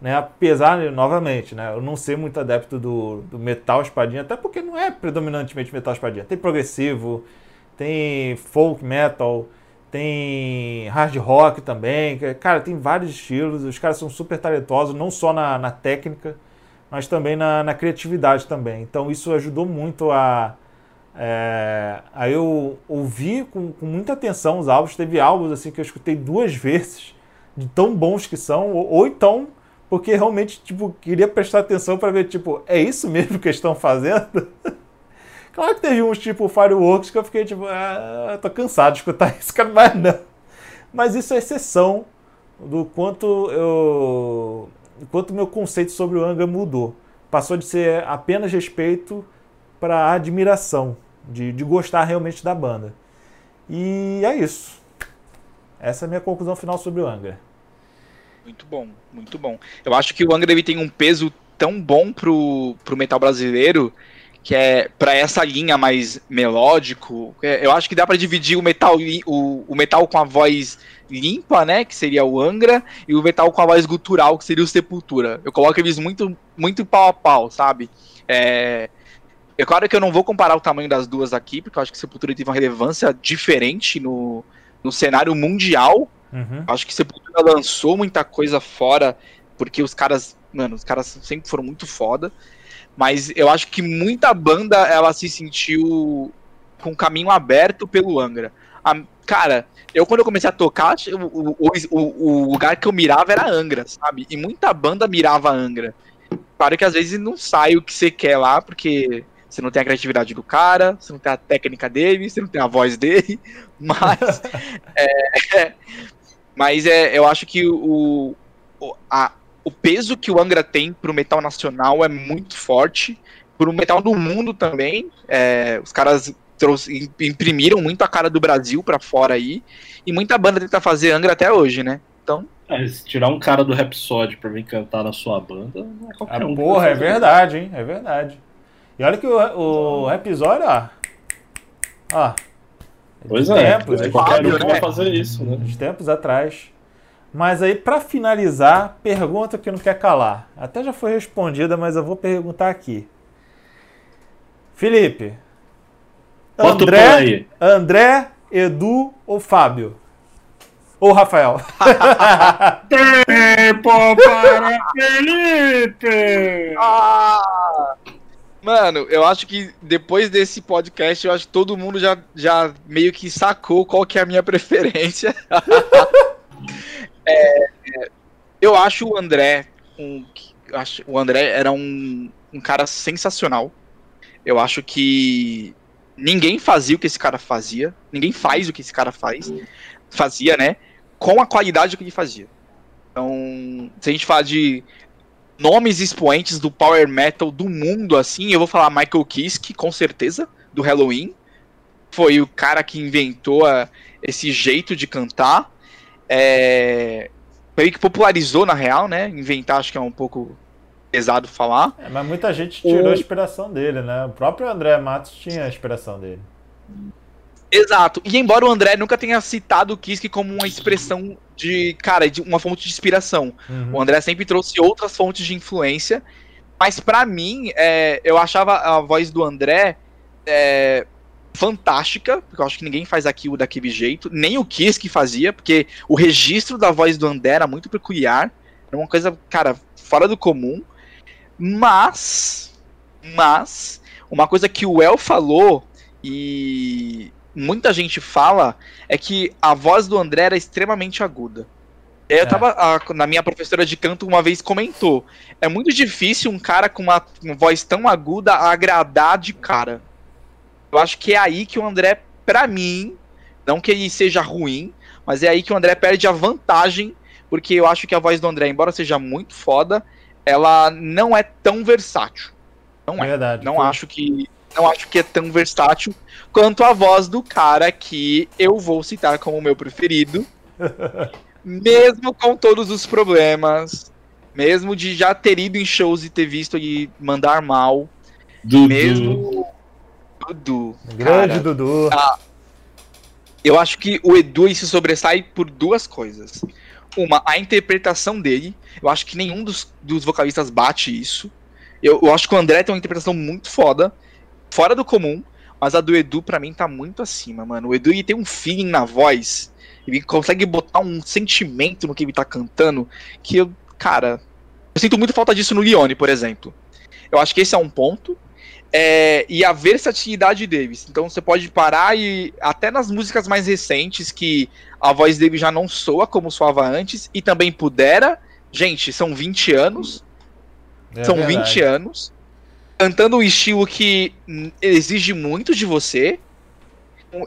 Né? Apesar, novamente, né? eu não ser muito adepto do, do metal espadinha, até porque não é predominantemente metal espadinha. Tem progressivo, tem folk metal, tem hard rock também. Cara, tem vários estilos. Os caras são super talentosos, não só na, na técnica, mas também na, na, criatividade também. Então isso ajudou muito a, é, a eu ouvir com, com, muita atenção os álbuns. Teve álbuns assim que eu escutei duas vezes, de tão bons que são, ou, ou então porque realmente tipo queria prestar atenção para ver tipo é isso mesmo que estão fazendo. Claro que teve uns tipo Fireworks que eu fiquei tipo, ah, tô cansado de escutar isso, cara, mas não. Mas isso é exceção do quanto eu. quanto meu conceito sobre o Anga mudou. Passou de ser apenas respeito para admiração, de, de gostar realmente da banda. E é isso. Essa é a minha conclusão final sobre o Angra. Muito bom, muito bom. Eu acho que o Angra ele tem um peso tão bom pro, pro metal brasileiro que é para essa linha mais melódico. É, eu acho que dá para dividir o metal, o, o, metal com a voz limpa, né, que seria o Angra, e o metal com a voz gutural, que seria o Sepultura. Eu coloco eles muito, muito pau a pau, sabe? É, é claro que eu não vou comparar o tamanho das duas aqui, porque eu acho que Sepultura teve uma relevância diferente no, no cenário mundial. Uhum. Acho que Sepultura lançou muita coisa fora, porque os caras, mano, os caras sempre foram muito foda. Mas eu acho que muita banda ela se sentiu com o caminho aberto pelo Angra. A, cara, eu quando eu comecei a tocar, o, o, o, lugar que eu mirava era Angra, sabe? E muita banda mirava Angra. Claro que às vezes não sai o que você quer lá, porque você não tem a criatividade do cara, você não tem a técnica dele, você não tem a voz dele, mas. é, mas é, eu acho que o, a, o peso que o Angra tem pro metal nacional é muito forte. Pro metal do mundo também. É, os caras trouxe, imprimiram muito a cara do Brasil para fora aí. E muita banda tenta fazer Angra até hoje, né? Então. É, se tirar um cara do Rhapsody pra vir cantar na sua banda, não é qualquer ah, um. Porra, é verdade, hein? É verdade. E olha que o, o Rhapsody, ó. Ó. Pois é, tempos, é, qualquer um vai fazer isso, né? De tempos atrás. Mas aí, para finalizar, pergunta que não quer calar. Até já foi respondida, mas eu vou perguntar aqui. Felipe. Bota André, André, Edu ou Fábio? Ou Rafael? Tempo para Felipe! Ah! Mano, eu acho que depois desse podcast, eu acho que todo mundo já, já meio que sacou qual que é a minha preferência. É, eu acho o André um, acho, o André era um, um cara sensacional. Eu acho que ninguém fazia o que esse cara fazia, ninguém faz o que esse cara faz, fazia, né? Com a qualidade que ele fazia. Então, se a gente falar de nomes expoentes do power metal do mundo, assim, eu vou falar Michael Kiske, com certeza, do Halloween. Foi o cara que inventou a, esse jeito de cantar. É, foi que popularizou, na real, né? Inventar, acho que é um pouco pesado falar. É, mas muita gente tirou o... a inspiração dele, né? O próprio André Matos tinha a inspiração dele. Exato. E embora o André nunca tenha citado o Kiske como uma expressão de, cara, de uma fonte de inspiração. Uhum. O André sempre trouxe outras fontes de influência. Mas para mim, é, eu achava a voz do André é, fantástica, porque eu acho que ninguém faz aquilo daquele jeito, nem o Kiske fazia, porque o registro da voz do André era muito peculiar, era uma coisa, cara, fora do comum. Mas, mas, uma coisa que o El falou e muita gente fala é que a voz do André era extremamente aguda. Eu é. tava. A, na minha professora de canto uma vez comentou: é muito difícil um cara com uma, uma voz tão aguda agradar de cara. Eu acho que é aí que o André, para mim, não que ele seja ruim, mas é aí que o André perde a vantagem, porque eu acho que a voz do André, embora seja muito foda, ela não é tão versátil. Não é. Verdade. Não foi. acho que não acho que é tão versátil quanto a voz do cara que eu vou citar como meu preferido. mesmo com todos os problemas, mesmo de já ter ido em shows e ter visto ele mandar mal, Dudu. mesmo Dudu. Grande cara, Dudu. Tá. eu acho que o Edu se sobressai por duas coisas. Uma, a interpretação dele. Eu acho que nenhum dos, dos vocalistas bate isso. Eu, eu, acho que o André tem uma interpretação muito foda, fora do comum, mas a do Edu, para mim, tá muito acima, mano. O Edu ele tem um feeling na voz, ele consegue botar um sentimento no que ele tá cantando, que eu, cara, eu sinto muito falta disso no Lione, por exemplo. Eu acho que esse é um ponto. É, e a versatilidade deles. Então você pode parar e até nas músicas mais recentes que a voz dele já não soa como soava antes e também pudera. Gente, são 20 anos. É são verdade. 20 anos. Cantando um estilo que exige muito de você.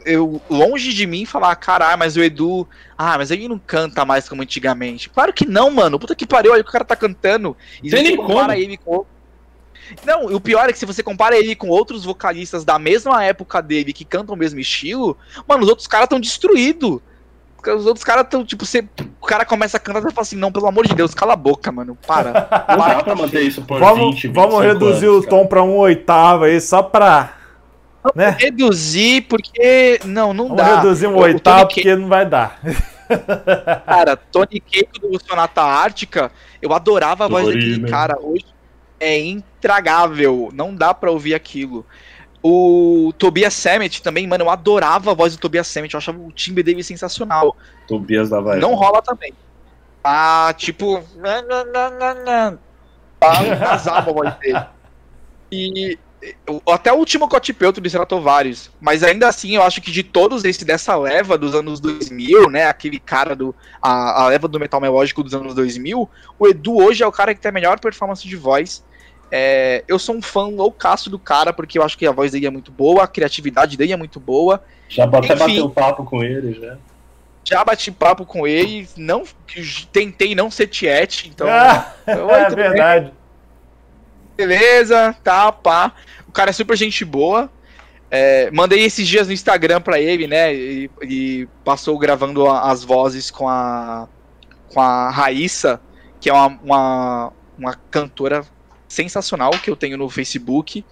Eu, longe de mim falar, caralho, mas o Edu. Ah, mas ele não canta mais como antigamente. Claro que não, mano. Puta que pariu, olha o que o cara tá cantando. E você compara ele com não, o pior é que se você compara ele com outros vocalistas da mesma época dele que cantam o mesmo estilo, mano, os outros caras estão destruídos. Os outros caras estão, tipo, você, o cara começa a cantar e fala assim, não, pelo amor de Deus, cala a boca, mano, para. Não dá pra manter isso por vamos, 20, Vamos reduzir anos, o tom cara. pra um oitavo aí, só pra... Né? Reduzir porque... Não, não vamos dá. Vamos reduzir um o, oitavo o porque não vai dar. Cara, Tony Keiko do Sonata Ártica, eu adorava a voz daquele cara. Hoje, é intragável, não dá para ouvir aquilo. O Tobias Sammet também, mano, eu adorava a voz do Tobias Sammet, eu achava o timbre dele sensacional. Tobias da Vai. Não rola também. Ah, tipo. Arrasava a voz dele. E até o último Cotipeuto de Stratovarius. Mas ainda assim, eu acho que de todos esse dessa leva dos anos 2000, né? Aquele cara do. A, a leva do metal melódico dos anos 2000, o Edu hoje é o cara que tem a melhor performance de voz. É, eu sou um fã loucaço do cara, porque eu acho que a voz dele é muito boa, a criatividade dele é muito boa. Já até bateu papo com ele, já. Já bati papo com ele, não, tentei não ser tiete, então. Ah, é verdade. Bem. Beleza, tá, pá. O cara é super gente boa. É, mandei esses dias no Instagram pra ele, né? E, e, passou gravando as vozes com a, com a Raíssa, que é uma, uma, uma cantora sensacional que eu tenho no Facebook.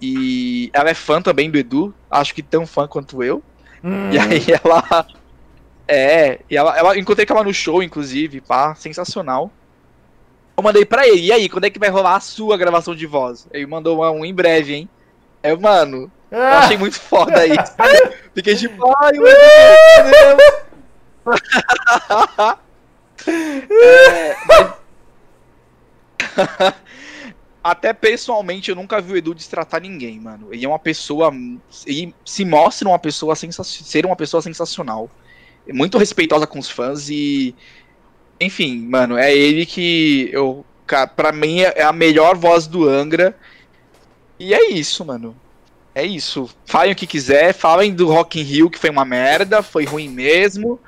E ela é fã também do Edu, acho que tão fã quanto eu. Hum. E aí ela. É, e ela, ela encontrei com ela no show, inclusive, pá, sensacional. Eu mandei pra ele, e aí, quando é que vai rolar a sua gravação de voz? Ele mandou uma, um em breve, hein? É, mano, eu ah. achei muito foda isso. Fiquei tipo, ai, meu Deus! é, mas... Até pessoalmente, eu nunca vi o Edu destratar ninguém, mano. Ele é uma pessoa. Ele se mostra uma pessoa sensacional. Ser uma pessoa sensacional. muito respeitosa com os fãs e. Enfim, mano, é ele que eu. Pra mim é a melhor voz do Angra. E é isso, mano. É isso. Falem o que quiser, falem do Rock in Rio, que foi uma merda, foi ruim mesmo.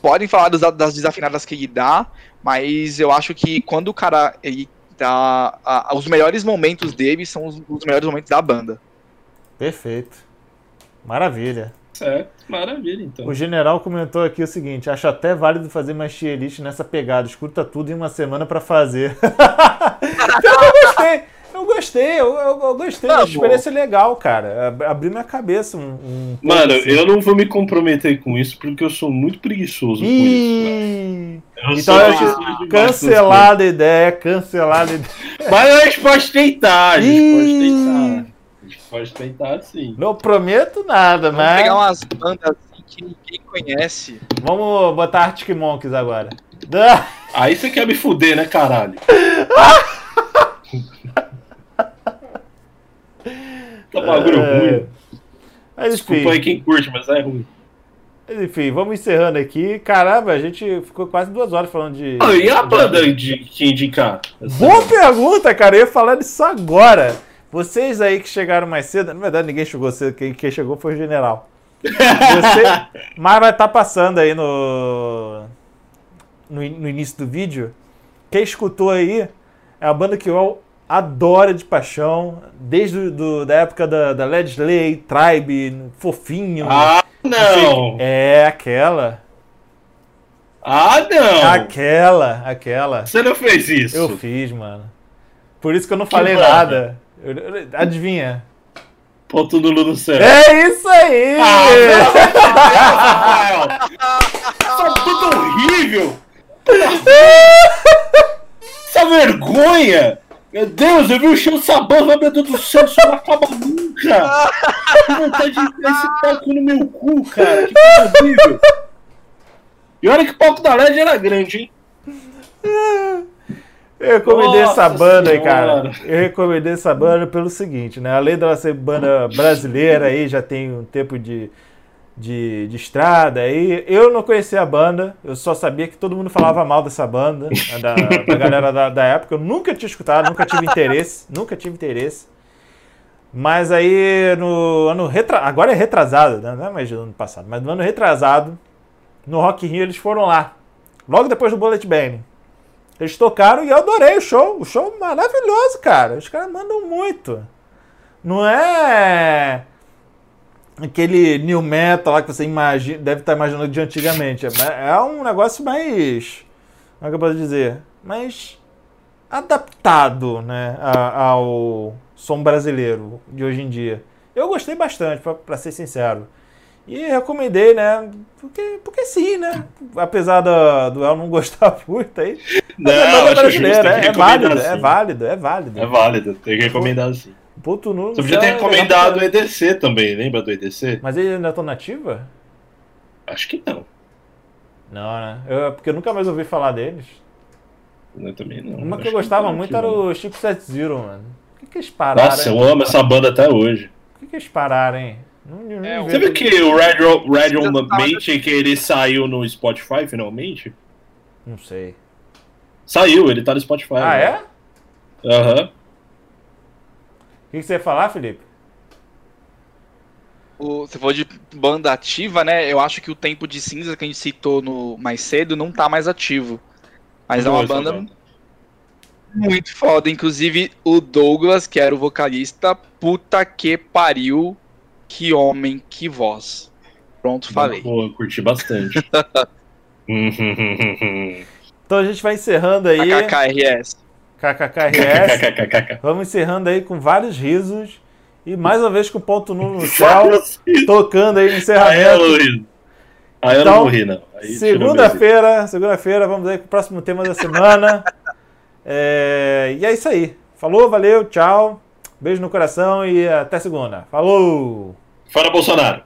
Podem falar das, das desafinadas que ele dá, mas eu acho que quando o cara ele dá. A, os melhores momentos dele são os, os melhores momentos da banda. Perfeito. Maravilha. Certo, maravilha, então. O general comentou aqui o seguinte: acho até válido fazer mais tier list nessa pegada. Escuta tudo em uma semana para fazer. eu gostei. Eu gostei, eu, eu, eu gostei. Tá a experiência legal, cara. Abriu minha cabeça um. um Mano, assim. eu não vou me comprometer com isso porque eu sou muito preguiçoso Ih... com isso. Eu então, eu cancelada a ideia, cancelada a ideia. Mas a gente pode tentar, a gente Ih... pode tentar. A gente pode tentar sim. Não prometo nada, Vamos mas. pegar umas bandas assim que ninguém conhece. Vamos botar Arctic Monkeys agora. Aí você quer me fuder, né, caralho? Tá bagulho é... ruim. Mas, enfim, Desculpa aí quem curte, mas é ruim. Mas, enfim, vamos encerrando aqui. Caramba, a gente ficou quase duas horas falando de. Ah, e a banda de que indicar? Boa pergunta, cara. Eu ia falar disso agora. Vocês aí que chegaram mais cedo, na verdade ninguém chegou cedo, quem, quem chegou foi o general. Você, mas vai estar tá passando aí no, no, no início do vídeo. Quem escutou aí é a banda que eu adora de paixão, desde do, da época da, da Led Slay, Tribe, Fofinho. Ah, não! É aquela. Ah, não! Aquela, aquela. Você não fez isso? Eu fiz, mano. Por isso que eu não falei nada. Eu, eu, adivinha? Ponto nulo no céu. É isso aí! Ah, Isso é tudo horrível! Essa vergonha! Meu Deus, eu vi o show sabão, meu Deus do céu, isso não acaba nunca! Que vontade de enfiar esse palco no meu cu, cara, que coisa horrível! E olha que o palco da LED era grande, hein? Eu recomendei Nossa essa banda aí, cara. Eu recomendei essa banda pelo seguinte, né? Além dela ser banda brasileira aí, já tem um tempo de, de, de estrada aí. Eu não conhecia a banda, eu só sabia que todo mundo falava mal dessa banda, né, da, da galera da, da, época. Eu nunca tinha escutado, nunca tive interesse, nunca tive interesse. Mas aí no ano retrasado, agora é retrasado, né? não é mais do ano passado, mas no ano retrasado, no Rock in Rio eles foram lá, logo depois do Bullet Bane. Eles tocaram e eu adorei o show, o show maravilhoso, cara. Os caras mandam muito. Não é aquele new metal lá que você imagina, deve estar imaginando de antigamente. É, é um negócio mais. Como é que eu posso dizer? Mais adaptado né, ao som brasileiro de hoje em dia. Eu gostei bastante, para ser sincero. E recomendei, né? Porque, porque sim, né? Apesar do, do El não gostar muito aí. Não, é brasileira, é, é, válido, é válido, é válido. É válido, tem que recomendar sim. Puto Nuno. Você podia ter recomendado o EDC também, lembra do EDC? Mas ele ainda tá nativa? Acho que não. Não, né? Eu, porque eu nunca mais ouvi falar deles. Eu também não. Uma que eu gostava que muito era o Chico 70, mano. Por que, que eles pararam? Nossa, eu amo essa banda até hoje. Por que, que eles pararam, hein? Não, não é, você viu que o Radio, Radio Mate, que ele saiu no Spotify finalmente? Não sei. Saiu, ele tá no Spotify. Ah, né? é? Aham. Uhum que, que você ia falar, Felipe? O, você falou de banda ativa, né? Eu acho que o Tempo de Cinza que a gente citou no mais cedo não tá mais ativo. Mas é uma banda não. muito foda. Inclusive, o Douglas, que era o vocalista, puta que pariu. Que homem, que voz. Pronto, falei. Pô, curti bastante. então a gente vai encerrando aí. A KKRS. KKKRS. Vamos encerrando aí com vários risos. E mais uma vez com o ponto nulo no céu, tocando aí no encerramento. Aí eu então, não morri, não. Segunda-feira, segunda-feira, vamos aí com o próximo tema da semana. é, e é isso aí. Falou, valeu, tchau. Beijo no coração e até segunda. Falou! Fora Bolsonaro!